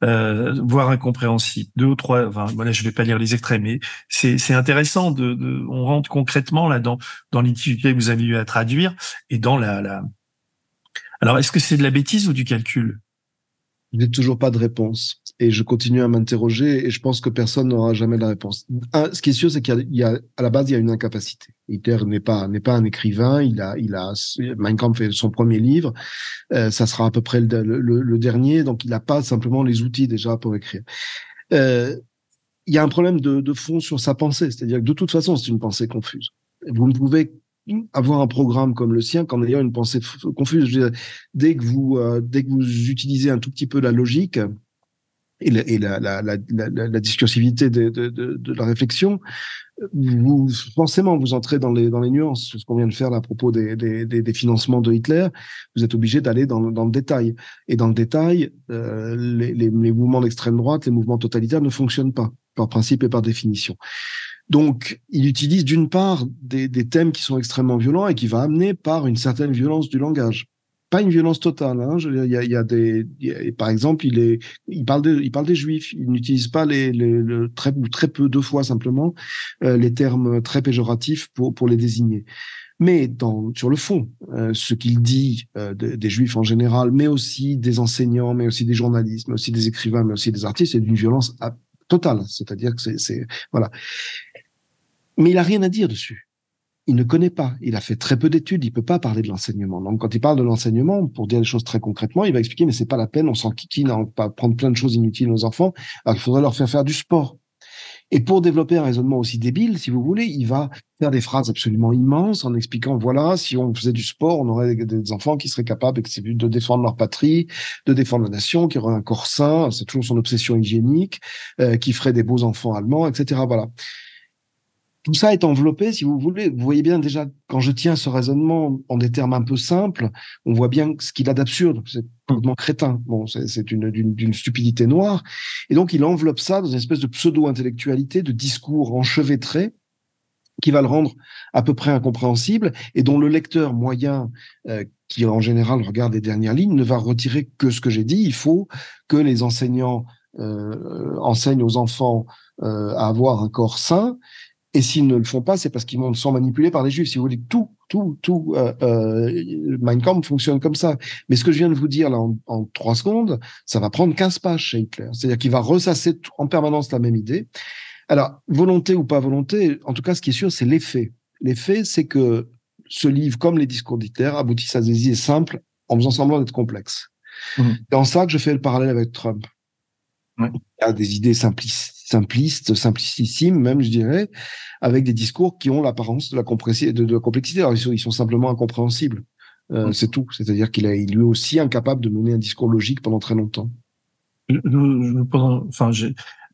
euh, voire incompréhensibles. Deux ou trois, enfin, voilà, je vais pas lire les extraits, mais c'est intéressant de, de, on rentre concrètement là dans dans que vous avez eu à traduire et dans la, la... Alors, est-ce que c'est de la bêtise ou du calcul? Je n'ai toujours pas de réponse et je continue à m'interroger et je pense que personne n'aura jamais la réponse. ce qui est sûr, c'est qu'il la base, il y a une incapacité. Hitler n'est pas n'est pas un écrivain. Il a il a Mein Kampf fait son premier livre. Euh, ça sera à peu près le, le, dernier, donc il n'a pas simplement les outils déjà pour écrire. Euh, il y a un problème de, de fond sur sa pensée, c'est-à-dire que de toute façon, c'est une pensée confuse. Vous ne pouvez avoir un programme comme le sien qu'en ayant une pensée confuse. dès que vous euh, dès que vous utilisez un tout petit peu la logique, et la, et la, la, la discursivité de, de, de, de, la réflexion, vous forcément vous entrez dans les dans les nuances. Ce qu'on vient de faire à propos des, des, des, financements de Hitler, vous êtes obligé d'aller dans, dans le détail. Et dans le détail, euh, les, les, les, mouvements d'extrême droite, les mouvements totalitaires ne fonctionnent pas par principe et par définition. Donc, il utilise d'une part des, thèmes qui sont extrêmement violents et qui va amener par une certaine violence du langage pas une violence totale. Hein. il, y a, y a des, par exemple, il est, il parle il parle des juifs. Il n'utilise pas les, les, très très peu, deux fois simplement, euh, les termes très péjoratifs pour pour les désigner. Mais dans, sur le fond, euh, ce qu'il dit euh, des juifs en général, mais aussi des enseignants, mais aussi des journalistes, mais aussi des écrivains, mais aussi des artistes, c'est d'une violence totale. C'est-à-dire que c'est, voilà. Mais il a rien à dire dessus il ne connaît pas. Il a fait très peu d'études. Il peut pas parler de l'enseignement. Donc, quand il parle de l'enseignement, pour dire les choses très concrètement, il va expliquer, mais c'est pas la peine. On s'en kikine à pas prendre plein de choses inutiles aux enfants. Alors, il faudrait leur faire faire du sport. Et pour développer un raisonnement aussi débile, si vous voulez, il va faire des phrases absolument immenses en expliquant, voilà, si on faisait du sport, on aurait des enfants qui seraient capables de défendre leur patrie, de défendre la nation, qui auraient un corps sain, c'est toujours son obsession hygiénique, euh, qui ferait des beaux enfants allemands, etc. Voilà tout ça est enveloppé, si vous voulez. Vous voyez bien déjà, quand je tiens ce raisonnement en des termes un peu simples, on voit bien ce qu'il a d'absurde. C'est complètement crétin. Bon, c'est une d'une stupidité noire. Et donc, il enveloppe ça dans une espèce de pseudo-intellectualité, de discours enchevêtré, qui va le rendre à peu près incompréhensible et dont le lecteur moyen, euh, qui en général regarde les dernières lignes, ne va retirer que ce que j'ai dit. Il faut que les enseignants euh, enseignent aux enfants euh, à avoir un corps sain et s'ils ne le font pas, c'est parce qu'ils sont manipulés par les juifs. Si vous voulez, tout, tout, tout, euh, euh, Mein Kampf fonctionne comme ça. Mais ce que je viens de vous dire là en, trois secondes, ça va prendre 15 pages chez Hitler. C'est-à-dire qu'il va ressasser en permanence la même idée. Alors, volonté ou pas volonté, en tout cas, ce qui est sûr, c'est l'effet. L'effet, c'est que ce livre, comme les discours d'Hitler, aboutissent à des idées simples en faisant semblant d'être complexes. Mmh. C'est en ça que je fais le parallèle avec Trump. Il y a des idées simplistes simplistes, simplicissimes même, je dirais, avec des discours qui ont l'apparence de la, de, de la complexité. Alors, ils sont, simplement incompréhensibles. Euh, c'est tout. C'est-à-dire qu'il est lui aussi incapable de mener un discours logique pendant très longtemps. enfin,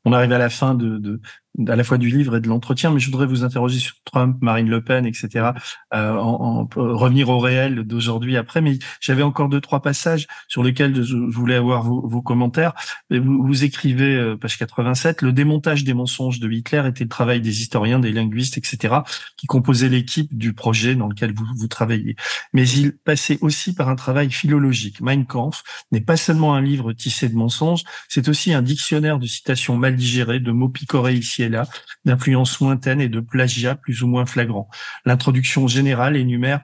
on arrive à la fin de, de, à la fois du livre et de l'entretien, mais je voudrais vous interroger sur Trump, Marine Le Pen, etc. Euh, en, revenir au réel d'aujourd'hui après, mais j'avais encore deux trois passages sur lesquels je, voulais avoir vos, vos commentaires. Vous, vous, écrivez euh, page 87, le démontage des mensonges de Hitler était le travail des historiens, des linguistes, etc. qui composaient l'équipe du projet dans lequel vous, vous travaillez. Mais il passait aussi par un travail philologique. Mein Kampf n'est pas seulement un livre tissé de mensonges, c'est aussi un dictionnaire de citations mal digérées, de mots picorés ici là, d'influence lointaine et de plagiat plus ou moins flagrant. L'introduction générale énumère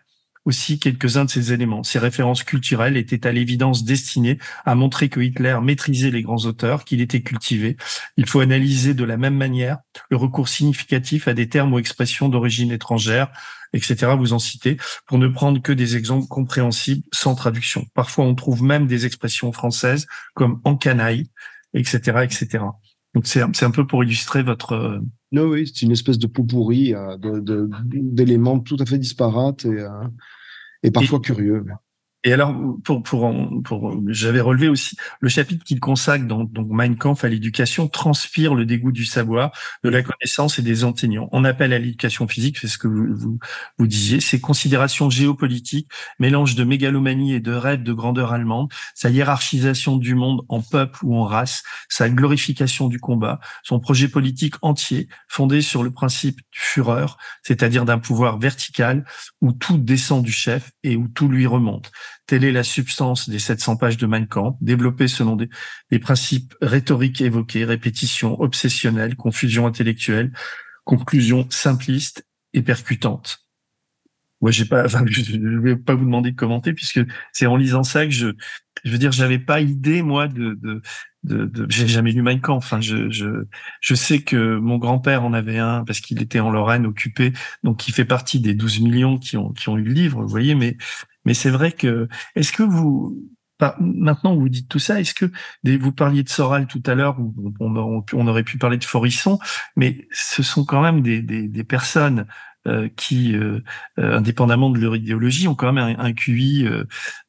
aussi quelques-uns de ces éléments. Ces références culturelles étaient à l'évidence destinées à montrer que Hitler maîtrisait les grands auteurs, qu'il était cultivé. Il faut analyser de la même manière le recours significatif à des termes ou expressions d'origine étrangère, etc. Vous en citez, pour ne prendre que des exemples compréhensibles sans traduction. Parfois, on trouve même des expressions françaises comme en canaille, etc., etc. Donc c'est un peu pour illustrer votre. Non, oui, c'est une espèce de pourri euh, d'éléments tout à fait disparates et, euh, et parfois curieux. Et alors, pour, pour, pour j'avais relevé aussi le chapitre qu'il consacre dans donc Mein Kampf à l'éducation transpire le dégoût du savoir, de la connaissance et des enseignants. On appelle à l'éducation physique, c'est ce que vous, vous, vous disiez, ces considérations géopolitiques, mélange de mégalomanie et de rêve de grandeur allemande, sa hiérarchisation du monde en peuple ou en race, sa glorification du combat, son projet politique entier fondé sur le principe du Führer, c'est-à-dire d'un pouvoir vertical où tout descend du chef et où tout lui remonte. Telle est la substance des 700 pages de Mein Kampf, développées selon des, principes rhétoriques évoqués, répétition obsessionnelle, confusion intellectuelle, conclusion simpliste et percutante. Moi, j'ai pas, enfin, je vais pas vous demander de commenter puisque c'est en lisant ça que je, je veux dire, j'avais pas idée moi de, de, de, de j'ai jamais lu Mein Kampf. Enfin, je, je, je sais que mon grand-père en avait un parce qu'il était en Lorraine occupé, donc il fait partie des 12 millions qui ont, qui ont eu le livre, vous voyez. Mais, mais c'est vrai que, est-ce que vous, maintenant vous dites tout ça, est-ce que vous parliez de Soral tout à l'heure, on, on, aurait pu parler de Forisson, mais ce sont quand même des, des, personnes euh, qui, euh, euh, indépendamment de leur idéologie, ont quand même un, QI,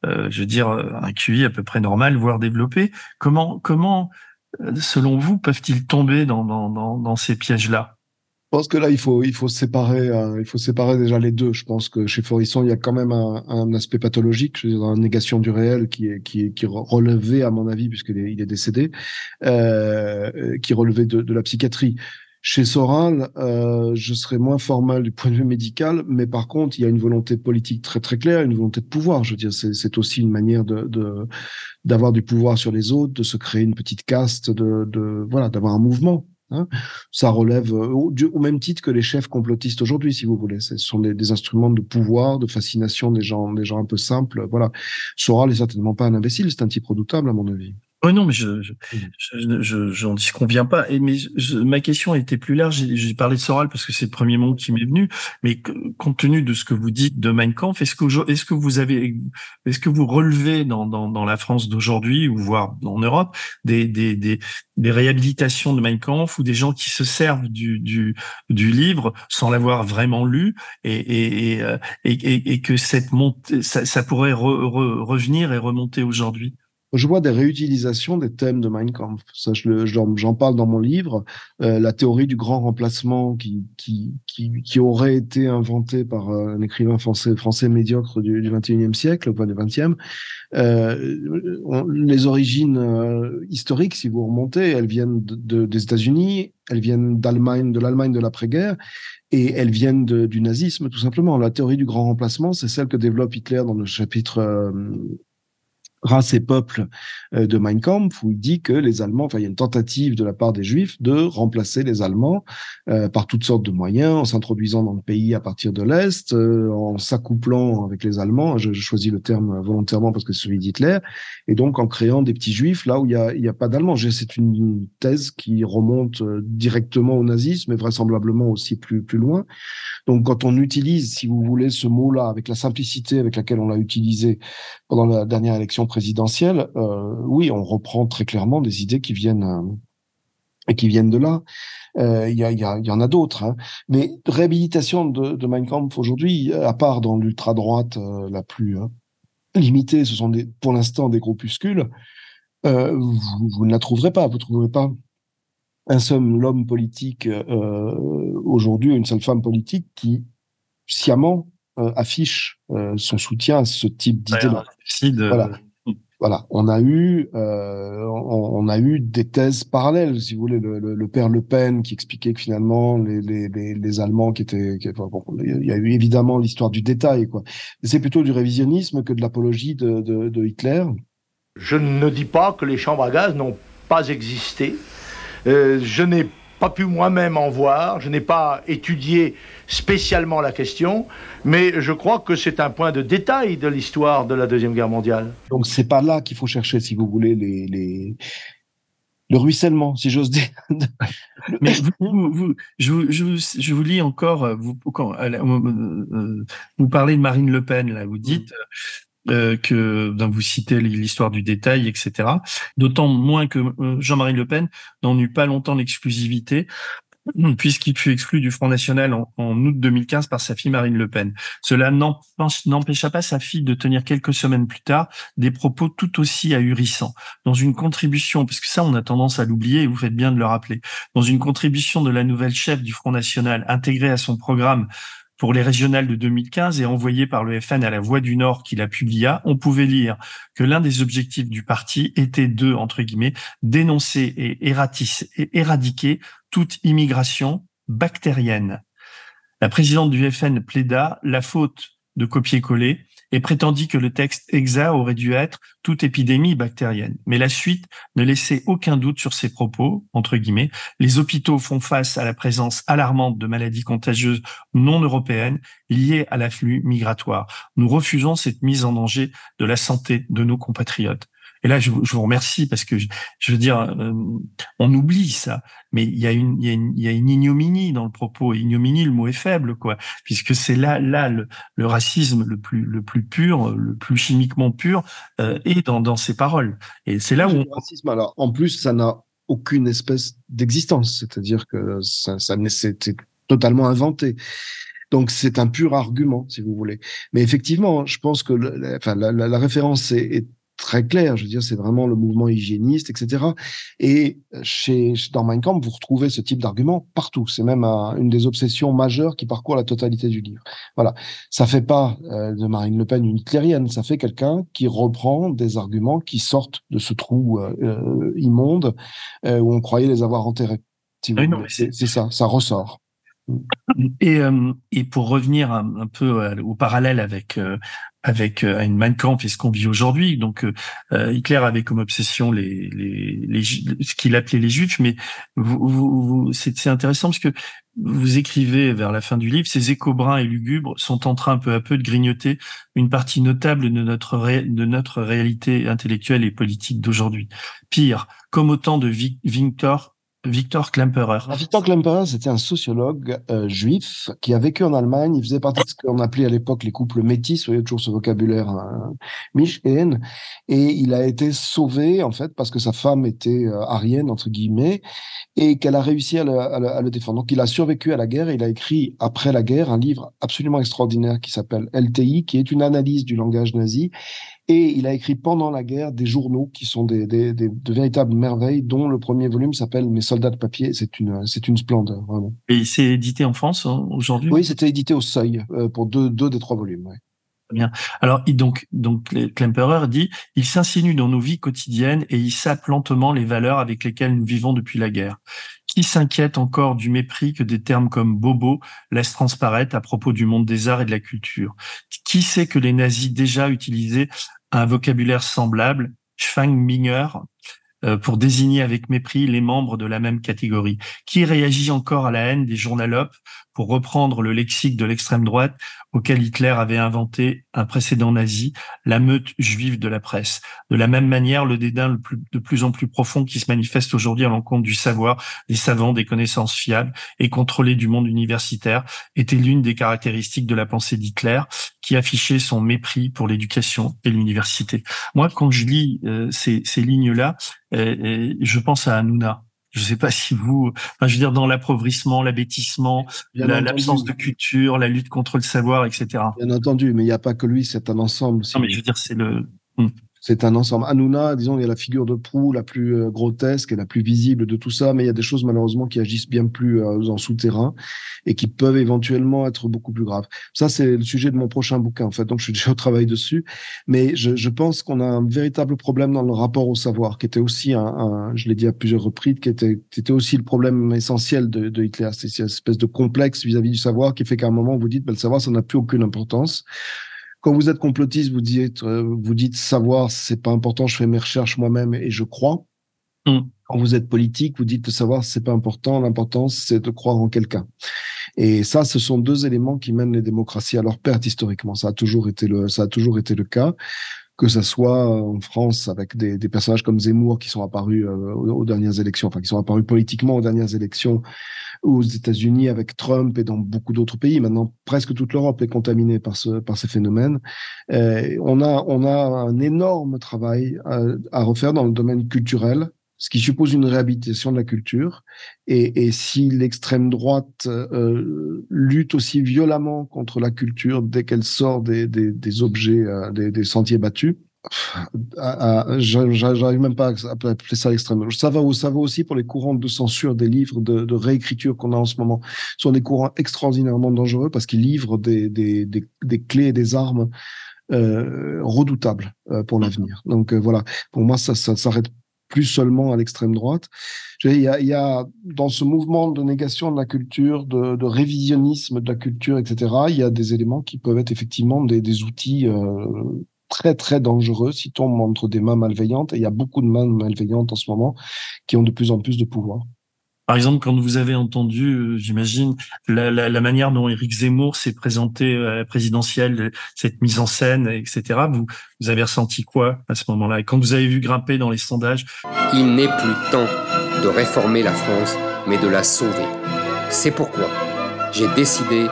je veux dire, un QI à peu près normal, voire développé. Comment, comment, selon vous, peuvent-ils tomber dans, dans, dans ces pièges-là? Je pense que là, il faut, il faut séparer, il faut séparer déjà les deux. Je pense que chez Forisson, il y a quand même un, un aspect pathologique, je veux dire, une négation du réel qui est, qui est, qui relevé, à mon avis, puisqu'il est, il est décédé, euh, qui relevait de, de la psychiatrie. Chez Soral, euh, je serais moins formel du point de vue médical, mais par contre, il y a une volonté politique très très claire, une volonté de pouvoir. Je veux dire, c'est aussi une manière de d'avoir du pouvoir sur les autres, de se créer une petite caste, de, de voilà, d'avoir un mouvement. Hein. Ça relève euh, au, même titre que les chefs complotistes aujourd'hui, si vous voulez. Ce sont des, des, instruments de pouvoir, de fascination des gens, des gens un peu simples. Voilà. Soral est certainement pas un imbécile, c'est un type redoutable à mon avis. Oh non, mais je je, je, je, j'en disconviens pas. Et mais ma question était plus large. J'ai parlé de Soral parce que c'est le premier mot qui m'est venu. Mais compte tenu de ce que vous dites de Mein Kampf, est-ce que est-ce que vous avez est-ce que vous relevez dans dans, dans la France d'aujourd'hui ou voire en Europe des des des des réhabilitations de Mein Kampf ou des gens qui se servent du du du livre sans l'avoir vraiment lu et et et, euh, et, et que cette montée ça, ça pourrait revenir et remonter aujourd'hui? Je vois des réutilisations des thèmes de Mein Kampf. Ça, j'en parle dans mon livre. Euh, la théorie du grand remplacement qui, aurait été inventée par euh, un écrivain français, médiocre du, du 21e siècle, au point du 20e. Euh, les origines historiques, si vous remontez, elles viennent de, des États-Unis, elles viennent d'Allemagne, de l'Allemagne de l'après-guerre, et elles viennent du nazisme, tout simplement. La théorie du grand remplacement, c'est celle que développe Hitler dans le chapitre race et peuple euh, de Mein Kampf, où il dit que les Allemands, enfin il y a une tentative de la part des Juifs de remplacer les Allemands euh, par toutes sortes de moyens, en s'introduisant dans le pays à partir de l'Est, euh, en s'accouplant avec les Allemands, je, choisis le terme volontairement parce que c'est celui d'Hitler, et donc en créant des petits Juifs là où il n'y a, a pas d'Allemands. C'est une thèse qui remonte directement au nazisme, mais vraisemblablement aussi plus, plus loin. Donc quand on utilise, si vous voulez, ce mot-là avec la simplicité avec laquelle on l'a utilisé pendant la dernière élection présidentielle, euh, oui, on reprend très clairement des idées qui viennent euh, qui viennent de là. Euh, il y, en a d'autres, hein. mais réhabilitation de, de Mein Kampf aujourd'hui, à part dans l'ultra droite euh, la plus hein, limitée, ce sont des, pour l'instant des groupuscules. Euh, vous, vous, ne la trouverez pas. Vous trouverez pas un seul homme politique aujourd'hui, une seule femme politique qui sciemment affiche son soutien à ce type d'idée. Voilà voilà, on a eu, euh, on, a eu des thèses parallèles, si vous voulez, le, le, le père Le Pen qui expliquait que finalement les, les, les, les Allemands qui étaient, qui, bon, il y a eu évidemment l'histoire du détail, quoi. C'est plutôt du révisionnisme que de l'apologie de, de, de, Hitler. Je ne dis pas que les chambres à gaz n'ont pas existé. Euh, je n'ai pas pu moi-même en voir, je n'ai pas étudié spécialement la question, mais je crois que c'est un point de détail de l'histoire de la Deuxième Guerre mondiale. Donc c'est pas là qu'il faut chercher, si vous voulez, les, les... le ruissellement, si j'ose dire. mais vous, vous, je, vous, je, vous lis encore, vous, quand, euh, euh, vous parlez de Marine Le Pen, là, vous dites, euh, que donc vous citez l'histoire du détail, etc. D'autant moins que euh, Jean-Marie Le Pen n'en eut pas longtemps l'exclusivité. puisqu'il fut exclu du Front National en, août 2015 par sa fille Marine Le Pen. Cela n'empêcha pas sa fille de tenir quelques semaines plus tard des propos tout aussi ahurissants. Dans une contribution, parce que ça on a tendance à l'oublier et vous faites bien de le rappeler, dans une contribution de la nouvelle chef du Front National intégrée à son programme pour les régionales de 2015 et envoyée par le FN à la Voix du Nord qui la publia, on pouvait lire que l'un des objectifs du parti était de, entre guillemets, dénoncer et éradiquer toute immigration bactérienne. La présidente du FN plaida la faute de copier-coller et prétendit que le texte exact aurait dû être toute épidémie bactérienne. Mais la suite ne laissait aucun doute sur ses propos, entre guillemets. Les hôpitaux font face à la présence alarmante de maladies contagieuses non européennes liées à l'afflux migratoire. Nous refusons cette mise en danger de la santé de nos compatriotes. Et là, je, je vous remercie parce que je, je veux dire, euh, on oublie ça, mais il y a une, il y a une, il y a une ignominie dans le propos. ignominie, le mot est faible, quoi, puisque c'est là, là, le, le, racisme le plus, le plus pur, le plus chimiquement pur, euh, est dans, dans ces paroles. Et c'est là où le racisme. Alors, en plus, ça n'a aucune espèce d'existence, c'est-à-dire que ça, ça c'était totalement inventé. Donc c'est un pur argument, si vous voulez. Mais effectivement, je pense que le, enfin, la, la, la référence est, est, très clair. Je veux dire, c'est vraiment le mouvement hygiéniste, etc. Et chez, dans Mein Kampf, vous retrouvez ce type d'argument partout. C'est même une des obsessions majeures qui parcourt la totalité du livre. Voilà. Ça fait pas euh, de Marine Le Pen une hitlérienne. Ça fait quelqu'un qui reprend des arguments qui sortent de ce trou euh, euh immonde euh, où on croyait les avoir enterrés. c'est ça, ça ressort. Et, et pour revenir un, un peu au parallèle avec avec euh, une Mein Kampf et ce qu'on vit aujourd'hui. Donc euh, Hitler avait comme obsession les, les, les ce qu'il appelait les juifs, mais vous, vous, c'est intéressant parce que vous écrivez vers la fin du livre, ces échos bruns et lugubres sont en train peu à peu de grignoter une partie notable de notre, de notre réalité intellectuelle et politique d'aujourd'hui. Pire, comme au temps de Victor Victor Klemperer. Victor Klemperer, c'était un sociologue euh, juif qui a vécu en Allemagne. Il faisait partie de ce qu'on appelait à l'époque les couples métis. Vous voyez toujours ce vocabulaire hein, Michigan. Et il a été sauvé, en fait, parce que sa femme était euh, arienne, entre guillemets, et qu'elle a réussi à le, défendre. Donc, il a survécu à la guerre. Et il a écrit, après la guerre, un livre absolument extraordinaire qui s'appelle LTI, qui est une analyse du langage nazi et il a écrit pendant la guerre des journaux qui sont des, des, des de véritables merveilles, dont le premier volume s'appelle Mes soldats de papier. C'est une, c'est une splendeur, vraiment. Et il s'est édité en France hein, aujourd'hui? Oui, c'était édité au Seuil euh, pour deux, deux des trois volumes. Ouais. Bien. Alors, donc, donc Klemperer dit, il s'insinue dans nos vies quotidiennes et il sape lentement les valeurs avec lesquelles nous vivons depuis la guerre. Qui s'inquiète encore du mépris que des termes comme bobo laissent transparaître à propos du monde des arts et de la culture? Qui sait que les nazis déjà utilisaient un vocabulaire semblable, Schwangminger, euh, pour désigner avec mépris les membres de la même catégorie. Qui réagit encore à la haine des journalopes pour reprendre le lexique de l'extrême droite auquel Hitler avait inventé un précédent nazi, la meute juive de la presse. De la même manière, le dédain de plus en plus profond qui se manifeste aujourd'hui à l'encontre du savoir, des savants, des connaissances fiables et contrôlées du monde universitaire était l'une des caractéristiques de la pensée d'Hitler qui affichait son mépris pour l'éducation et l'université. Moi, quand je lis euh, ces, ces lignes-là, euh, euh je pense à Hanouna je ne sais pas si vous, enfin, je veux dire, dans l'appauvrissement, l'abêtissement, l'absence de culture, la lutte contre le savoir, etc. Bien entendu, mais il n'y a pas que lui, c'est un ensemble. non, mais je veux dire, c'est le. C'est un ensemble. Hanouna, disons, il y a la figure de proue la plus euh, grotesque et la plus visible de tout ça, mais il y a des choses malheureusement qui agissent bien plus euh, en souterrain et qui peuvent éventuellement être beaucoup plus graves. Ça, c'est le sujet de mon prochain bouquin, en fait, donc je suis déjà au travail dessus. Mais je, je pense qu'on a un véritable problème dans le rapport au savoir, qui était aussi un, un je l'ai dit à plusieurs reprises, qui était, qui était aussi le problème essentiel de, de Hitler. C'est cette espèce de complexe vis-à-vis -vis du savoir qui fait qu'à un moment, vous dites, ben, le savoir, ça n'a plus aucune importance. Quand vous êtes complotiste, vous dites, euh, vous dites savoir, c'est pas important, je fais mes recherches moi-même et je crois. Mm. Quand vous êtes politique, vous dites de savoir, c'est pas important, l'important, c'est de croire en quelqu'un. Et ça, ce sont deux éléments qui mènent les démocraties à leur perte historiquement. Ça a toujours été le, ça a toujours été le cas que ça soit en France avec des, des personnages comme Zemmour qui sont apparus euh, aux, dernières élections, enfin qui sont apparus politiquement aux dernières élections, aux États-Unis avec Trump et dans beaucoup d'autres pays. Maintenant, presque toute l'Europe est contaminée par ce par ces phénomènes. Euh, on a on a un énorme travail à, à, refaire dans le domaine culturel ce qui suppose une réhabilitation de la culture. Et, et si l'extrême droite euh, lutte aussi violemment contre la culture dès qu'elle sort des, des, des objets, euh, des, des, sentiers battus, j'arrive même pas à appeler ça l'extrême. Ça va, ça va aussi pour les courants de censure des livres de, de réécriture qu'on a en ce moment. Ce sont des courants extraordinairement dangereux parce qu'ils livrent des, des, des, des clés et des armes euh, redoutables euh, pour l'avenir. Donc euh, voilà, pour moi, ça, ça s'arrête plus seulement à l'extrême droite. Il y, a, il y, a, dans ce mouvement de négation de la culture, de, de, révisionnisme de la culture, etc., il y a des éléments qui peuvent être effectivement des, des outils euh, très très dangereux si tombent entre des mains malveillantes. Et il y a beaucoup de mains malveillantes en ce moment qui ont de plus en plus de pouvoir. Par exemple, quand vous avez entendu, euh, j'imagine, la, manière dont Éric Zemmour s'est présenté à la présidentielle, cette mise en scène, etc., vous, vous avez ressenti quoi à ce moment-là? Et quand vous avez vu grimper dans les sondages? Il n'est plus temps de réformer la France, mais de la sauver. C'est pourquoi j'ai décidé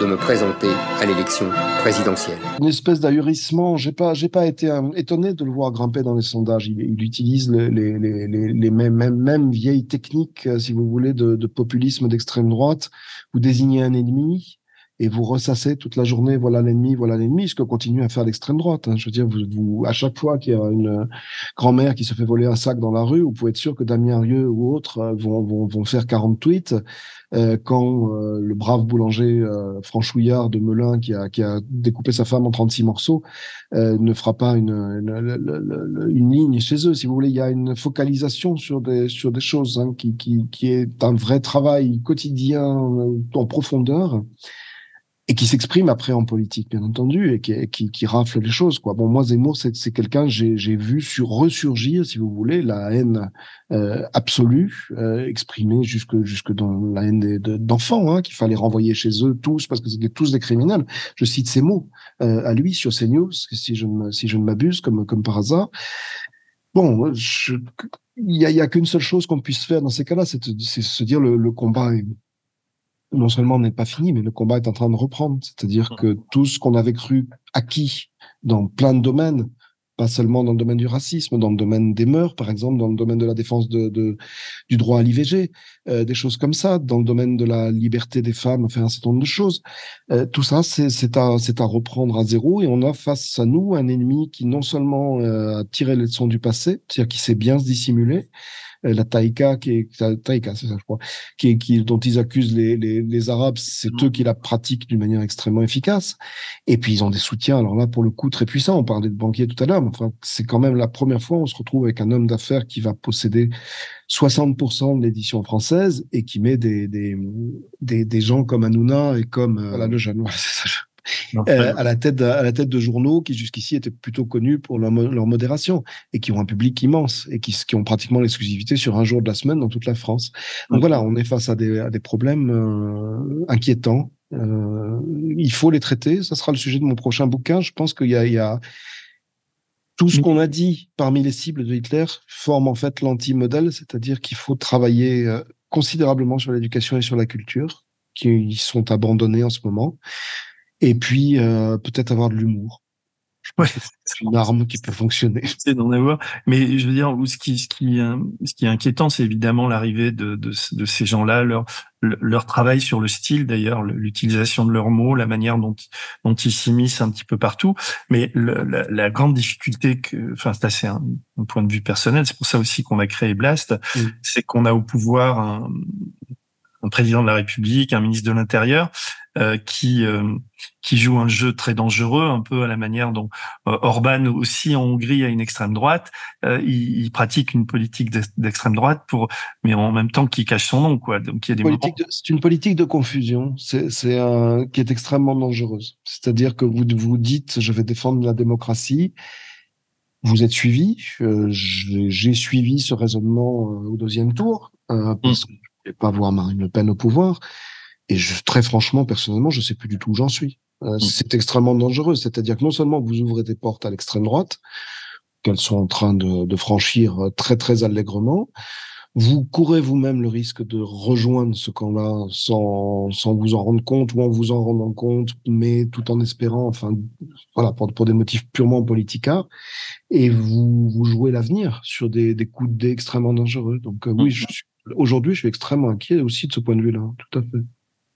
de me présenter à l'élection présidentielle. Une espèce d'ahurissement. J'ai pas, j'ai pas été euh, étonné de le voir grimper dans les sondages. Il, il utilise les, les, les, les, mêmes, mêmes, mêmes vieilles techniques, euh, si vous voulez, de, de populisme d'extrême droite. Vous désignez un ennemi, et vous ressassez toute la journée, voilà l'ennemi, voilà l'ennemi, ce que continue à faire l'extrême droite. Hein. Je veux dire, vous, vous à chaque fois qu'il y a une grand-mère qui se fait voler un sac dans la rue, vous pouvez être sûr que Damien Rieu ou autres euh, vont, vont, vont faire 40 tweets euh, quand euh, le brave boulanger euh, franchouillard de Melun qui a, qui a découpé sa femme en 36 morceaux euh, ne fera pas une, une, une, ligne chez eux. Si vous voulez, il y a une focalisation sur des, sur des choses hein, qui, qui, qui est un vrai travail quotidien en profondeur et qui s'exprime après en politique, bien entendu, et qui, qui, qui rafle les choses. Quoi. Bon, moi, Zemmour, c'est quelqu'un j'ai j'ai vu sur ressurgir, si vous voulez, la haine euh, absolue, euh, exprimée jusque jusque dans la haine d'enfants, hein, qu'il fallait renvoyer chez eux tous parce que c'était tous des criminels. Je cite ces mots euh, à lui sur CNews, si je ne si je ne m'abuse, comme comme par hasard. Bon, il y a, y a qu'une seule chose qu'on puisse faire dans ces cas-là, c'est se dire le, le combat est non seulement n'est pas fini, mais le combat est en train de reprendre. C'est-à-dire que tout ce qu'on avait cru acquis dans plein de domaines, pas seulement dans le domaine du racisme, dans le domaine des mœurs, par exemple, dans le domaine de la défense de, de du droit à l'IVG, euh, des choses comme ça, dans le domaine de la liberté des femmes, enfin un certain nombre de choses. Euh, tout ça, c'est à, à reprendre à zéro et on a face à nous un ennemi qui non seulement euh, a tiré les leçons du passé, c'est-à-dire qui sait bien se dissimuler, la taïka, qui est taïka, c'est ça, je crois, qui, qui dont ils accusent les, les, les Arabes, c'est eux qui la pratiquent d'une manière extrêmement efficace. Et puis ils ont des soutiens, alors là pour le coup très puissants. On parlait de banquiers tout à l'heure, mais enfin c'est quand même la première fois où on se retrouve avec un homme d'affaires qui va posséder 60% de l'édition française et qui met des, des, des, des gens comme Hanouna et comme euh, voilà, le jeune. C'est ça, euh, à la tête de, à la tête de journaux qui jusqu'ici étaient plutôt connus pour leur, leur, modération et qui ont un public immense et qui, qui ont pratiquement l'exclusivité sur un jour de la semaine dans toute la France. Donc voilà, on est face à des, à des problèmes euh, inquiétants. Euh, il faut les traiter. Ça sera le sujet de mon prochain bouquin. Je pense qu'il y y a tout ce qu'on a dit parmi les cibles de Hitler forme en fait l'anti-modèle, c'est-à-dire qu'il faut travailler considérablement sur l'éducation et sur la culture, qui sont abandonnés en ce moment et puis euh, peut-être avoir de l'humour. Ouais. C'est une arme qui peut fonctionner. C'est d'en avoir. Mais je veux dire, ce qui, ce qui, euh, ce qui est inquiétant, c'est évidemment l'arrivée de, de, de, ces gens-là, leur, leur travail sur le style, d'ailleurs, l'utilisation de leurs mots, la manière dont, dont ils s'immiscent un petit peu partout. Mais le, la, la, grande difficulté que, enfin, c'est assez un, un, point de vue personnel, c'est pour ça aussi qu'on a créé Blast, c'est qu'on a au pouvoir un, un président de la République, un ministre de l'Intérieur, euh, qui euh, qui joue un jeu très dangereux, un peu à la manière dont euh, Orban aussi en Hongrie a une extrême droite. Euh, il, il, pratique une politique d'extrême droite pour, mais en même temps qui cache son nom, quoi. Donc il y a des moments... C'est une politique de confusion, c'est c'est un qui est extrêmement dangereuse. C'est-à-dire que vous vous dites, je vais défendre la démocratie. Vous êtes suivi, euh, j'ai suivi ce raisonnement au deuxième tour, parce mmh. que ne vais pas voir Marine Le Pen au pouvoir. Et je, très franchement, personnellement, je sais plus du tout où j'en suis. Euh, mm. C'est extrêmement dangereux. C'est-à-dire que non seulement vous ouvrez des portes à l'extrême droite, qu'elles sont en train de, de, franchir euh, très très allègrement, vous courez vous-même le risque de rejoindre ce camp-là sans, sans vous en rendre compte ou en vous en rendant compte, mais tout en espérant, enfin, voilà, pour, pour des motifs purement politicards. Et vous, vous jouez l'avenir sur des, des coups de dés extrêmement dangereux. Donc, euh, oui, mm-hmm. Aujourd'hui, je suis extrêmement inquiet aussi de ce point de vue-là, tout à fait.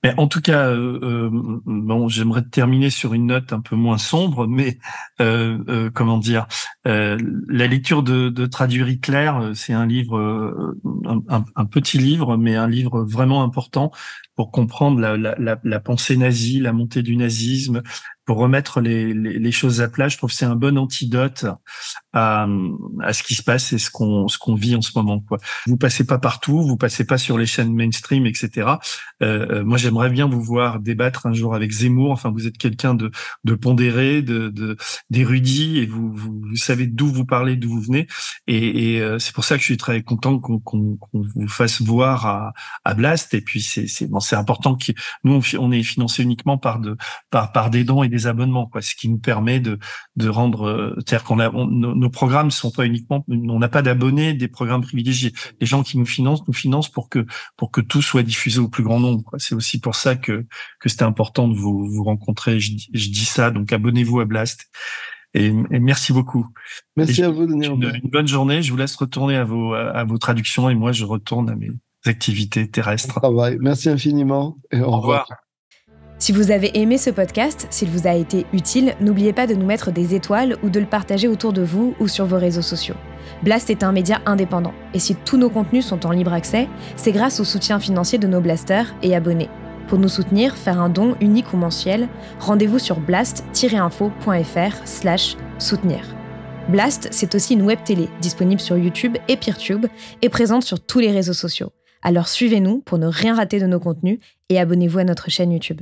Mais en tout cas, euh, euh, bon, j'aimerais terminer sur une note un peu moins sombre, mais euh, euh comment dire, euh, la lecture de, de Traduire Hitler, c'est un livre, un, petit livre, mais un livre vraiment important pour comprendre la, la, la, pensée nazie, la montée du nazisme, pour remettre les, les, les, choses à plat. Je trouve que c'est un bon antidote à, à ce qui se passe et ce qu'on ce qu'on vit en ce moment. Quoi. Vous passez pas partout, vous passez pas sur les chaînes mainstream, etc. Euh, euh, moi, j'aimerais bien vous voir débattre un jour avec Zemmour. Enfin, vous êtes quelqu'un de, de pondéré, de d'érudit, et vous, vous, vous savez d'où vous parlez, d'où vous venez. Et, et euh, c'est pour ça que je suis très content qu'on qu'on vous fasse voir à, à Blast. Et puis c'est c'est c'est important que nous on, est financé uniquement par de par par des dons et des abonnements, quoi. Ce qui nous permet de de rendre, euh, c'est-à-dire qu'on a nos, nos, programmes sont pas uniquement, on n'a pas d'abonnés, des programmes privilégiés. Les gens qui nous financent nous financent pour que pour que tout soit diffusé au plus grand nombre. C'est aussi pour ça que que c'était important de vous vous rencontrer. Je, je dis ça, donc abonnez-vous à Blast. Et, merci beaucoup. Merci à vous, Daniel. Une, une, bonne journée. Je vous laisse retourner à vos, à vos traductions et moi, je retourne à mes, activités terrestres. Travail. Merci infiniment et au, revoir. Si vous avez aimé ce podcast, s'il vous a été utile, n'oubliez pas de nous mettre des étoiles ou de le partager autour de vous ou sur vos réseaux sociaux. Blast est un média indépendant, et si tous nos contenus sont en libre accès, c'est grâce au soutien financier de nos blasters et abonnés. Pour nous soutenir, faire un don unique ou mensuel, rendez-vous sur blast-info.fr slash soutenir. Blast, c'est aussi une web télé disponible sur YouTube et Peertube et présente sur tous les réseaux sociaux. Alors suivez-nous pour ne rien rater de nos contenus et abonnez-vous à notre chaîne YouTube.